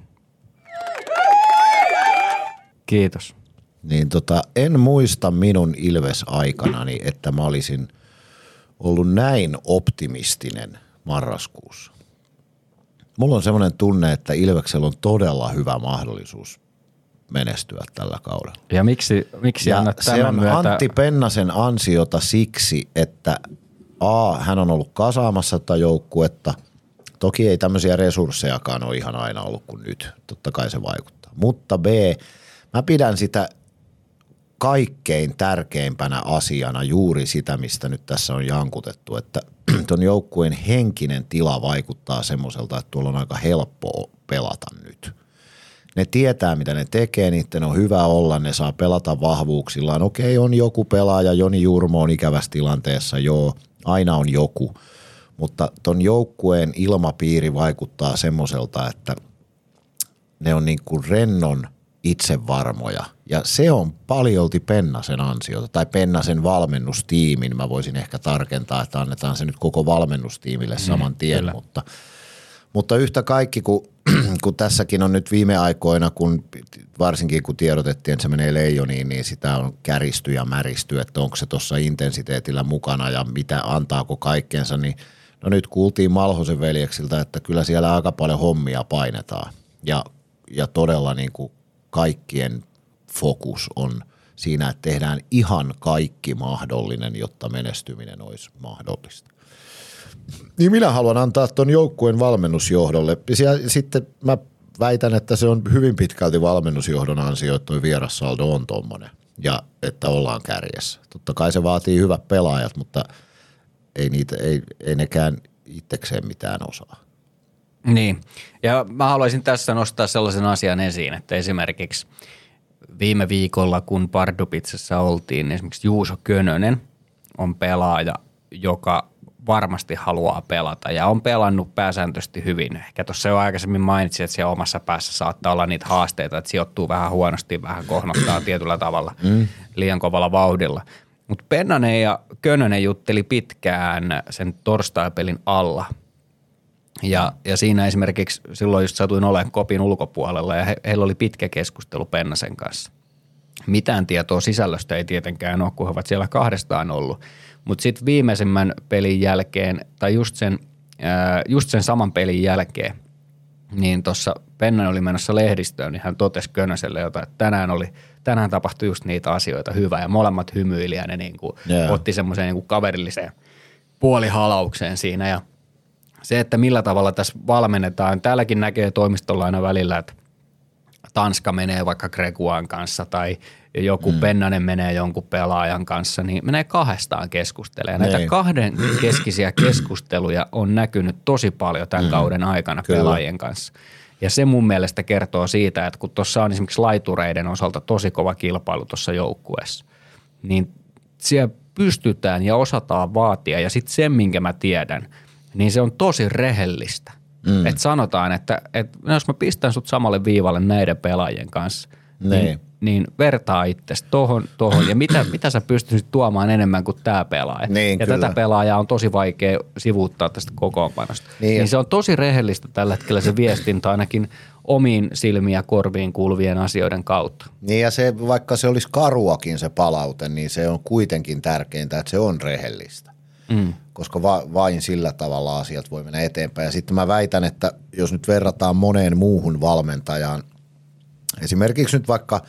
Kiitos. niin tota, en muista minun Ilves-aikanani, että mä olisin ollut näin optimistinen marraskuussa. Mulla on semmoinen tunne, että Ilveksellä on todella hyvä mahdollisuus menestyä tällä kaudella. Ja miksi, miksi Ja annat se tämän on myötä... Antti Pennasen ansiota siksi, että A, hän on ollut kasaamassa tätä joukkuetta. Toki ei tämmöisiä resurssejakaan ole ihan aina ollut kuin nyt. Totta kai se vaikuttaa. Mutta B, mä pidän sitä kaikkein tärkeimpänä asiana juuri sitä, mistä nyt tässä on jankutettu, että [clears throat] tuon joukkueen henkinen tila vaikuttaa semmoiselta, että tuolla on aika helppo pelata nyt. Ne tietää, mitä ne tekee, niiden on hyvä olla, ne saa pelata vahvuuksillaan. Okei, on joku pelaaja, Joni Jurmo on ikävässä tilanteessa, joo, aina on joku. Mutta ton joukkueen ilmapiiri vaikuttaa semmoiselta, että ne on niin kuin rennon itsevarmoja. Ja se on paljolti Pennasen ansiota, tai Pennasen valmennustiimin. Mä voisin ehkä tarkentaa, että annetaan se nyt koko valmennustiimille saman tien, kyllä. mutta, mutta yhtä kaikki, kun, [clears throat] kun tässäkin on nyt viime aikoina, kun varsinkin kun tiedotettiin, että se menee leijoniin, niin sitä on käristy ja märisty, että onko se tuossa intensiteetillä mukana ja mitä antaako kaikkeensa, niin no nyt kuultiin Malhosen veljeksiltä, että kyllä siellä aika paljon hommia painetaan ja, ja todella niin kuin kaikkien fokus on siinä, että tehdään ihan kaikki mahdollinen, jotta menestyminen olisi mahdollista. Niin minä haluan antaa tuon joukkueen valmennusjohdolle. Ja sitten mä väitän, että se on hyvin pitkälti valmennusjohdon ansio, että tuo vierassaldo on tommonen. ja että ollaan kärjessä. Totta kai se vaatii hyvät pelaajat, mutta ei, niitä, ei, ei nekään itsekseen mitään osaa. Niin, ja mä haluaisin tässä nostaa sellaisen asian esiin, että esimerkiksi viime viikolla, kun Pardupitsessa oltiin, niin esimerkiksi Juuso Könönen on pelaaja, joka varmasti haluaa pelata ja on pelannut pääsääntöisesti hyvin. Ehkä tuossa jo aikaisemmin mainitsin, että siellä omassa päässä saattaa olla niitä haasteita, että sijoittuu vähän huonosti, vähän kohnottaa tietyllä tavalla mm. liian kovalla vauhdilla. Mutta Pennanen ja Könönen jutteli pitkään sen torstaipelin alla ja, ja siinä esimerkiksi silloin just satuin olemaan kopin ulkopuolella ja he, heillä oli pitkä keskustelu Pennasen kanssa. Mitään tietoa sisällöstä ei tietenkään ole, kun he ovat siellä kahdestaan ollut. Mutta sitten viimeisimmän pelin jälkeen, tai just sen, ää, just sen saman pelin jälkeen, niin tuossa Pennan oli menossa lehdistöön, niin hän totesi Könöselle jotain, että tänään, oli, tänään tapahtui just niitä asioita hyvä ja molemmat hymyili ja ne niin kuin Joo. otti semmoiseen niin kuin kaverilliseen puolihalaukseen siinä ja se, että millä tavalla tässä valmennetaan, täälläkin näkee toimistolla aina välillä, että Tanska menee vaikka Greguan kanssa tai joku mm. Pennanen menee jonkun pelaajan kanssa, niin menee kahdestaan keskustelemaan. Näitä Niin. kahden keskisiä keskusteluja on näkynyt tosi paljon tämän mm. kauden aikana Kyllä. pelaajien kanssa. Ja se mun mielestä kertoo siitä, että kun tuossa on esimerkiksi laitureiden osalta tosi kova kilpailu tuossa joukkueessa, niin siellä pystytään ja osataan vaatia. Ja sitten sen, minkä mä tiedän, niin se on tosi rehellistä. Mm. Että sanotaan, että, että no jos mä pistän sut samalle viivalle näiden pelaajien kanssa, niin, Niin. niin vertaa itsesi tohon, tohon. Ja mitä, [clears throat] mitä sä pystyisit tuomaan enemmän kuin tämä pelaaja. Niin, ja kyllä. tätä pelaajaa on tosi vaikea sivuuttaa tästä kokoonpanosta. Niin. Niin, niin se on tosi rehellistä tällä hetkellä se viestintä ainakin omiin silmiin ja korviin kuuluvien asioiden kautta. Niin ja se, vaikka se olisi karuakin se palaute, niin se on kuitenkin tärkeintä, että se on rehellistä. Mm. Koska va, vain sillä tavalla asiat voi mennä eteenpäin. Ja sitten mä väitän, että jos nyt verrataan moneen muuhun valmentajaan, esimerkiksi nyt vaikka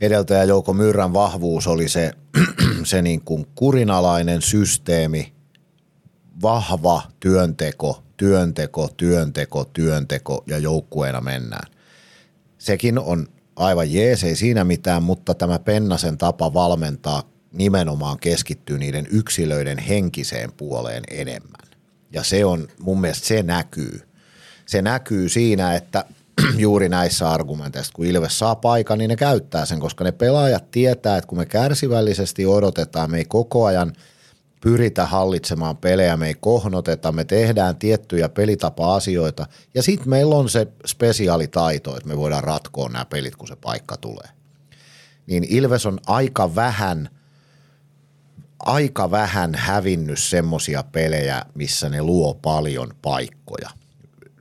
edeltäjä Jouko Myrrän vahvuus oli se, [clears throat] se niin kuin kurinalainen systeemi, vahva työnteko, työnteko, työnteko, työnteko ja joukkueena mennään. Sekin on aivan jees, ei siinä mitään, mutta tämä Pennasen tapa valmentaa nimenomaan keskittyy niiden yksilöiden henkiseen puoleen enemmän. Ja se on, mun mielestä se näkyy. Se näkyy siinä, että [clears throat] juuri näissä argumenteissa, kun Ilves saa paikan, niin ne käyttää sen, koska ne pelaajat tietää, että kun me kärsivällisesti odotetaan, me ei koko ajan pyritä hallitsemaan pelejä, me ei kohnoteta, me tehdään tiettyjä pelitapa-asioita ja sitten meillä on se spesiaalitaito, että me voidaan ratkoa nämä pelit, kun se paikka tulee. Niin Ilves on aika vähän, aika vähän hävinnyt semmoisia pelejä, missä ne luo paljon paikkoja.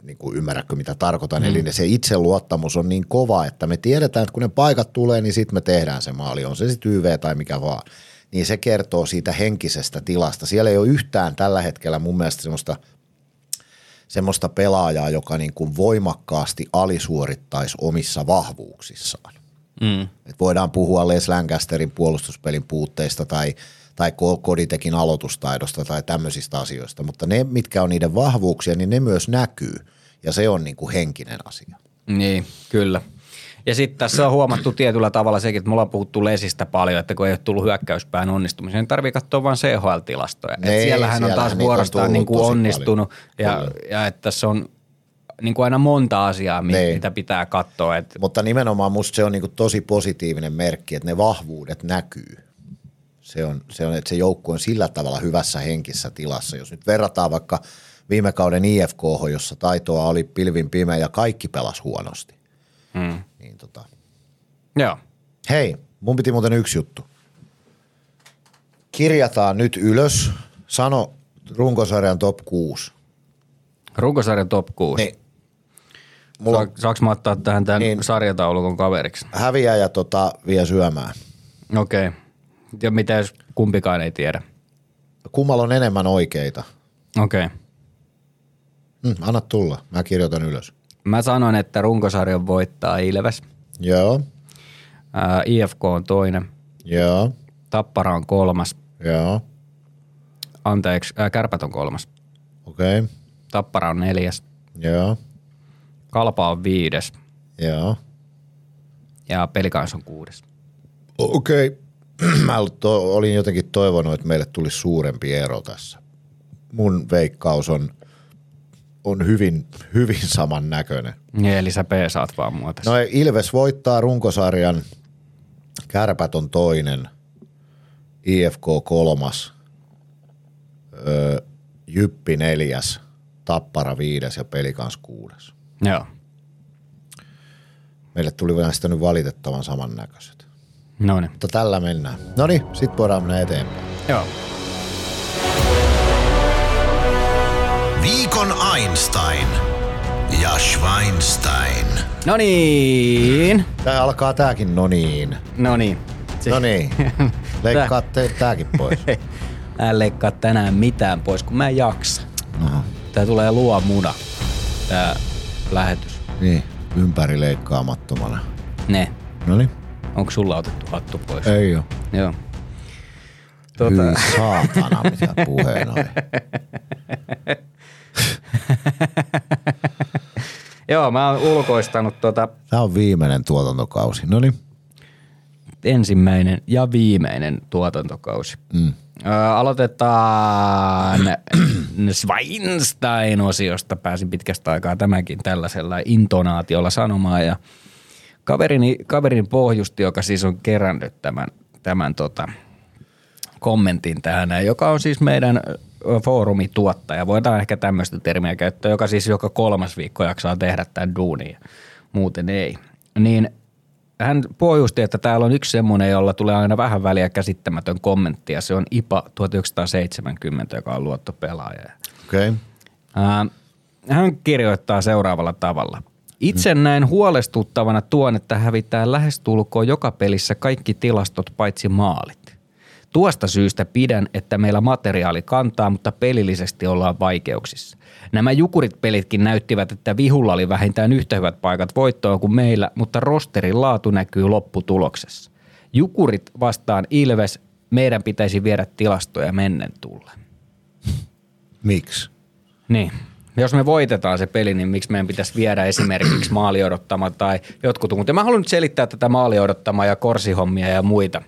Niin kuin ymmärrätkö, mitä tarkoitan? Mm. Eli ne- se itseluottamus on niin kova, että me tiedetään, että kun ne paikat tulee, niin sitten me tehdään se maali. On se sitten YV tai mikä vaan. Niin se kertoo siitä henkisestä tilasta. Siellä ei ole yhtään tällä hetkellä mun mielestä semmoista semmoista pelaajaa, joka niin kuin voimakkaasti alisuorittaisi omissa vahvuuksissaan. Mm. Et voidaan puhua Les Lancasterin puolustuspelin puutteista tai, tai Ko- Koditekin aloitustaidosta tai tämmöisistä asioista, mutta ne, mitkä on niiden vahvuuksia, niin ne myös näkyy ja se on niin kuin henkinen asia. Niin, kyllä. Ja sitten tässä on huomattu tietyllä tavalla sekin, että me ollaan puhuttu Lesistä paljon, että kun ei ole tullut hyökkäyspään onnistumisia, niin tarvii katsoa vain CHL-tilastoja. Et Ei, siellähän on siellähän taas niitä on vuorostaan tullut niin kuin onnistunut ja, paljon. ja että tässä on niin kuin aina monta asiaa, mi- Niin. mitä pitää katsoa. Et, Mutta nimenomaan musta se on niin kuin tosi positiivinen merkki, että ne vahvuudet näkyy. Se on, se on, että se joukku on sillä tavalla hyvässä henkissä tilassa. Jos nyt verrataan vaikka viime kauden IFK, jossa taitoa oli pilvin pimeä ja kaikki pelas huonosti. mm. Niin tota. Joo. Hei, mun piti muuten yksi juttu. Kirjataan nyt ylös. Sano runkosarjan top 6. Runkosarjan top 6. Niin. Mulla Sa- Saanko mä ottaa tähän tämän Niin. sarjataulukon kaveriksi? häviäjä tota, vie syömään. Okei. Okay. Ja mitä jos kumpikaan ei tiedä? Kummalla on enemmän oikeita? Okei. Okay. Hmm, anna tulla, mä kirjoitan ylös. Mä sanon, että runkosarjan voittaa Ilves. Joo, Ää, IFK on toinen. joo, Tappara on kolmas. joo, Anteeksi, ää, Kärpät on kolmas. okei, okay. Tappara on neljäs. joo, Kalpa on viides. joo. Ja Pelikans on kuudes. Okei, okay. [clears throat] mä olin jotenkin toivonut, että meille tulisi suurempi ero tässä. Mun veikkaus on, on hyvin, hyvin samannäköinen. Niin, eli sä peesaat vaan mua tässä. No Ilves voittaa runkosarjan, Kärpät on toinen, IFK kolmas, öö, Jyppi neljäs, Tappara viides ja Pelikans kuudes. Joo. Meille tuli näistä nyt valitettavan samannäköiset. No niin. Mutta tällä mennään. No niin, sit voidaan mennä eteenpäin. Joo. Viikon Einstein ja Schweinstein. No niin. Tää alkaa tääkin no niin. No niin. No niin. [laughs] Leikkaa te, tääkin pois. [laughs] Mä en leikkaa tänään mitään pois, kun mä en jaksa. Aha. Tää tulee luo muna, tää lähetys. Niin, ympäri leikkaamattomana. Ne. No niin. Onko sulla otettu hattu pois? Ei oo. Joo. Tota. Hyi saatana, mitä puheen oli. [laughs] Joo, mä oon ulkoistanut tota Tää on viimeinen tuotantokausi. No niin. ensimmäinen ja viimeinen tuotantokausi. Mm. Ö, aloitetaan [clears throat] Schweinstein-osiosta. Pääsin pitkästä aikaa tämäkin tällaisella intonaatiolla sanomaan. Ja kaverini, kaverin pohjusti, joka siis on kerännyt tämän, tämän tota, kommentin tähän, joka on siis meidän foorumituottaja. Voidaan ehkä tämmöistä termiä käyttää, joka siis joka kolmas viikko jaksaa tehdä tämän duunin. Muuten ei. Niin hän pohjusti, että täällä on yksi semmoinen, jolla tulee aina vähän väliä käsittämätön kommentti, ja se on IPA 1970, joka on luottopelaaja. Okei. Okay. Hän kirjoittaa seuraavalla tavalla. Itse näen huolestuttavana tuon, että hävitään lähestulkoon joka pelissä kaikki tilastot paitsi maalit. Tuosta syystä pidän, että meillä materiaali kantaa, mutta pelillisesti ollaan vaikeuksissa. Nämä jukurit-pelitkin näyttivät, että vihulla oli vähintään yhtä hyvät paikat voittoon kuin meillä, mutta rosterin laatu näkyy lopputuloksessa. Jukurit vastaan Ilves, meidän pitäisi viedä tilastoja mennen tulle. Miksi? Niin. Jos me voitetaan se peli, niin miksi meidän pitäisi viedä esimerkiksi [clears throat] maali odottama tai jotkut muut. Ja mä haluan nyt selittää tätä maali odottamaa ja korsihommia ja muita.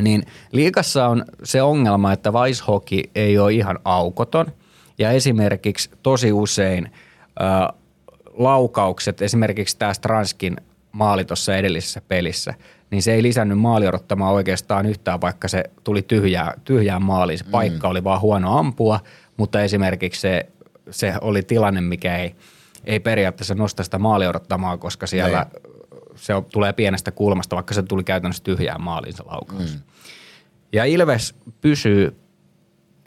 Niin liikassa on se ongelma, että Weisshockey ei ole ihan aukoton. Ja esimerkiksi tosi usein äh, laukaukset, esimerkiksi tämä Stranskin maali tuossa edellisessä pelissä, niin se ei lisännyt maali odottamaan oikeastaan yhtään, vaikka se tuli tyhjää, tyhjään maaliin. Se paikka oli vaan huono ampua, mutta esimerkiksi se, se oli tilanne, mikä ei, ei periaatteessa nosta sitä maali odottamaa, koska siellä se on, tulee pienestä kulmasta, vaikka se tuli käytännössä tyhjään maaliin se laukaus. Mm. Ja Ilves pysyy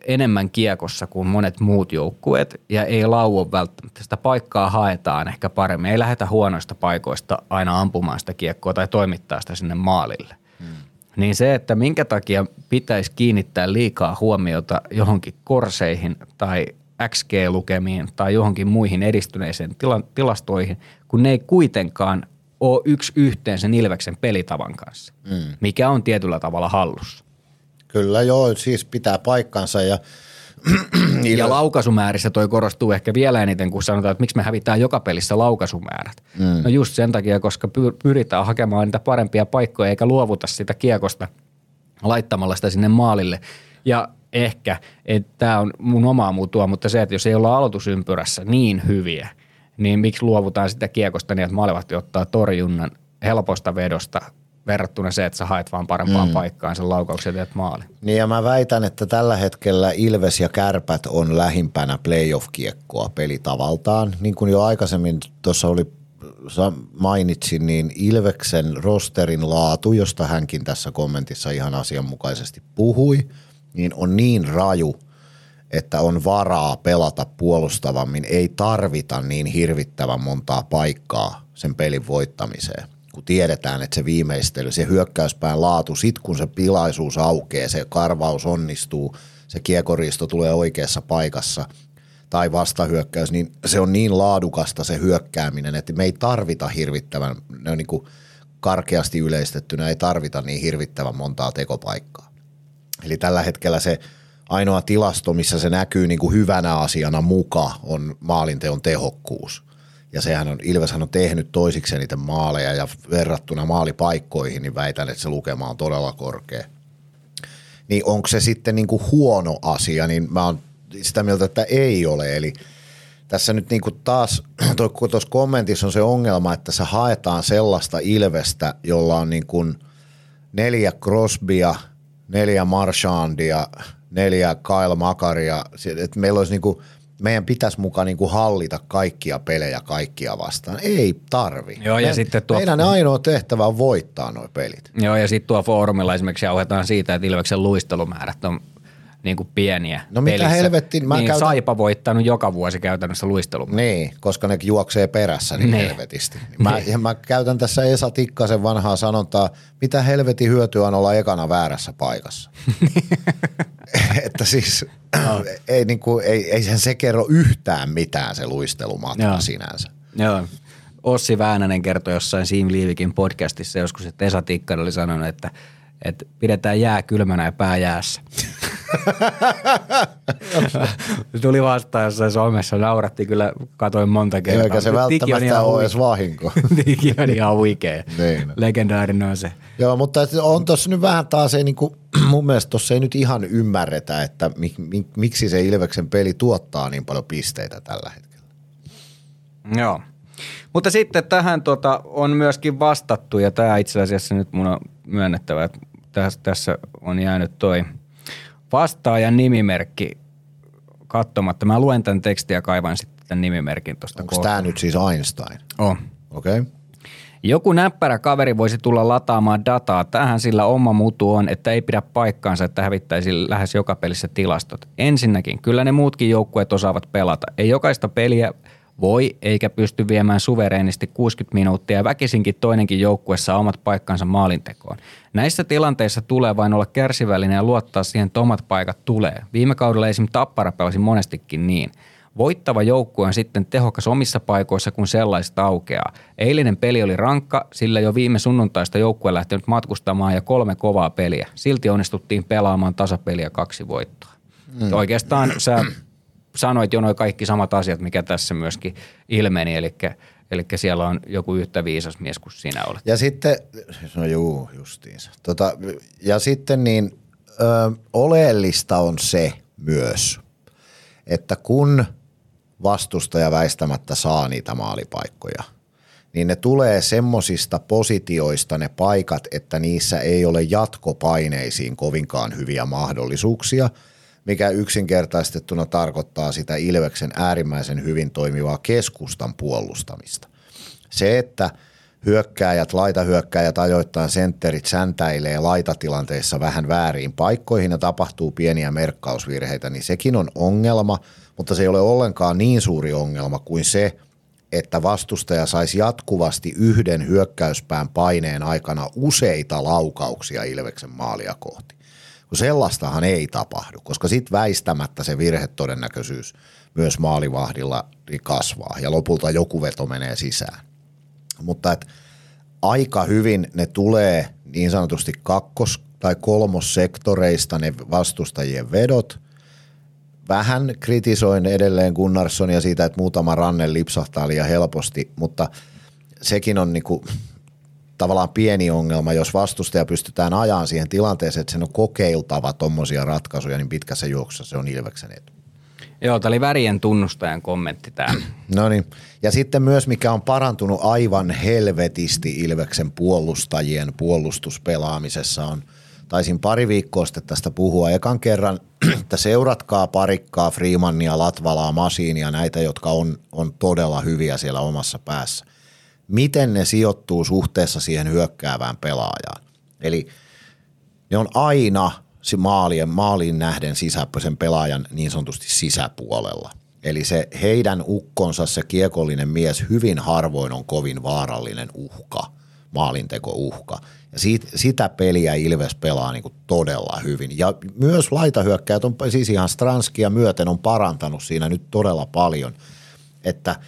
enemmän kiekossa kuin monet muut joukkueet ja ei lauo välttämättä. Sitä paikkaa haetaan ehkä paremmin. Ei lähdetä huonoista paikoista aina ampumaan sitä kiekkoa tai toimittaa sitä sinne maalille. Hmm. Niin se, että minkä takia pitäisi kiinnittää liikaa huomiota johonkin korseihin tai XG-lukemiin tai johonkin muihin edistyneisiin tila- tilastoihin, kun ne ei kuitenkaan ole yksi yhteen sen Ilveksen pelitavan kanssa, mm. mikä on tietyllä tavalla hallussa. Kyllä joo, siis pitää paikkansa ja [clears throat] Ja laukaisumäärissä toi korostuu ehkä vielä eniten, kun sanotaan, että miksi me hävitään joka pelissä laukaisumäärät. Mm. No just sen takia, koska py- pyritään hakemaan niitä parempia paikkoja eikä luovuta sitä kiekosta laittamalla sitä sinne maalille. Ja ehkä, että tämä on mun omaa mutua, mutta se, että jos ei olla aloitusympyrässä niin hyviä, niin miksi luovutaan sitä kiekosta niin, että maalivahti ottaa torjunnan helposta vedosta verrattuna se, että sä haet vaan parempaan mm. paikkaan sen laukauksen ja teet maali. Niin ja mä väitän, että tällä hetkellä Ilves ja Kärpät on lähimpänä playoff-kiekkoa pelitavaltaan. Niin kuin jo aikaisemmin tuossa oli mainitsin, niin Ilveksen rosterin laatu, josta hänkin tässä kommentissa ihan asianmukaisesti puhui, niin on niin raju, että on varaa pelata puolustavammin. Ei tarvita niin hirvittävän montaa paikkaa sen pelin voittamiseen kun tiedetään, että se viimeistely, se hyökkäyspään laatu, sit kun se pilaisuus aukeaa, se karvaus onnistuu, se kiekoriisto tulee oikeassa paikassa tai vastahyökkäys, niin se on niin laadukasta se hyökkääminen, että me ei tarvita hirvittävän, ne on niin kuin karkeasti yleistettynä, ei tarvita niin hirvittävän montaa tekopaikkaa. Eli tällä hetkellä se ainoa tilasto, missä se näkyy niin kuin hyvänä asiana muka, on maalinteon tehokkuus. Ja sehän on, Ilveshän on tehnyt toisiksi niitä maaleja ja verrattuna maalipaikkoihin, niin väitän, että se lukema on todella korkea. niin onko se sitten niin kuin huono asia, niin mä oon sitä mieltä, että ei ole. Eli tässä nyt niin kuin taas, [clears throat] tuossa kommentissa on se ongelma, että se haetaan sellaista ilvestä, jolla on niin kuin neljä Crosbya, neljä Marshandia, neljä Kyle Makaria, että meillä olisi niin kuin, meidän pitäisi mukaan niin kuin hallita kaikkia pelejä kaikkia vastaan. Ei tarvi. Joo, ja Me, sitten tuo- Meidän ainoa tehtävä on voittaa nuo pelit. Joo, ja sitten tuo foorumilla esimerkiksi jauhetaan siitä, että Ilveksen luistelumäärät on niin kuin pieniä No mitä pelissä. helvettiin, mä niin käytän- Saipa voittanut joka vuosi käytännössä luistelumäärät. Niin, koska ne juoksee perässä niin Niin. helvetisti. Mä, ja mä käytän tässä Esa Tikkasen vanhaa sanontaa, mitä helvetin hyötyä on olla ekana väärässä paikassa. [laughs] että siis ei, niin kuin, ei, ei sen se kerro yhtään mitään se luistelumatka Joo. sinänsä. Joo. Ossi Väänänen kertoi jossain Siim Liivikin podcastissa joskus, että Esa Tikkanen oli sanonut, että, että pidetään jää kylmänä ja pää jäässä. Tuli vastaan jossain somessa, nauratti kyllä, katoin monta kertaa. Eikä se välttämättä ole edes vahinko. [laughs] Tiki on ihan huikea. Niin. Legendaarinen on se. Joo, mutta on tuossa nyt vähän taas ei niinku, [clears throat] mun mielestä tuossa ei nyt ihan ymmärretä, että mik, mik, miksi se Ilveksen peli tuottaa niin paljon pisteitä tällä hetkellä. Joo. Mutta sitten tähän tota, on myöskin vastattu, ja tämä itse asiassa nyt mun on myönnettävä, että tässä, tässä on jäänyt toi vastaajan nimimerkki katsomatta. Mä luen tämän tekstin ja kaivan sitten tämän nimimerkin tuosta Onko tämä nyt siis Einstein? On. Okei. Okay. Joku näppärä kaveri voisi tulla lataamaan dataa. Tähän sillä oma mutu on, että ei pidä paikkaansa, että hävittäisi lähes joka pelissä tilastot. Ensinnäkin, kyllä ne muutkin joukkueet osaavat pelata. Ei jokaista peliä voi eikä pysty viemään suvereenisti 60 minuuttia ja väkisinkin toinenkin joukkue saa omat paikkansa maalintekoon. Näissä tilanteissa tulee vain olla kärsivällinen ja luottaa siihen, että omat paikat tulee. Viime kaudella esim. Tappara pelasi monestikin niin. Voittava joukkue on sitten tehokas omissa paikoissa, kun sellaista aukeaa. Eilinen peli oli rankka, sillä jo viime sunnuntaista joukkue lähtenyt matkustamaan ja kolme kovaa peliä. Silti onnistuttiin pelaamaan tasapeliä kaksi voittoa. Mm. Oikeastaan sä sanoit jo noin kaikki samat asiat, mikä tässä myöskin ilmeni, eli, eli siellä on joku yhtä viisas mies kuin sinä olet. Ja sitten, no juu, justiinsa. Tota, ja sitten niin ö, oleellista on se myös, että kun vastustaja väistämättä saa niitä maalipaikkoja, niin ne tulee semmosista positioista ne paikat, että niissä ei ole jatkopaineisiin kovinkaan hyviä mahdollisuuksia, mikä yksinkertaistettuna tarkoittaa sitä Ilveksen äärimmäisen hyvin toimivaa keskustan puolustamista. Se, että hyökkääjät, laitahyökkääjät ajoittain sentterit säntäilee laitatilanteissa vähän väärin paikkoihin ja tapahtuu pieniä merkkausvirheitä, niin sekin on ongelma, mutta se ei ole ollenkaan niin suuri ongelma kuin se, että vastustaja saisi jatkuvasti yhden hyökkäyspään paineen aikana useita laukauksia Ilveksen maalia kohti. Kun sellaistahan ei tapahdu, koska sitten väistämättä se virhetodennäköisyys myös maalivahdilla kasvaa ja lopulta joku veto menee sisään. Mutta et aika hyvin ne tulee niin sanotusti kakkos- tai kolmossektoreista ne vastustajien vedot. Vähän kritisoin edelleen Gunnarssonia siitä, että muutama ranne lipsahtaa liian helposti, mutta sekin on niinku tavallaan pieni ongelma, jos vastustaja pystytään ajaan siihen tilanteeseen, että sen on kokeiltava tuommoisia ratkaisuja, niin pitkässä juoksussa se on Ilveksen etu. Joo, tämä oli värien tunnustajan kommentti tämä. [clears throat] No niin. Ja sitten myös, mikä on parantunut aivan helvetisti Ilveksen puolustajien puolustuspelaamisessa on, taisin pari viikkoa sitten tästä puhua ekan kerran, [clears throat] että seuratkaa parikkaa, Freemania, Latvalaa, Masiinia, näitä, jotka on, on todella hyviä siellä omassa päässä. Miten ne sijoittuu suhteessa siihen hyökkäävään pelaajaan? Eli ne on aina se maalien, maaliin nähden sisä, sen pelaajan niin sanotusti sisäpuolella. Eli se heidän ukkonsa, se kiekollinen mies, hyvin harvoin on kovin vaarallinen uhka, maalinteko-uhka. Ja siitä, sitä peliä Ilves pelaa niin kuin todella hyvin. Ja myös laitahyökkäjät on, siis ihan Stranskia myöten on parantanut siinä nyt todella paljon, että –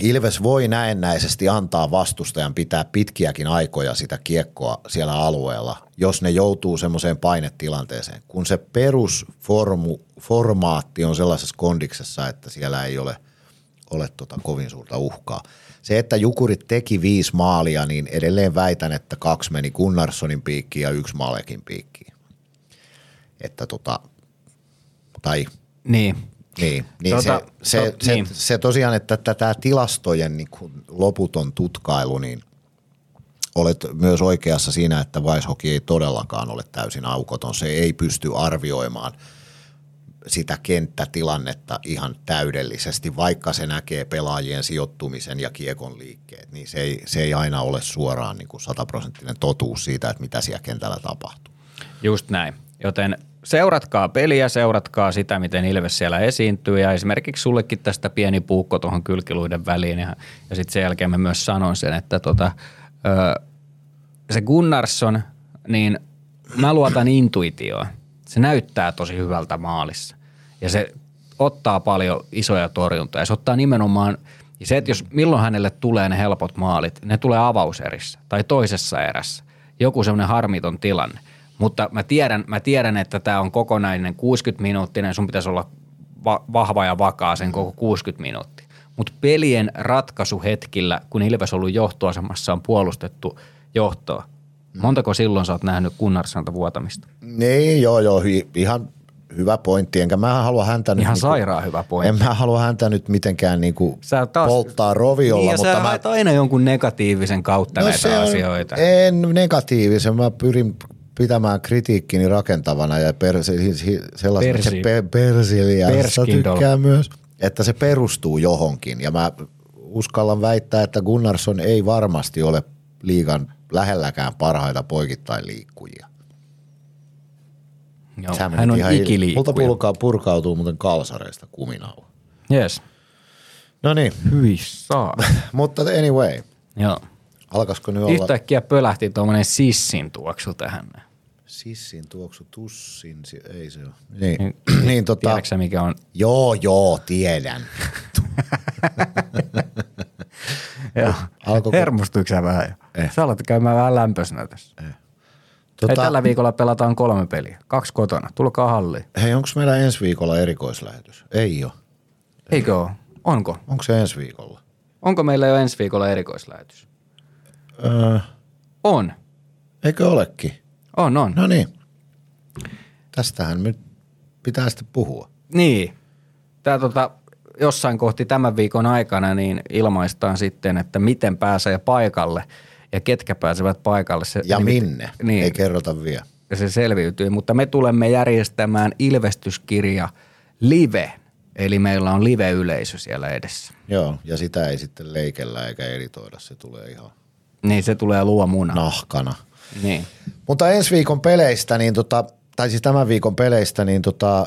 Ilves voi näennäisesti antaa vastustajan pitää pitkiäkin aikoja sitä kiekkoa siellä alueella, jos ne joutuu semmoiseen painetilanteeseen. Kun se perusformaatti on sellaisessa kondiksessa, että siellä ei ole, ole tota kovin suurta uhkaa. Se, että Jukurit teki viisi maalia, niin edelleen väitän, että kaksi meni Gunnarssonin piikkiin ja yksi Malekin piikkiin. Että tota, tai Niin. Niin, niin Tota, se, se, to- se, niin. se tosiaan, että tämä tilastojen niin kuin loputon tutkailu, niin olet myös oikeassa siinä, että Weishoki ei todellakaan ole täysin aukoton. Se ei pysty arvioimaan sitä kenttätilannetta ihan täydellisesti, vaikka se näkee pelaajien sijoittumisen ja kiekon liikkeet, niin se ei, se ei aina ole suoraan niin kuin sataprosenttinen totuus siitä, että mitä siellä kentällä tapahtuu. Just näin. Joten seuratkaa peliä, seuratkaa sitä, miten Ilves siellä esiintyy ja esimerkiksi sullekin tästä pieni puukko tuohon kylkiluiden väliin ja, ja sitten sen jälkeen mä myös sanon sen, että tota, ö, se Gunnarsson, niin mä luotan intuitioon. Se näyttää tosi hyvältä maalissa ja se ottaa paljon isoja torjuntoja. Se ottaa nimenomaan, ja se, että jos milloin hänelle tulee ne helpot maalit, ne tulee avauserissä tai toisessa erässä. Joku semmoinen harmiton tilanne. Mutta mä tiedän, mä tiedän että tämä on kokonainen 60 minuuttinen, sun pitäisi olla va- vahva ja vakaa sen koko 60 minuuttia. Mutta pelien ratkaisuhetkillä, kun Ilves on ollut johtoasemassa, on puolustettu johtoa. Montako silloin sä oot nähnyt Gunnarssonta vuotamista? Niin, joo, joo, hi, ihan hyvä pointti. Enkä mä halua häntä nyt... Ihan niinku- sairaan hyvä pointti. En mä halua häntä nyt mitenkään niinku Sä taas- polttaa roviolla, niin, ja mutta sä mä... aina jonkun negatiivisen kautta no näitä on- asioita. En negatiivisen, mä pyrin pitämään kritiikkini rakentavana ja per, se, se, sellaista Persi- se pe, tykkää myös, että se perustuu johonkin. Ja mä uskallan väittää, että Gunnarsson ei varmasti ole liigan lähelläkään parhaita poikittain liikkujia. Joo, Sä hän on ihan il- Multa ikiliikkuja. purkaa, purkautuu muuten kalsareista kuminauha. Yes. No niin, Hyi saa. [laughs] mutta anyway, Joo. Alkaisiko nyt olla Yhtäkkiä pölähti tuommoinen sissin tuoksu tähän. sissin tuoksu tussin, si- ei se ole. Niin, Niin, [clears throat] niin tota, Tiedätkö mikä on? joo joo, tiedän. Joo. Alkoiko- Hermostuiko sä vähän jo? Eh. Sä alat käymään vähän lämpöisenä tässä. Tota... Hei, tällä viikolla pelataan kolme peliä. Kaksi kotona. Tulkaa halliin. hei, onko meillä ensi viikolla erikoislähetys? Ei ole. Eikö ole? Onko? Onko se ensi viikolla? Onko meillä jo ensi viikolla erikoislähetys? Öö, On. eikö olekin? On, on. No niin. Tästähän nyt pitää sitten puhua. Niin. Tää tota, jossain kohti tämän viikon aikana niin ilmaistaan sitten, että miten pääsee paikalle ja ketkä pääsevät paikalle. Se, Ja nimit- minne? Niin, Ei kerrota vielä. ja se selviytyy. Mutta me tulemme järjestämään ilvestyskirja live, eli meillä on live-yleisö siellä edessä. Joo, ja sitä ei sitten leikellä eikä editoida, se tulee ihan Niin se tulee luomuna. nahkana. Niin. Mutta ensi viikon peleistä, niin tota, tai siis tämän viikon peleistä, niin tota,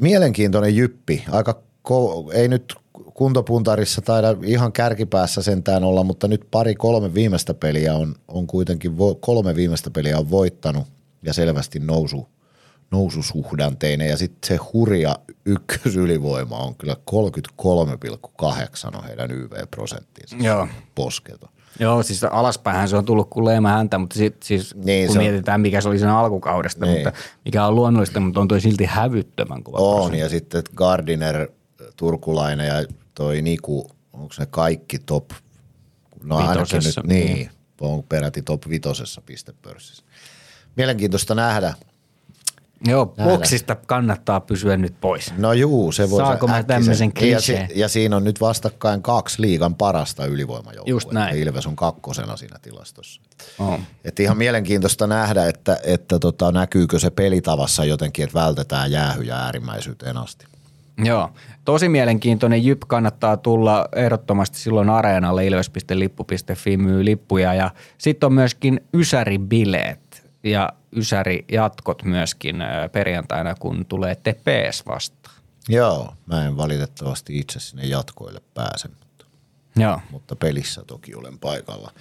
mielenkiintoinen jyppi. Aika ko- ei nyt kuntopuntarissa taida ihan kärkipäässä sentään olla, mutta nyt pari kolme viimeistä peliä on, on kuitenkin, vo- kolme viimeistä peliä on voittanut ja selvästi nousu, noususuhdanteinen. Ja sitten se hurja ykkösylivoima on kyllä 33,8 on heidän YV-prosenttinsa. Joo. Posketon. Joo, siis alaspäinhän se on tullut kuin leima häntä, mutta sit, siis Niin, kun on- mietitään, mikä se oli sen alkukaudesta, Niin. mutta mikä on luonnollista, mutta on toi silti hävyttömän kova On, prosentti. ja sitten Gardiner, Turkulainen ja toi Niku, onko ne kaikki top, no ainakin Vitosessa, nyt, niin, on peräti top vitosessa pistepörssissä. Mielenkiintoista nähdä. Joo, Nähdään. boksista kannattaa pysyä nyt pois. No juu, se voi Saanko mä tämmöisen ja, si- ja siinä on nyt vastakkain kaksi liigan parasta ylivoimajoukkuetta. Just näin. Ja Ilves on kakkosena siinä tilastossa. On. Et ihan mielenkiintoista nähdä, että, että tota, näkyykö se pelitavassa jotenkin, että vältetään jäähyjä äärimmäisyyteen asti. Joo. Tosi mielenkiintoinen jyp kannattaa tulla ehdottomasti silloin areenalle ilves.lippu.fi myy lippuja ja sitten on myöskin Ysäri-bileet ja Ysäri-jatkot myöskin ö, perjantaina, kun tulee TPS vastaan. Joo, mä en valitettavasti itse sinne jatkoille pääse, mutta, Joo. mutta pelissä toki olen paikalla.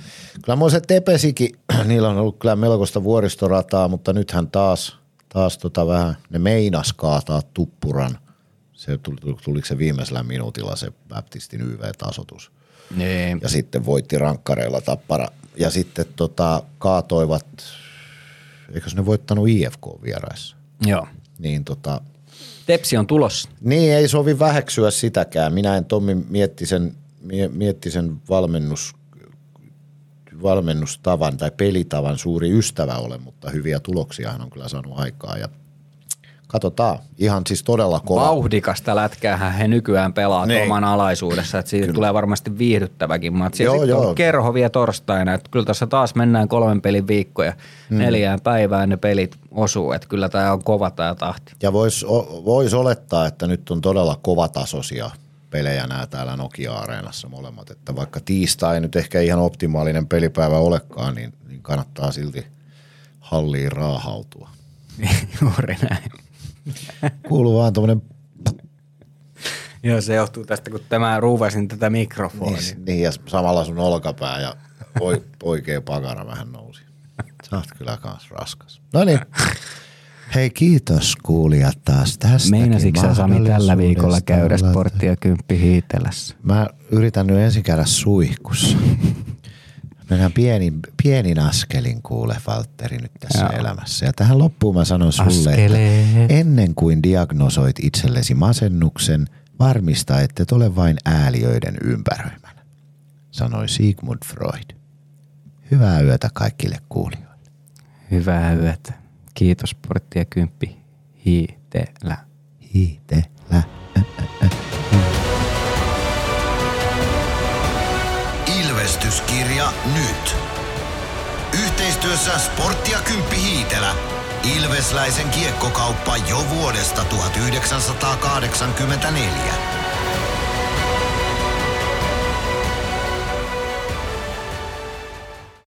Kyllä mun se Tepesikin, niillä on ollut kyllä melkoista vuoristorataa, mutta nythän taas, taas tota vähän, ne meinas kaataa tuppuran. Se tuli, tuliko se viimeisellä minuutilla se Baptistin YV-tasotus. Niin. Ja sitten voitti rankkareilla tappara. Ja sitten tota, kaatoivat, eikös ne voittanut IFK vieraissa? Joo. Niin tota, Tepsi on tulossa. niin, ei sovi väheksyä sitäkään. Minä en Tommi Miettisen, mie- Miettisen valmennus, valmennustavan tai pelitavan suuri ystävä ole, mutta hyviä tuloksia hän on kyllä saanut aikaa. Ja Katsotaan. Ihan siis todella kova. Vauhdikasta lätkäähän he nykyään pelaa Niin. oman alaisuudessa, että siitä tulee varmasti viihdyttäväkin matsi. Joo, joo. on kerho vielä torstaina, että kyllä tässä taas mennään kolmen pelin viikkoja. Mm. Neljään päivään ne pelit osuu, että kyllä tämä on kova tämä tahti. Ja voisi vois olettaa, että nyt on todella kovatasoisia pelejä nämä täällä Nokia-areenassa molemmat. Että vaikka tiistai nyt ehkä ihan optimaalinen pelipäivä olekaan, niin, niin kannattaa silti halliin raahautua. [laughs] Juuri näin. [laughs] Kuuluu vaan tuommoinen [laughs] Joo, se johtuu tästä, kun tämä ruuvasin tätä mikrofonia. niin, niin, ja samalla sun olkapää ja oi, oikea pakara vähän nousi. Sä oot kyllä kans raskas. No niin. Hei kiitos kuulijat taas tästä. Meinasitko sä Sami tällä viikolla käydä sporttia kymppi hiitelässä? Mä yritän nyt ensin käydä suihkussa. Mennään pienin, pienin askelin kuule Valtteri nyt tässä Joo. Elämässä. Ja tähän loppuun mä sanon sulle, Askeleet. että ennen kuin diagnosoit itsellesi masennuksen, varmista, että et ole vain ääliöiden ympäröimänä, sanoi Sigmund Freud. Hyvää yötä kaikille kuulijoille. Hyvää yötä. Kiitos sporttia kymppi hiitelä. Hiitelä. Ilvestyskirja nyt. Yhteistyössä Sportti ja Kymppi Hiitelä. Ilvesläisen kiekkokauppa jo vuodesta 1984.